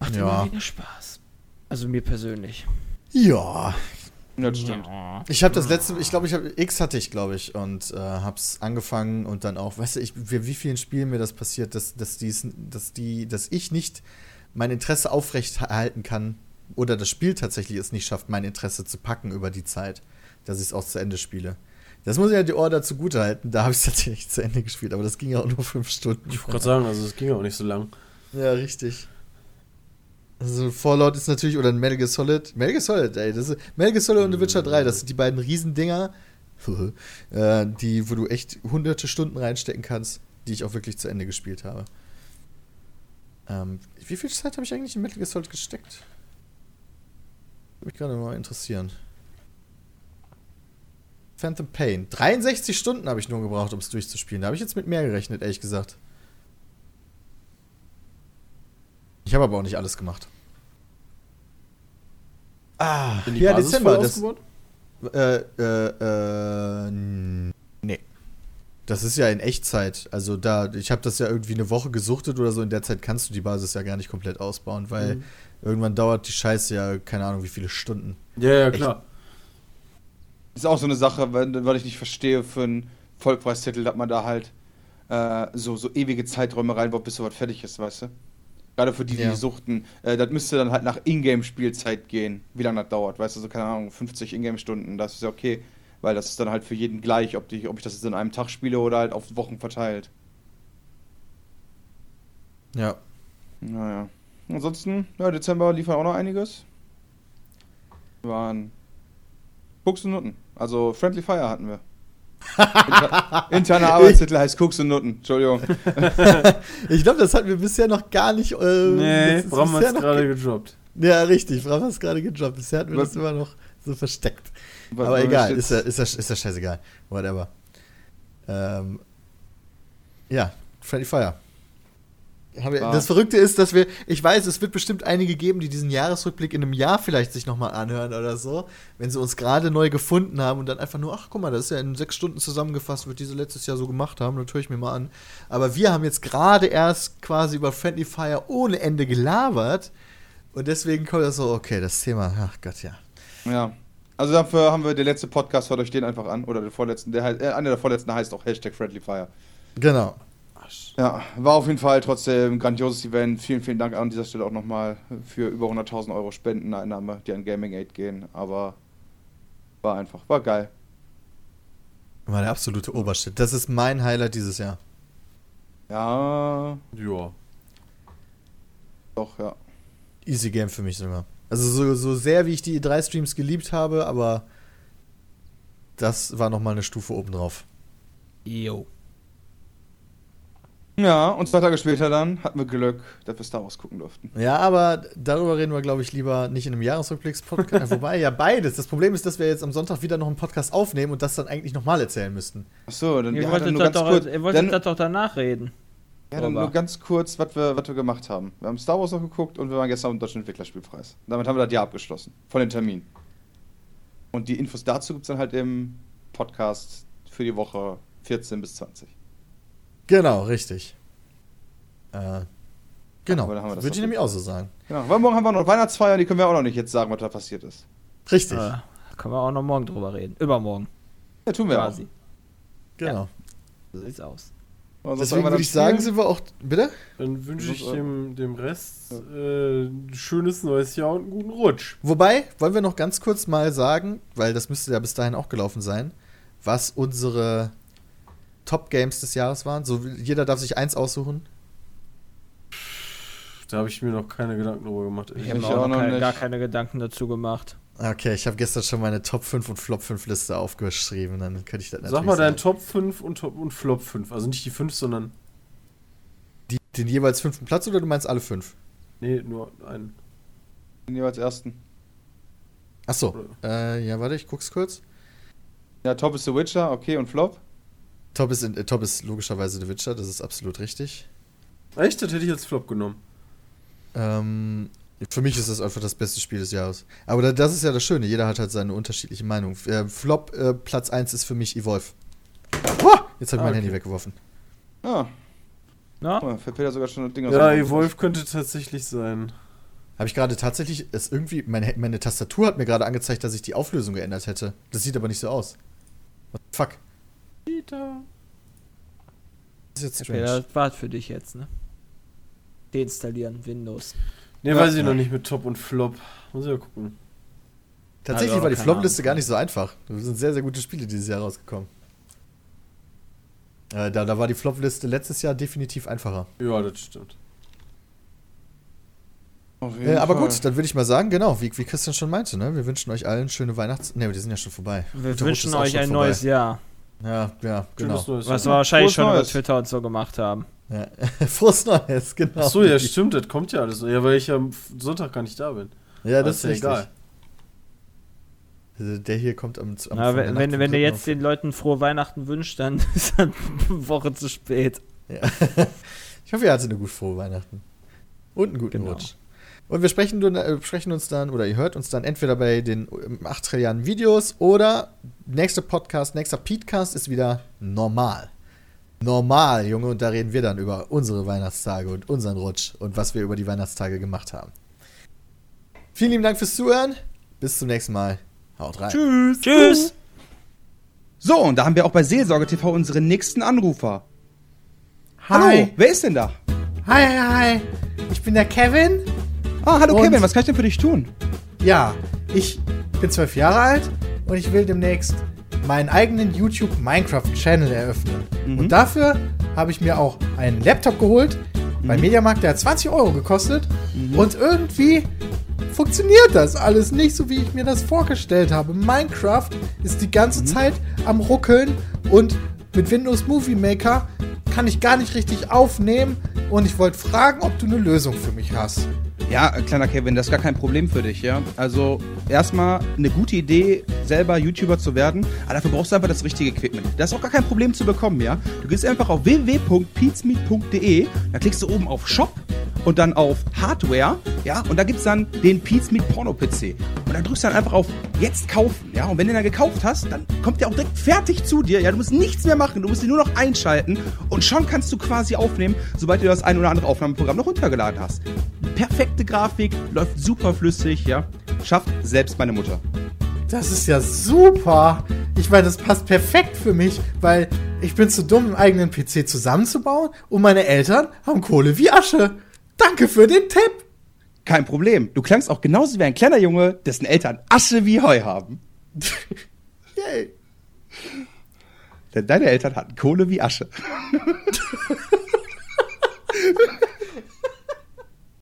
Macht Ja. immer wieder Spaß. Also mir persönlich. Ja, das stimmt. Ich habe das letzte, ich glaube, ich habe X hatte ich, glaube ich, und äh, hab's angefangen und dann auch, weißt du, ich, wie, wie vielen Spielen mir das passiert, dass, dass, dies, dass, die, dass ich nicht mein Interesse aufrechterhalten kann oder das Spiel tatsächlich es nicht schafft, mein Interesse zu packen über die Zeit, dass ich es auch zu Ende spiele. Das muss ich ja die Order zugute halten, da habe ich es [LAUGHS] tatsächlich zu Ende gespielt, aber das ging ja auch nur fünf Stunden. Ich wollte gerade sagen, also es ging auch nicht so lang. Ja, richtig. Also Fallout ist natürlich, oder ein Metal Gear Solid. Metal Gear Solid, ey. Das ist, Metal Gear Solid und The Witcher 3, das sind die beiden Riesendinger, [LAUGHS] äh, die, wo du echt hunderte Stunden reinstecken kannst, die ich auch wirklich zu Ende gespielt habe. Ähm, wie viel Zeit habe ich eigentlich in Metal Gear Solid gesteckt? Würde mich gerade mal interessieren. Phantom Pain. 63 Stunden habe ich nur gebraucht, um es durchzuspielen. Da habe ich jetzt mit mehr gerechnet, ehrlich gesagt. Ich habe aber auch nicht alles gemacht. Ah, ja, Basis Dezember. Das, äh, äh, äh, nee. Das ist ja in Echtzeit. Also da, ich habe das ja irgendwie eine Woche gesuchtet oder so. In der Zeit kannst du die Basis ja gar nicht komplett ausbauen, weil Mhm. irgendwann dauert die Scheiße ja keine Ahnung wie viele Stunden. Ja, ja, klar. Ist auch so eine Sache, weil, weil ich nicht verstehe, für einen Vollpreistitel, dass man da halt äh, so, so ewige Zeiträume reinbaut, bis sowas fertig ist, weißt du? Gerade für die, die Ja. suchten. Äh, das müsste dann halt nach Ingame-Spielzeit gehen, wie lange das dauert, weißt du? So, keine Ahnung, 50 Ingame-Stunden, das ist ja okay. Weil das ist dann halt für jeden gleich, ob, die, ob ich das jetzt in einem Tag spiele oder halt auf Wochen verteilt. Ja. Naja. Ansonsten, ja, Dezember liefern auch noch einiges. Waren Cooks und Nutten. Also Friendly Fire hatten wir. Inter [LAUGHS] interner Arbeitstitel heißt Cooks und Nutten. Entschuldigung. [LAUGHS] Ich glaube, das hatten wir bisher noch gar nicht. Äh, Nee, Bram hat es gerade ge- gedroppt. Ja, richtig. Bram hat es gerade gedroppt. Bisher hatten wir Was- das immer noch so versteckt. Weil- Aber egal, ist ja, ist, ja, ist ja scheißegal. Whatever. Ähm, ja, Friendly Fire. Wir, das Verrückte ist, dass wir, ich weiß, es wird bestimmt einige geben, die diesen Jahresrückblick in einem Jahr vielleicht sich nochmal anhören oder so, wenn sie uns gerade neu gefunden haben und dann einfach nur, ach guck mal, das ist ja in sechs Stunden zusammengefasst, wird diese letztes Jahr so gemacht haben, das höre ich mir mal an. Aber wir haben jetzt gerade erst quasi über Friendly Fire ohne Ende gelabert und deswegen kommt das so, okay, das Thema, ach Gott, ja. Ja. Also dafür haben wir der letzte Podcast, hört euch den einfach an. Oder den vorletzten, der heißt, äh, einer der vorletzten heißt auch Hashtag Friendly Fire. Genau. Ja, war auf jeden Fall trotzdem ein grandioses Event. Vielen, vielen Dank an dieser Stelle auch nochmal für über 100.000 Euro Spendeneinnahme, die an Gaming Aid gehen. Aber war einfach, war geil. War der absolute Obershit. Das ist mein Highlight dieses Jahr. Ja, Ja. doch, ja. Easy Game für mich sogar. Also so, so sehr, wie ich die drei Streams geliebt habe, aber das war noch mal eine Stufe obendrauf. Jo. Ja, und zwei Tage später dann hatten wir Glück, dass wir Star Wars gucken durften. Ja, aber darüber reden wir, glaube ich, lieber nicht in einem Jahresrückblicks-Podcast. [LAUGHS] Wobei, ja, beides. Das Problem ist, dass wir jetzt am Sonntag wieder noch einen Podcast aufnehmen und das dann eigentlich nochmal erzählen müssten. Achso, dann, Ihr ja, dann wolltet, nur das ganz doch, kurz. ihr wolltet Dann, das doch danach reden. ja, dann aber- nur ganz kurz, was wir, was wir gemacht haben. Wir haben Star Wars noch geguckt und wir waren gestern am Deutschen Entwicklerspielpreis. Damit haben wir das Jahr abgeschlossen. Von den Termin. Und die Infos dazu gibt es dann halt im Podcast für die Woche 14 bis 20. Genau, richtig. Äh, Genau. Aber dann haben wir das Würde ich nämlich auch so sagen. Genau. Weil morgen haben wir noch Weihnachtsfeier, die können wir auch noch nicht jetzt sagen, was da passiert ist. Richtig. Äh, können wir auch noch morgen drüber reden. Übermorgen. Ja, tun wir Quasi. Genau. So sieht's aus. auch. Und sonst Deswegen würde ich sagen, sind wir auch. Bitte? Dann wünsche ich dem, dem Rest äh, ein schönes neues Jahr und einen guten Rutsch. Wobei, wollen wir noch ganz kurz mal sagen, weil das müsste ja bis dahin auch gelaufen sein, was unsere Top-Games des Jahres waren. So, jeder darf sich eins aussuchen. Da habe ich mir noch keine Gedanken drüber gemacht. Ich Ich habe mir auch auch noch keine, gar keine Gedanken dazu gemacht. Okay, ich habe gestern schon meine Top 5 und Flop 5 Liste aufgeschrieben, dann könnte ich das Sag mal deinen. Top 5 und, Top und Flop 5. Also nicht die 5, sondern. Die, den jeweils fünften Platz oder du meinst alle fünf? Nee, nur einen. Den jeweils ersten. Achso, äh, ja, warte, ich guck's kurz. Ja, Top ist The Witcher, okay, und Flop? Top ist, in, äh, Top ist logischerweise The Witcher, das ist absolut richtig. Echt? Das hätte ich als Flop genommen. Ähm, für mich ist das einfach das beste Spiel des Jahres. Aber da, das ist ja das Schöne, jeder hat halt seine unterschiedliche Meinung. Äh, Flop äh, Platz 1 ist für mich Evolve. Oh, jetzt habe ich Ah, mein okay. Handy weggeworfen. Ah, Na? guck mal, fällt Peter sogar schon ein Ding aus Ja. Evolve könnte tatsächlich sein. Habe ich gerade tatsächlich, es irgendwie, meine, meine Tastatur hat mir gerade angezeigt, dass ich die Auflösung geändert hätte. Das sieht aber nicht so aus. What the fuck? Peter. Das ist jetzt Okay, strange. das war für dich jetzt, ne? Deinstallieren, Windows. Ne, Ja. weiß ich noch nicht mit Top und Flop. Muss ich ja gucken. Tatsächlich Also, war die Flop-Liste gar nicht so einfach. Es sind sehr, sehr gute Spiele dieses Jahr rausgekommen. Äh, da, da war die Flop-Liste letztes Jahr definitiv einfacher. Ja, das stimmt. Auf jeden Äh, aber Fall. gut, dann würde ich mal sagen, genau, wie, wie Christian schon meinte, ne? Wir wünschen euch allen schöne Weihnachts... Ne, die sind ja schon vorbei. Wir Rutsch wünschen euch ein vorbei. neues Jahr. Ja, ja, genau. Neues Was wir wahrscheinlich Frohes schon über Neues. Twitter und so gemacht haben. Ja. [LAUGHS] Frohes Neues, genau. Ach so, ja, stimmt, das kommt ja alles. Ja, weil ich am Sonntag gar nicht da bin. Ja, das ist ja egal. Also der hier kommt am, am Na, wenn, wenn, wenn du jetzt den Leuten frohe Weihnachten wünscht, dann [LAUGHS] ist das eine Woche zu spät. Ja. [LAUGHS] ich hoffe, ihr hattet eine gut frohe Weihnachten. Und einen guten Genau. Rutsch. Und wir sprechen, äh, sprechen uns dann, oder ihr hört uns dann entweder bei den ähm, 8 Trilliarden Videos oder nächster Podcast, nächster Petecast ist wieder normal. Normal, Junge, und da reden wir dann über unsere Weihnachtstage und unseren Rutsch und was wir über die Weihnachtstage gemacht haben. Vielen lieben Dank fürs Zuhören. Bis zum nächsten Mal. Haut rein. Tschüss. Tschüss. So, und da haben wir auch bei Seelsorge TV unseren nächsten Anrufer. Hallo, wer ist denn da? Hi, hi, hi. Ich bin der Kevin. Ah, hallo Und- Kevin, was kann ich denn für dich tun? Ja, ich bin zwölf Jahre alt und ich will demnächst meinen eigenen YouTube Minecraft Channel eröffnen. Und dafür habe ich mir auch einen Laptop geholt bei Mediamarkt, der hat 20 Euro gekostet. Und irgendwie funktioniert das alles nicht so, wie ich mir das vorgestellt habe. Minecraft ist die ganze Zeit am Ruckeln und mit Windows Movie Maker kann ich gar nicht richtig aufnehmen. Und ich wollte fragen, ob du eine Lösung für mich hast. Ja, kleiner Kevin, das ist gar kein Problem für dich, ja. Also erstmal eine gute Idee, selber YouTuber zu werden, aber dafür brauchst du einfach das richtige Equipment. Das ist auch gar kein Problem zu bekommen, ja. Du gehst einfach auf www.peatsmeet.de, da klickst du oben auf Shop und dann auf Hardware, ja, und da gibt's dann den Peatsmeet Porno PC. Und dann drückst du dann einfach auf Jetzt kaufen, ja. Und wenn du dann gekauft hast, dann kommt der auch direkt fertig zu dir, ja. Du musst nichts mehr machen, du musst ihn nur noch einschalten und schon kannst du quasi aufnehmen, sobald du das ein oder andere Aufnahmeprogramm noch runtergeladen hast. Perfekte Grafik, läuft super flüssig, ja. Schafft selbst meine Mutter. Das ist ja super. Ich meine, das passt perfekt für mich, weil ich bin zu dumm, einen eigenen PC zusammenzubauen und meine Eltern haben Kohle wie Asche. Danke für den Tipp. Kein Problem. Du klangst auch genauso wie ein kleiner Junge, dessen Eltern Asche wie Heu haben. [LAUGHS] Yay. Denn deine Eltern hatten Kohle wie Asche. [LAUGHS]